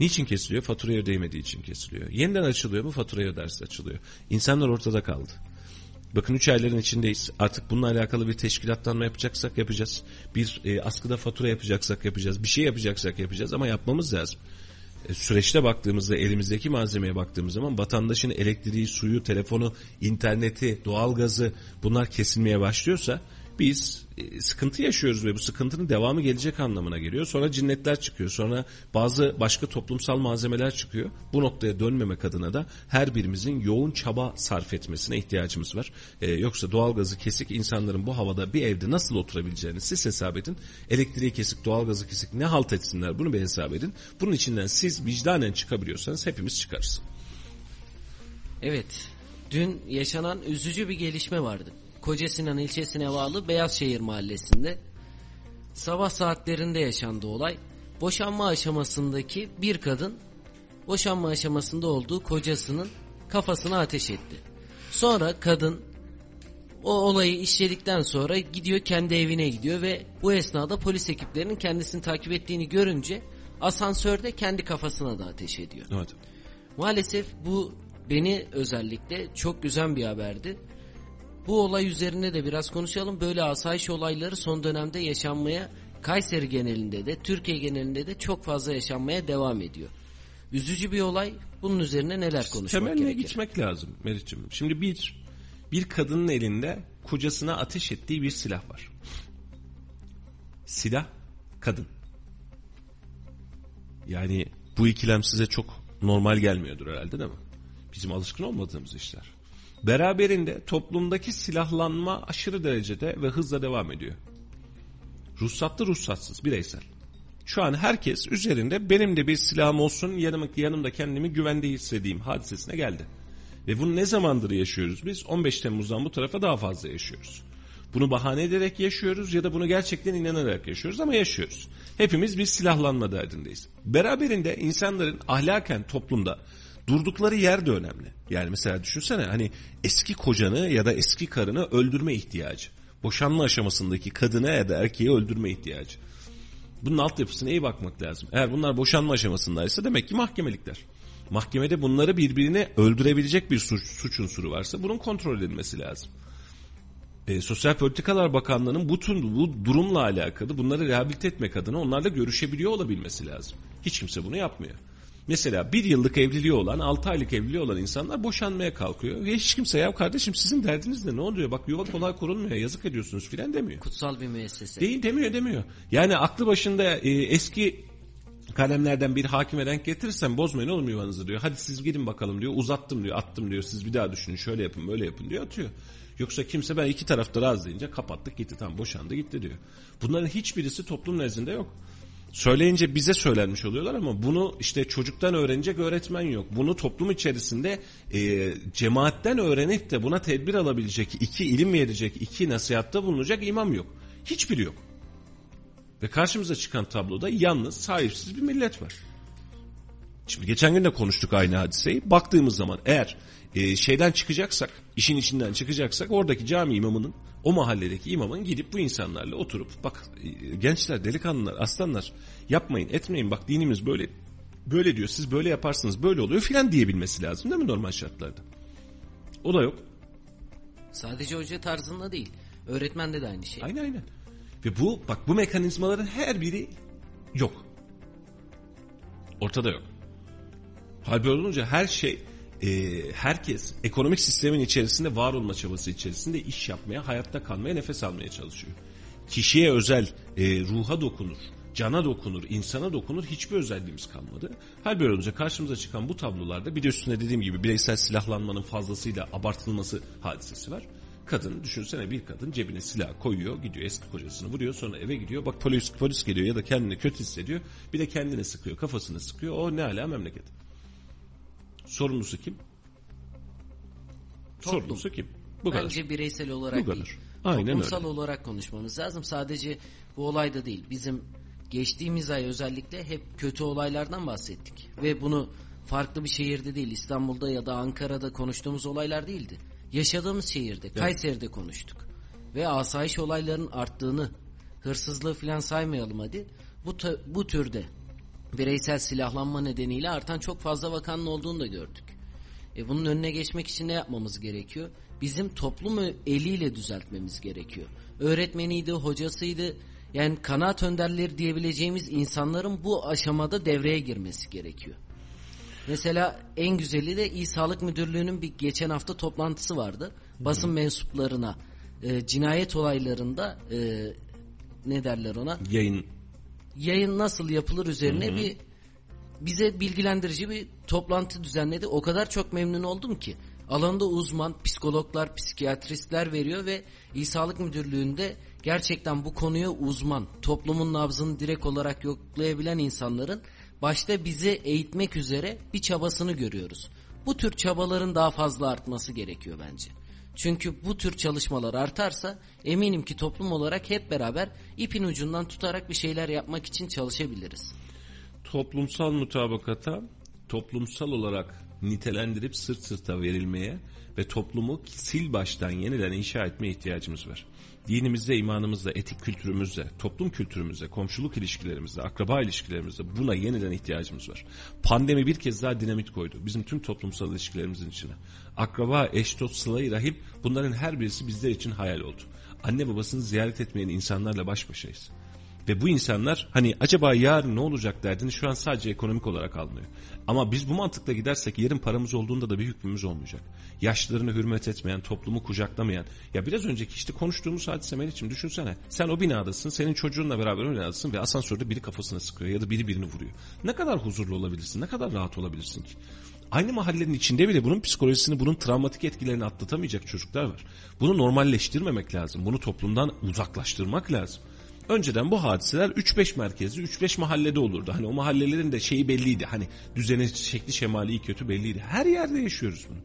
Niçin kesiliyor? Faturayı ödeyemediği için kesiliyor. Yeniden açılıyor mu? Faturayı öderse açılıyor. İnsanlar ortada kaldı. Bakın 3 ayların içindeyiz. Artık bununla alakalı bir teşkilatlanma yapacaksak yapacağız. Bir e, askıda fatura yapacaksak yapacağız. Bir şey yapacaksak yapacağız ama yapmamız lazım. E, süreçte baktığımızda elimizdeki malzemeye baktığımız zaman vatandaşın elektriği, suyu, telefonu, interneti, doğalgazı bunlar kesilmeye başlıyorsa biz e, sıkıntı yaşıyoruz ve bu sıkıntının devamı gelecek anlamına geliyor. Sonra cinnetler çıkıyor. Sonra bazı başka toplumsal malzemeler çıkıyor. Bu noktaya dönmemek adına da her birimizin yoğun çaba sarf etmesine ihtiyacımız var. Ee, yoksa doğalgazı kesik insanların bu havada bir evde nasıl oturabileceğini siz hesap edin. Elektriği kesik, doğalgazı kesik ne halt etsinler bunu bir hesap edin. Bunun içinden siz vicdanen çıkabiliyorsanız hepimiz çıkarız. Evet, dün yaşanan üzücü bir gelişme vardı. Kocasinan ilçesine bağlı Beyazşehir mahallesinde sabah saatlerinde yaşandı olay. Boşanma aşamasındaki bir kadın boşanma aşamasında olduğu kocasının kafasına ateş etti. Sonra kadın o olayı işledikten sonra gidiyor kendi evine gidiyor ve bu esnada polis ekiplerinin kendisini takip ettiğini görünce asansörde kendi kafasına da ateş ediyor. Evet. Maalesef bu beni özellikle çok güzel bir haberdi. Bu olay üzerine de biraz konuşalım. Böyle asayiş olayları son dönemde yaşanmaya Kayseri genelinde de Türkiye genelinde de çok fazla yaşanmaya devam ediyor. Üzücü bir olay. Bunun üzerine neler konuşmak Temeline gerekir? gitmek lazım Meriç'im. Şimdi bir, bir kadının elinde kocasına ateş ettiği bir silah var. silah, kadın. Yani bu ikilem size çok normal gelmiyordur herhalde değil mi? Bizim alışkın olmadığımız işler. Beraberinde toplumdaki silahlanma aşırı derecede ve hızla devam ediyor. Ruhsatlı ruhsatsız bireysel. Şu an herkes üzerinde benim de bir silahım olsun yanımda, yanımda kendimi güvende hissedeyim hadisesine geldi. Ve bunu ne zamandır yaşıyoruz biz? 15 Temmuz'dan bu tarafa daha fazla yaşıyoruz. Bunu bahane ederek yaşıyoruz ya da bunu gerçekten inanarak yaşıyoruz ama yaşıyoruz. Hepimiz bir silahlanma derdindeyiz. Beraberinde insanların ahlaken toplumda durdukları yer de önemli. Yani mesela düşünsene hani eski kocanı ya da eski karını öldürme ihtiyacı. Boşanma aşamasındaki kadına ya da erkeği öldürme ihtiyacı. Bunun altyapısına iyi bakmak lazım. Eğer bunlar boşanma aşamasındaysa demek ki mahkemelikler. Mahkemede bunları birbirine öldürebilecek bir suç, suç unsuru varsa bunun kontrol edilmesi lazım. E, Sosyal Politikalar Bakanlığı'nın bu, tüm, bu durumla alakalı bunları rehabilite etmek adına onlarla görüşebiliyor olabilmesi lazım. Hiç kimse bunu yapmıyor. Mesela bir yıllık evliliği olan, altı aylık evliliği olan insanlar boşanmaya kalkıyor. Ve hiç kimse ya kardeşim sizin derdiniz ne? Ne oluyor? Bak yuva kolay korunmuyor. Yazık ediyorsunuz filan demiyor. Kutsal bir müessese. Değil demiyor demiyor. Yani aklı başında e, eski kalemlerden bir hakime denk getirirsem bozmayın oğlum yuvanızı diyor. Hadi siz gidin bakalım diyor. Uzattım diyor. Attım diyor. Siz bir daha düşünün. Şöyle yapın böyle yapın diyor. Atıyor. Yoksa kimse ben iki tarafta razı deyince kapattık gitti. Tam boşandı gitti diyor. Bunların hiçbirisi toplum nezdinde yok. Söyleyince bize söylenmiş oluyorlar ama bunu işte çocuktan öğrenecek öğretmen yok. Bunu toplum içerisinde e, cemaatten öğrenip de buna tedbir alabilecek, iki ilim verecek, iki nasihatta bulunacak imam yok. Hiçbiri yok. Ve karşımıza çıkan tabloda yalnız sahipsiz bir millet var. Şimdi geçen gün de konuştuk aynı hadiseyi. Baktığımız zaman eğer e, şeyden çıkacaksak, işin içinden çıkacaksak oradaki cami imamının, o mahalledeki imamın gidip bu insanlarla oturup bak e, gençler, delikanlılar, aslanlar yapmayın, etmeyin bak dinimiz böyle böyle diyor. Siz böyle yaparsınız, böyle oluyor filan diyebilmesi lazım değil mi normal şartlarda? O da yok. Sadece hoca tarzında değil. Öğretmende de aynı şey. Aynen aynen. Ve bu bak bu mekanizmaların her biri yok. Ortada yok. Hal böyle olunca her şey e, herkes ekonomik sistemin içerisinde var olma çabası içerisinde iş yapmaya, hayatta kalmaya, nefes almaya çalışıyor. Kişiye özel e, ruha dokunur, cana dokunur, insana dokunur hiçbir özelliğimiz kalmadı. Hal böyle olunca karşımıza çıkan bu tablolarda bir de üstüne dediğim gibi bireysel silahlanmanın fazlasıyla abartılması hadisesi var. Kadın düşünsene bir kadın cebine silah koyuyor gidiyor eski kocasını vuruyor sonra eve gidiyor bak polis, polis geliyor ya da kendini kötü hissediyor bir de kendini sıkıyor kafasını sıkıyor o ne ala memleket. Sorumlusu kim? Toplum. Sorumlusu kim? Bu kadar. Bence bireysel olarak Bu kadar. değil. Aynen Toplumsal öyle. olarak konuşmamız lazım. Sadece bu olayda değil. Bizim geçtiğimiz ay özellikle hep kötü olaylardan bahsettik. Ve bunu farklı bir şehirde değil İstanbul'da ya da Ankara'da konuştuğumuz olaylar değildi. Yaşadığımız şehirde Kayseri'de konuştuk. Ve asayiş olaylarının arttığını hırsızlığı falan saymayalım hadi. Bu, bu türde bireysel silahlanma nedeniyle artan çok fazla vakanın olduğunu da gördük. E bunun önüne geçmek için ne yapmamız gerekiyor? Bizim toplumu eliyle düzeltmemiz gerekiyor. Öğretmeniydi, hocasıydı, yani kanaat önderleri diyebileceğimiz insanların bu aşamada devreye girmesi gerekiyor. Mesela en güzeli de İl Sağlık Müdürlüğü'nün bir geçen hafta toplantısı vardı. Basın mensuplarına e, cinayet olaylarında e, ne derler ona? Yayın yayın nasıl yapılır üzerine bir bize bilgilendirici bir toplantı düzenledi. O kadar çok memnun oldum ki. Alanda uzman psikologlar, psikiyatristler veriyor ve İl Sağlık Müdürlüğü'nde gerçekten bu konuya uzman, toplumun nabzını direkt olarak yoklayabilen insanların başta bizi eğitmek üzere bir çabasını görüyoruz. Bu tür çabaların daha fazla artması gerekiyor bence. Çünkü bu tür çalışmalar artarsa eminim ki toplum olarak hep beraber ipin ucundan tutarak bir şeyler yapmak için çalışabiliriz. toplumsal mutabakata toplumsal olarak nitelendirip sırt sırta verilmeye ve toplumu sil baştan yeniden inşa etmeye ihtiyacımız var. Dinimizde, imanımızda, etik kültürümüzde, toplum kültürümüzde, komşuluk ilişkilerimizde, akraba ilişkilerimizde buna yeniden ihtiyacımız var. Pandemi bir kez daha dinamit koydu bizim tüm toplumsal ilişkilerimizin içine. Akraba, eş, dost, sıla rahim bunların her birisi bizler için hayal oldu. Anne babasını ziyaret etmeyen insanlarla baş başayız. Ve bu insanlar hani acaba yarın ne olacak derdini şu an sadece ekonomik olarak almıyor. Ama biz bu mantıkla gidersek yarın paramız olduğunda da bir hükmümüz olmayacak. Yaşlarını hürmet etmeyen, toplumu kucaklamayan. Ya biraz önceki işte konuştuğumuz hadise Melih'ciğim düşünsene. Sen o binadasın, senin çocuğunla beraber o binadasın ve asansörde biri kafasına sıkıyor ya da biri birini vuruyor. Ne kadar huzurlu olabilirsin, ne kadar rahat olabilirsin ki? Aynı mahallenin içinde bile bunun psikolojisini, bunun travmatik etkilerini atlatamayacak çocuklar var. Bunu normalleştirmemek lazım. Bunu toplumdan uzaklaştırmak lazım. Önceden bu hadiseler 3-5 merkezli, 3-5 mahallede olurdu. Hani o mahallelerin de şeyi belliydi. Hani düzeni, şekli, şemali iyi kötü belliydi. Her yerde yaşıyoruz bunu.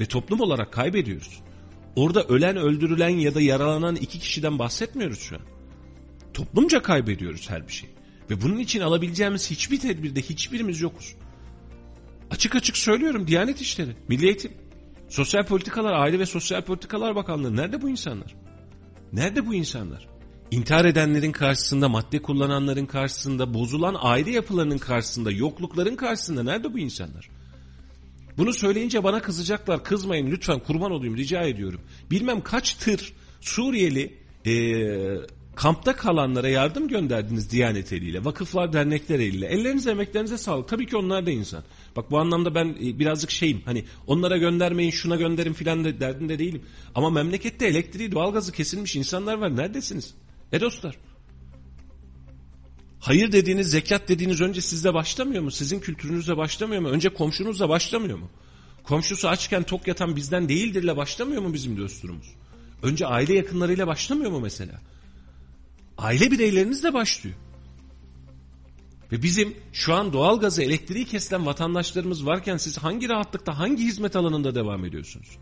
Ve toplum olarak kaybediyoruz. Orada ölen, öldürülen ya da yaralanan iki kişiden bahsetmiyoruz şu an. Toplumca kaybediyoruz her bir şey. Ve bunun için alabileceğimiz hiçbir tedbirde hiçbirimiz yokuz. Açık açık söylüyorum Diyanet İşleri, Milli Eğitim, Sosyal Politikalar, Aile ve Sosyal Politikalar Bakanlığı nerede bu insanlar? Nerede bu insanlar? İntihar edenlerin karşısında, madde kullananların karşısında, bozulan aile yapılarının karşısında, yoklukların karşısında nerede bu insanlar? Bunu söyleyince bana kızacaklar. Kızmayın lütfen kurban olayım rica ediyorum. Bilmem kaç tır Suriyeli ee, kampta kalanlara yardım gönderdiniz Diyanet eliyle, vakıflar dernekler eliyle. Ellerinize emeklerinize sağlık. Tabii ki onlar da insan. Bak bu anlamda ben e, birazcık şeyim hani onlara göndermeyin şuna gönderin filan da derdinde değilim. Ama memlekette elektriği doğalgazı kesilmiş insanlar var. Neredesiniz? E dostlar. Hayır dediğiniz, zekat dediğiniz önce sizde başlamıyor mu? Sizin kültürünüzde başlamıyor mu? Önce komşunuzla başlamıyor mu? Komşusu açken tok yatan bizden değildirle başlamıyor mu bizim dosturumuz? Önce aile yakınlarıyla başlamıyor mu mesela? Aile bireylerinizle başlıyor. Ve bizim şu an doğalgazı, elektriği kesilen vatandaşlarımız varken siz hangi rahatlıkta, hangi hizmet alanında devam ediyorsunuz?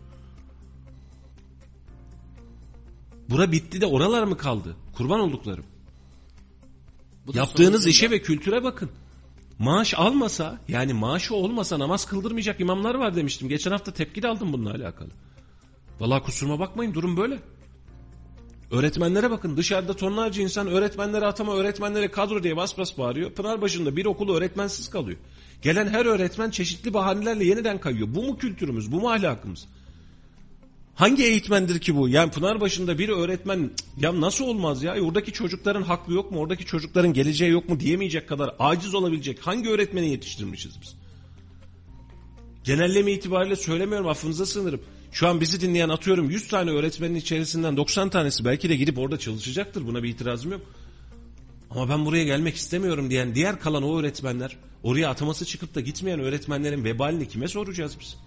Bura bitti de oralar mı kaldı? Kurban olduklarım. Bu Yaptığınız işe ve kültüre bakın. Maaş almasa yani maaşı olmasa namaz kıldırmayacak imamlar var demiştim. Geçen hafta tepki de aldım bununla alakalı. Vallahi kusuruma bakmayın durum böyle. Öğretmenlere bakın dışarıda tonlarca insan öğretmenlere atama öğretmenlere kadro diye bas bas bağırıyor. Pınarbaşı'nda bir okulu öğretmensiz kalıyor. Gelen her öğretmen çeşitli bahanelerle yeniden kayıyor. Bu mu kültürümüz bu mu ahlakımız? Hangi eğitmendir ki bu? Yani Pınarbaşı'nda bir öğretmen "Cık, ya nasıl olmaz ya? E, Oradaki çocukların hakkı yok mu? Oradaki çocukların geleceği yok mu diyemeyecek kadar aciz olabilecek hangi öğretmeni yetiştirmişiz biz? Genelleme itibariyle söylemiyorum affınıza sığınırım. Şu an bizi dinleyen atıyorum 100 tane öğretmenin içerisinden 90 tanesi belki de gidip orada çalışacaktır. Buna bir itirazım yok. Ama ben buraya gelmek istemiyorum diyen diğer kalan o öğretmenler oraya ataması çıkıp da gitmeyen öğretmenlerin vebalini kime soracağız biz?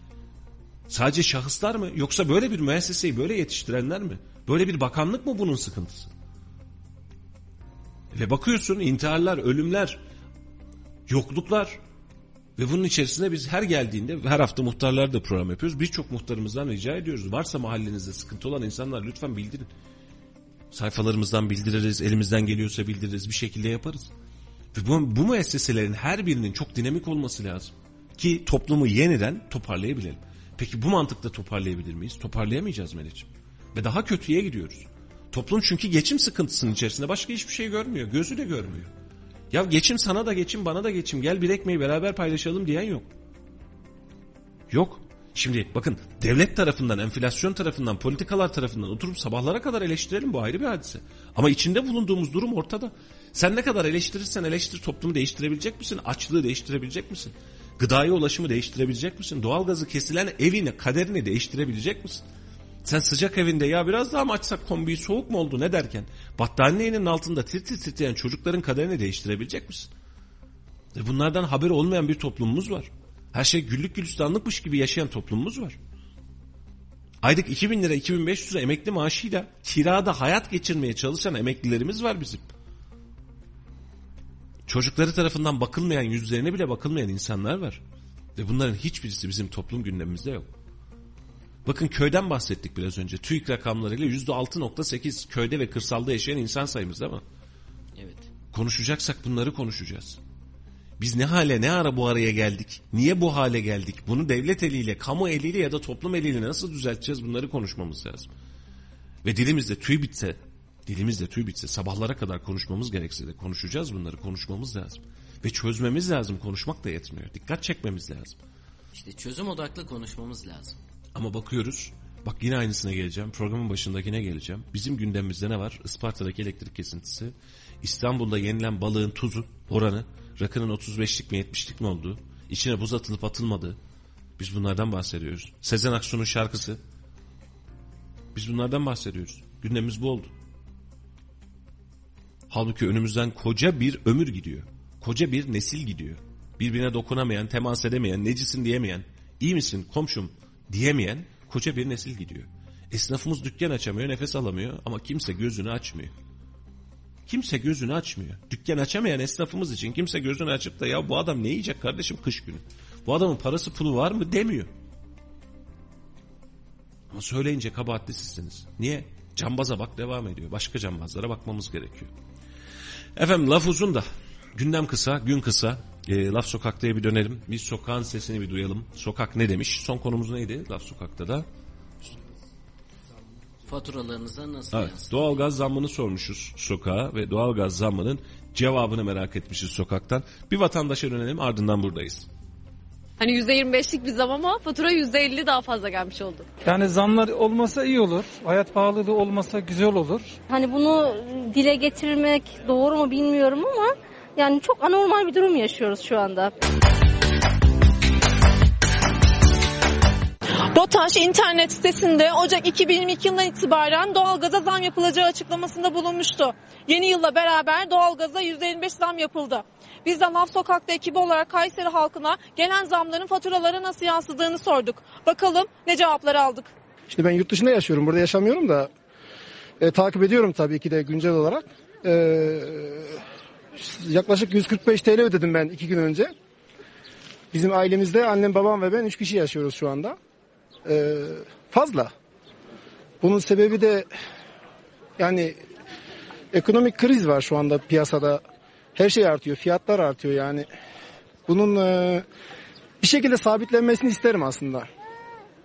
Sadece şahıslar mı yoksa böyle bir müesseseyi böyle yetiştirenler mi? Böyle bir bakanlık mı bunun sıkıntısı? Ve bakıyorsun intiharlar, ölümler, yokluklar ve bunun içerisinde biz her geldiğinde her hafta muhtarlar da program yapıyoruz. Birçok muhtarımızdan rica ediyoruz. Varsa mahallenizde sıkıntı olan insanlar lütfen bildirin. Sayfalarımızdan bildiririz, elimizden geliyorsa bildiririz, bir şekilde yaparız. Ve bu, bu müesseselerin her birinin çok dinamik olması lazım. Ki toplumu yeniden toparlayabilelim. Peki bu mantıkla toparlayabilir miyiz? Toparlayamayacağız Melih'ciğim. Ve daha kötüye gidiyoruz. Toplum çünkü geçim sıkıntısının içerisinde başka hiçbir şey görmüyor. Gözü de görmüyor. Ya geçim sana da geçim bana da geçim gel bir ekmeği beraber paylaşalım diyen yok. Yok. Şimdi bakın devlet tarafından, enflasyon tarafından, politikalar tarafından oturup sabahlara kadar eleştirelim bu ayrı bir hadise. Ama içinde bulunduğumuz durum ortada. Sen ne kadar eleştirirsen eleştir toplumu değiştirebilecek misin? Açlığı değiştirebilecek misin? Gıdaya ulaşımı değiştirebilecek misin? Doğalgazı kesilen evini, kaderini değiştirebilecek misin? Sen sıcak evinde ya biraz daha mı açsak kombiyi soğuk mu oldu ne derken battaniyenin altında tir tir titreyen çocukların kaderini değiştirebilecek misin? E bunlardan haber olmayan bir toplumumuz var. Her şey güllük gülistanlıkmış gibi yaşayan toplumumuz var. Aylık 2000 lira 2500 lira emekli maaşıyla kirada hayat geçirmeye çalışan emeklilerimiz var bizim. Çocukları tarafından bakılmayan yüzlerine bile bakılmayan insanlar var. Ve bunların hiçbirisi bizim toplum gündemimizde yok. Bakın köyden bahsettik biraz önce. TÜİK rakamlarıyla %6.8 köyde ve kırsalda yaşayan insan sayımız değil mi? Evet. Konuşacaksak bunları konuşacağız. Biz ne hale ne ara bu araya geldik? Niye bu hale geldik? Bunu devlet eliyle, kamu eliyle ya da toplum eliyle nasıl düzelteceğiz? Bunları konuşmamız lazım. Ve dilimizde tüy bitse, dilimizde tüy bitse sabahlara kadar konuşmamız gerekse de konuşacağız bunları konuşmamız lazım. Ve çözmemiz lazım konuşmak da yetmiyor. Dikkat çekmemiz lazım. İşte çözüm odaklı konuşmamız lazım. Ama bakıyoruz. Bak yine aynısına geleceğim. Programın başındakine geleceğim. Bizim gündemimizde ne var? Isparta'daki elektrik kesintisi. İstanbul'da yenilen balığın tuzu, oranı, rakının 35'lik mi 70'lik mi olduğu, içine buz atılıp atılmadığı. Biz bunlardan bahsediyoruz. Sezen Aksu'nun şarkısı. Biz bunlardan bahsediyoruz. Gündemimiz bu oldu. Halbuki önümüzden koca bir ömür gidiyor. Koca bir nesil gidiyor. Birbirine dokunamayan, temas edemeyen, necisin diyemeyen, iyi misin komşum diyemeyen koca bir nesil gidiyor. Esnafımız dükkan açamıyor, nefes alamıyor ama kimse gözünü açmıyor. Kimse gözünü açmıyor. Dükkan açamayan esnafımız için kimse gözünü açıp da ya bu adam ne yiyecek kardeşim kış günü? Bu adamın parası pulu var mı demiyor. Ama söyleyince kabahatli sizsiniz. Niye? Cambaza bak devam ediyor. Başka cambazlara bakmamız gerekiyor. Efendim laf uzun da gündem kısa, gün kısa. E, laf sokaktaya bir dönelim. Bir sokağın sesini bir duyalım. Sokak ne demiş? Son konumuz neydi? Laf sokakta da. Faturalarınıza nasıl Evet, yansır? doğalgaz zammını sormuşuz sokağa ve doğalgaz zammının cevabını merak etmişiz sokaktan. Bir vatandaşa dönelim ardından buradayız. Hani %25'lik bir zam ama fatura %50 daha fazla gelmiş oldu. Yani zamlar olmasa iyi olur. Hayat pahalılığı olmasa güzel olur. Hani bunu dile getirmek doğru mu bilmiyorum ama yani çok anormal bir durum yaşıyoruz şu anda. BOTAŞ internet sitesinde Ocak 2022 yılından itibaren doğalgaza zam yapılacağı açıklamasında bulunmuştu. Yeni yılla beraber doğalgaza %25 zam yapıldı. Biz de Laf Sokak'ta ekibi olarak Kayseri halkına gelen zamların faturalara nasıl yansıdığını sorduk. Bakalım ne cevaplar aldık. Şimdi ben yurt dışında yaşıyorum. Burada yaşamıyorum da e, takip ediyorum tabii ki de güncel olarak. E, yaklaşık 145 TL ödedim ben iki gün önce. Bizim ailemizde annem, babam ve ben üç kişi yaşıyoruz şu anda. E, fazla. Bunun sebebi de yani ekonomik kriz var şu anda piyasada. Her şey artıyor, fiyatlar artıyor yani. Bunun e, bir şekilde sabitlenmesini isterim aslında.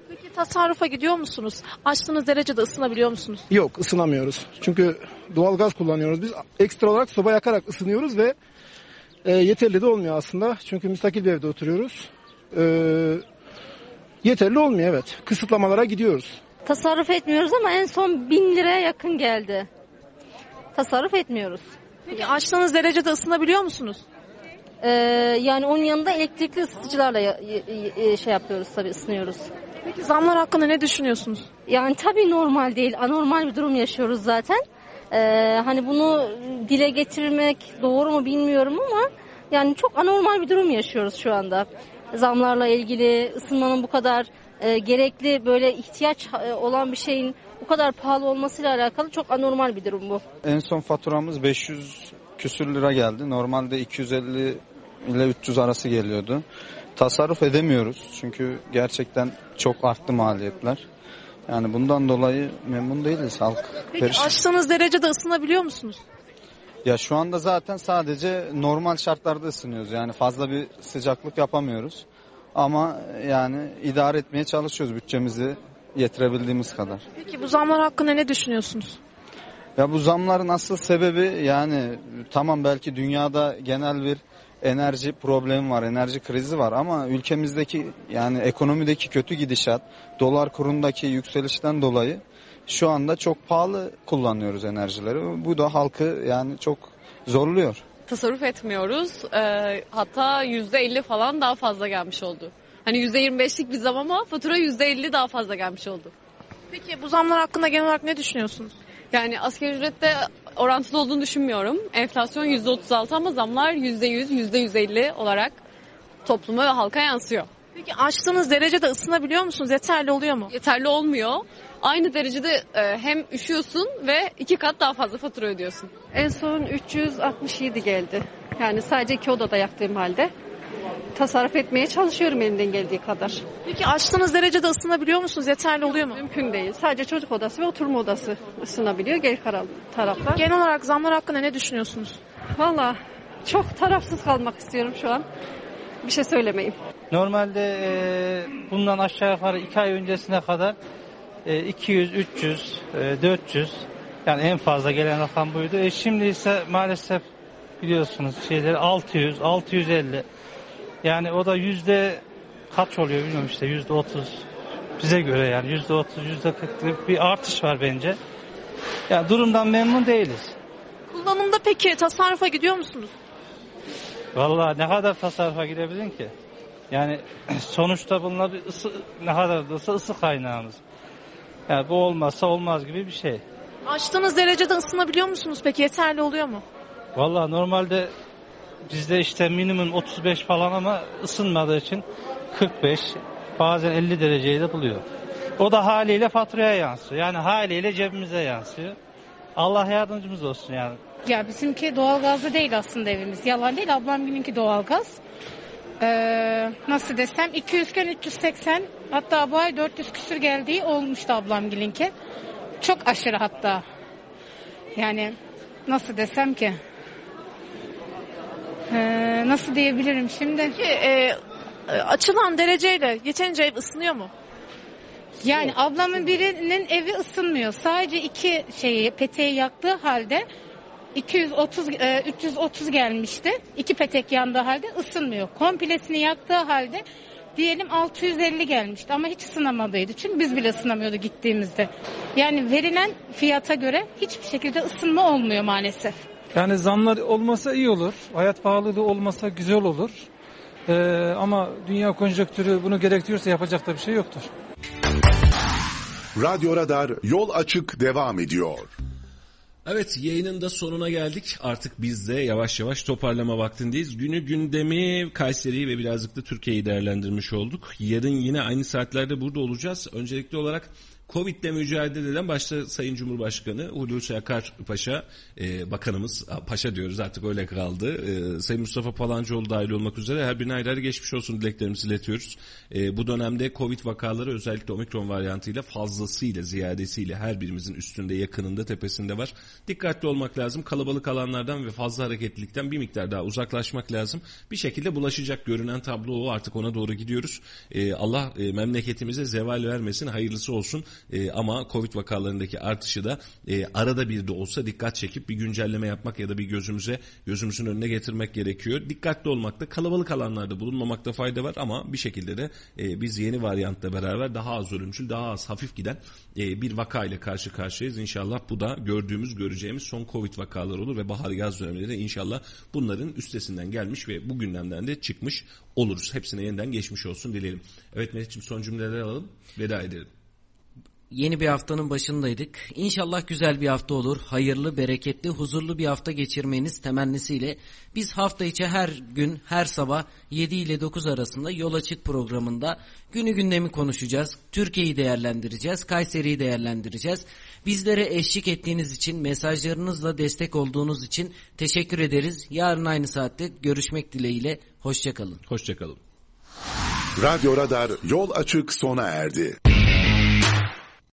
Peki tasarrufa gidiyor musunuz? Açtığınız derecede ısınabiliyor musunuz? Yok ısınamıyoruz. Çünkü doğal gaz kullanıyoruz. Biz ekstra olarak soba yakarak ısınıyoruz ve e, yeterli de olmuyor aslında. Çünkü müstakil bir evde oturuyoruz. E, yeterli olmuyor evet. Kısıtlamalara gidiyoruz. Tasarruf etmiyoruz ama en son 1000 liraya yakın geldi. Tasarruf etmiyoruz. Peki açtığınız derecede ısınabiliyor musunuz? Ee, yani onun yanında elektrikli ısıtıcılarla ya- y- y- şey yapıyoruz tabii ısınıyoruz. Peki zamlar hakkında ne düşünüyorsunuz? Yani tabii normal değil, anormal bir durum yaşıyoruz zaten. Ee, hani bunu dile getirmek doğru mu bilmiyorum ama yani çok anormal bir durum yaşıyoruz şu anda. Zamlarla ilgili ısınmanın bu kadar e, gerekli böyle ihtiyaç e, olan bir şeyin bu kadar pahalı olmasıyla alakalı çok anormal bir durum bu. En son faturamız 500 küsür lira geldi. Normalde 250 ile 300 arası geliyordu. Tasarruf edemiyoruz çünkü gerçekten çok arttı maliyetler. Yani bundan dolayı memnun değiliz halk. Peki perişan. açtığınız derecede ısınabiliyor musunuz? Ya şu anda zaten sadece normal şartlarda ısınıyoruz. Yani fazla bir sıcaklık yapamıyoruz. Ama yani idare etmeye çalışıyoruz bütçemizi yetirebildiğimiz kadar. Peki bu zamlar hakkında ne düşünüyorsunuz? Ya bu zamların asıl sebebi yani tamam belki dünyada genel bir enerji problemi var, enerji krizi var ama ülkemizdeki yani ekonomideki kötü gidişat, dolar kurundaki yükselişten dolayı şu anda çok pahalı kullanıyoruz enerjileri. Bu da halkı yani çok zorluyor. Tasarruf etmiyoruz. Ee, hatta %50 falan daha fazla gelmiş oldu. Hani %25'lik bir zam ama fatura %50 daha fazla gelmiş oldu. Peki bu zamlar hakkında genel olarak ne düşünüyorsunuz? Yani asgari ücrette orantılı olduğunu düşünmüyorum. Enflasyon %36 ama zamlar %100, %150 olarak topluma ve halka yansıyor. Peki açtığınız derecede ısınabiliyor musunuz? Yeterli oluyor mu? Yeterli olmuyor. Aynı derecede e, hem üşüyorsun ve iki kat daha fazla fatura ödüyorsun. En son 367 geldi. Yani sadece iki odada yaktığım halde. Tasarruf etmeye çalışıyorum elimden geldiği kadar. Peki açtığınız derecede ısınabiliyor musunuz? Yeterli oluyor mu? Mümkün değil. Sadece çocuk odası ve oturma odası ısınabiliyor. Geri taraflar. Genel olarak zamlar hakkında ne düşünüyorsunuz? Valla çok tarafsız kalmak istiyorum şu an. Bir şey söylemeyeyim. Normalde e, bundan aşağı yukarı 2 ay öncesine kadar e, 200, 300, e, 400 yani en fazla gelen rakam buydu. E, şimdi ise maalesef biliyorsunuz şeyleri 600, 650 yani o da yüzde kaç oluyor bilmiyorum işte yüzde 30 bize göre yani yüzde 30, yüzde 40 bir artış var bence. Yani durumdan memnun değiliz. Kullanım konuda peki tasarrufa gidiyor musunuz? Vallahi ne kadar tasarrufa gidebilin ki? Yani sonuçta bunlar bir ısı, ne kadar da olsa ısı kaynağımız. Yani bu olmazsa olmaz gibi bir şey. Açtığınız derecede ısınabiliyor musunuz peki? Yeterli oluyor mu? Vallahi normalde bizde işte minimum 35 falan ama ısınmadığı için 45 bazen 50 dereceyi de buluyor. O da haliyle faturaya yansıyor. Yani haliyle cebimize yansıyor. Allah yardımcımız olsun yani. Ya bizimki doğalgazlı değil aslında evimiz. Yalan değil ablamınki doğalgaz. Ee, nasıl desem 200 iken 380 hatta bu ay 400 küsür geldiği olmuştu ablamgilinki. Çok aşırı hatta. Yani nasıl desem ki Ee, nasıl diyebilirim şimdi? Peki e, açılan dereceyle yeterince ev ısınıyor mu? Yani ablamın birinin evi ısınmıyor. Sadece iki şeyi peteği yaktığı halde 230 e, 330 gelmişti. İki petek yandığı halde ısınmıyor. Komplesini yaktığı halde diyelim 650 gelmişti ama hiç ısınamadıydı. Çünkü biz bile ısınamıyordu gittiğimizde. Yani verilen fiyata göre hiçbir şekilde ısınma olmuyor maalesef. Yani zamlar olmasa iyi olur. Hayat pahalılığı olmasa güzel olur. Ee, ama dünya konjonktürü bunu gerektiriyorsa yapacak da bir şey yoktur. Radyo Radar yol açık devam ediyor. Evet yayının da sonuna geldik. Artık biz de yavaş yavaş toparlama vaktindeyiz. Günü gündemi Kayseri'yi ve birazcık da Türkiye'yi değerlendirmiş olduk. Yarın yine aynı saatlerde burada olacağız. Öncelikli olarak Covid'le mücadele eden başta Sayın Cumhurbaşkanı Hulusi Akar Paşa, e, bakanımız, paşa diyoruz artık öyle kaldı. E, Sayın Mustafa Palancıoğlu dahil olmak üzere her birine ayrı ayrı geçmiş olsun dileklerimizi iletiyoruz. E, bu dönemde Covid vakaları özellikle omikron varyantıyla fazlasıyla, ziyadesiyle her birimizin üstünde, yakınında, tepesinde var. Dikkatli olmak lazım. Kalabalık alanlardan ve fazla hareketlilikten bir miktar daha uzaklaşmak lazım. Bir şekilde bulaşacak görünen tablo o artık ona doğru gidiyoruz. E, Allah e, memleketimize zeval vermesin, hayırlısı olsun. E, ama Covid vakalarındaki artışı da e, arada bir de olsa dikkat çekip bir güncelleme yapmak ya da bir gözümüze gözümüzün önüne getirmek gerekiyor. Dikkatli olmakta, kalabalık alanlarda bulunmamakta fayda var ama bir şekilde de e, biz yeni varyantla beraber daha az ölümcül, daha az hafif giden e, bir vaka ile karşı karşıyayız. İnşallah bu da gördüğümüz, göreceğimiz son Covid vakaları olur ve bahar yaz dönemleri de inşallah bunların üstesinden gelmiş ve bu gündemden de çıkmış oluruz. Hepsine yeniden geçmiş olsun dileyelim. Evet Mehmetciğim son cümleler alalım, veda edelim. Yeni bir haftanın başındaydık. İnşallah güzel bir hafta olur. Hayırlı, bereketli, huzurlu bir hafta geçirmeniz temennisiyle biz hafta içi her gün, her sabah 7 ile 9 arasında Yol Açık programında günü gündemi konuşacağız. Türkiye'yi değerlendireceğiz, Kayseri'yi değerlendireceğiz. Bizlere eşlik ettiğiniz için, mesajlarınızla destek olduğunuz için teşekkür ederiz. Yarın aynı saatte görüşmek dileğiyle. Hoşçakalın. Hoşçakalın. Radyo Radar yol açık sona erdi.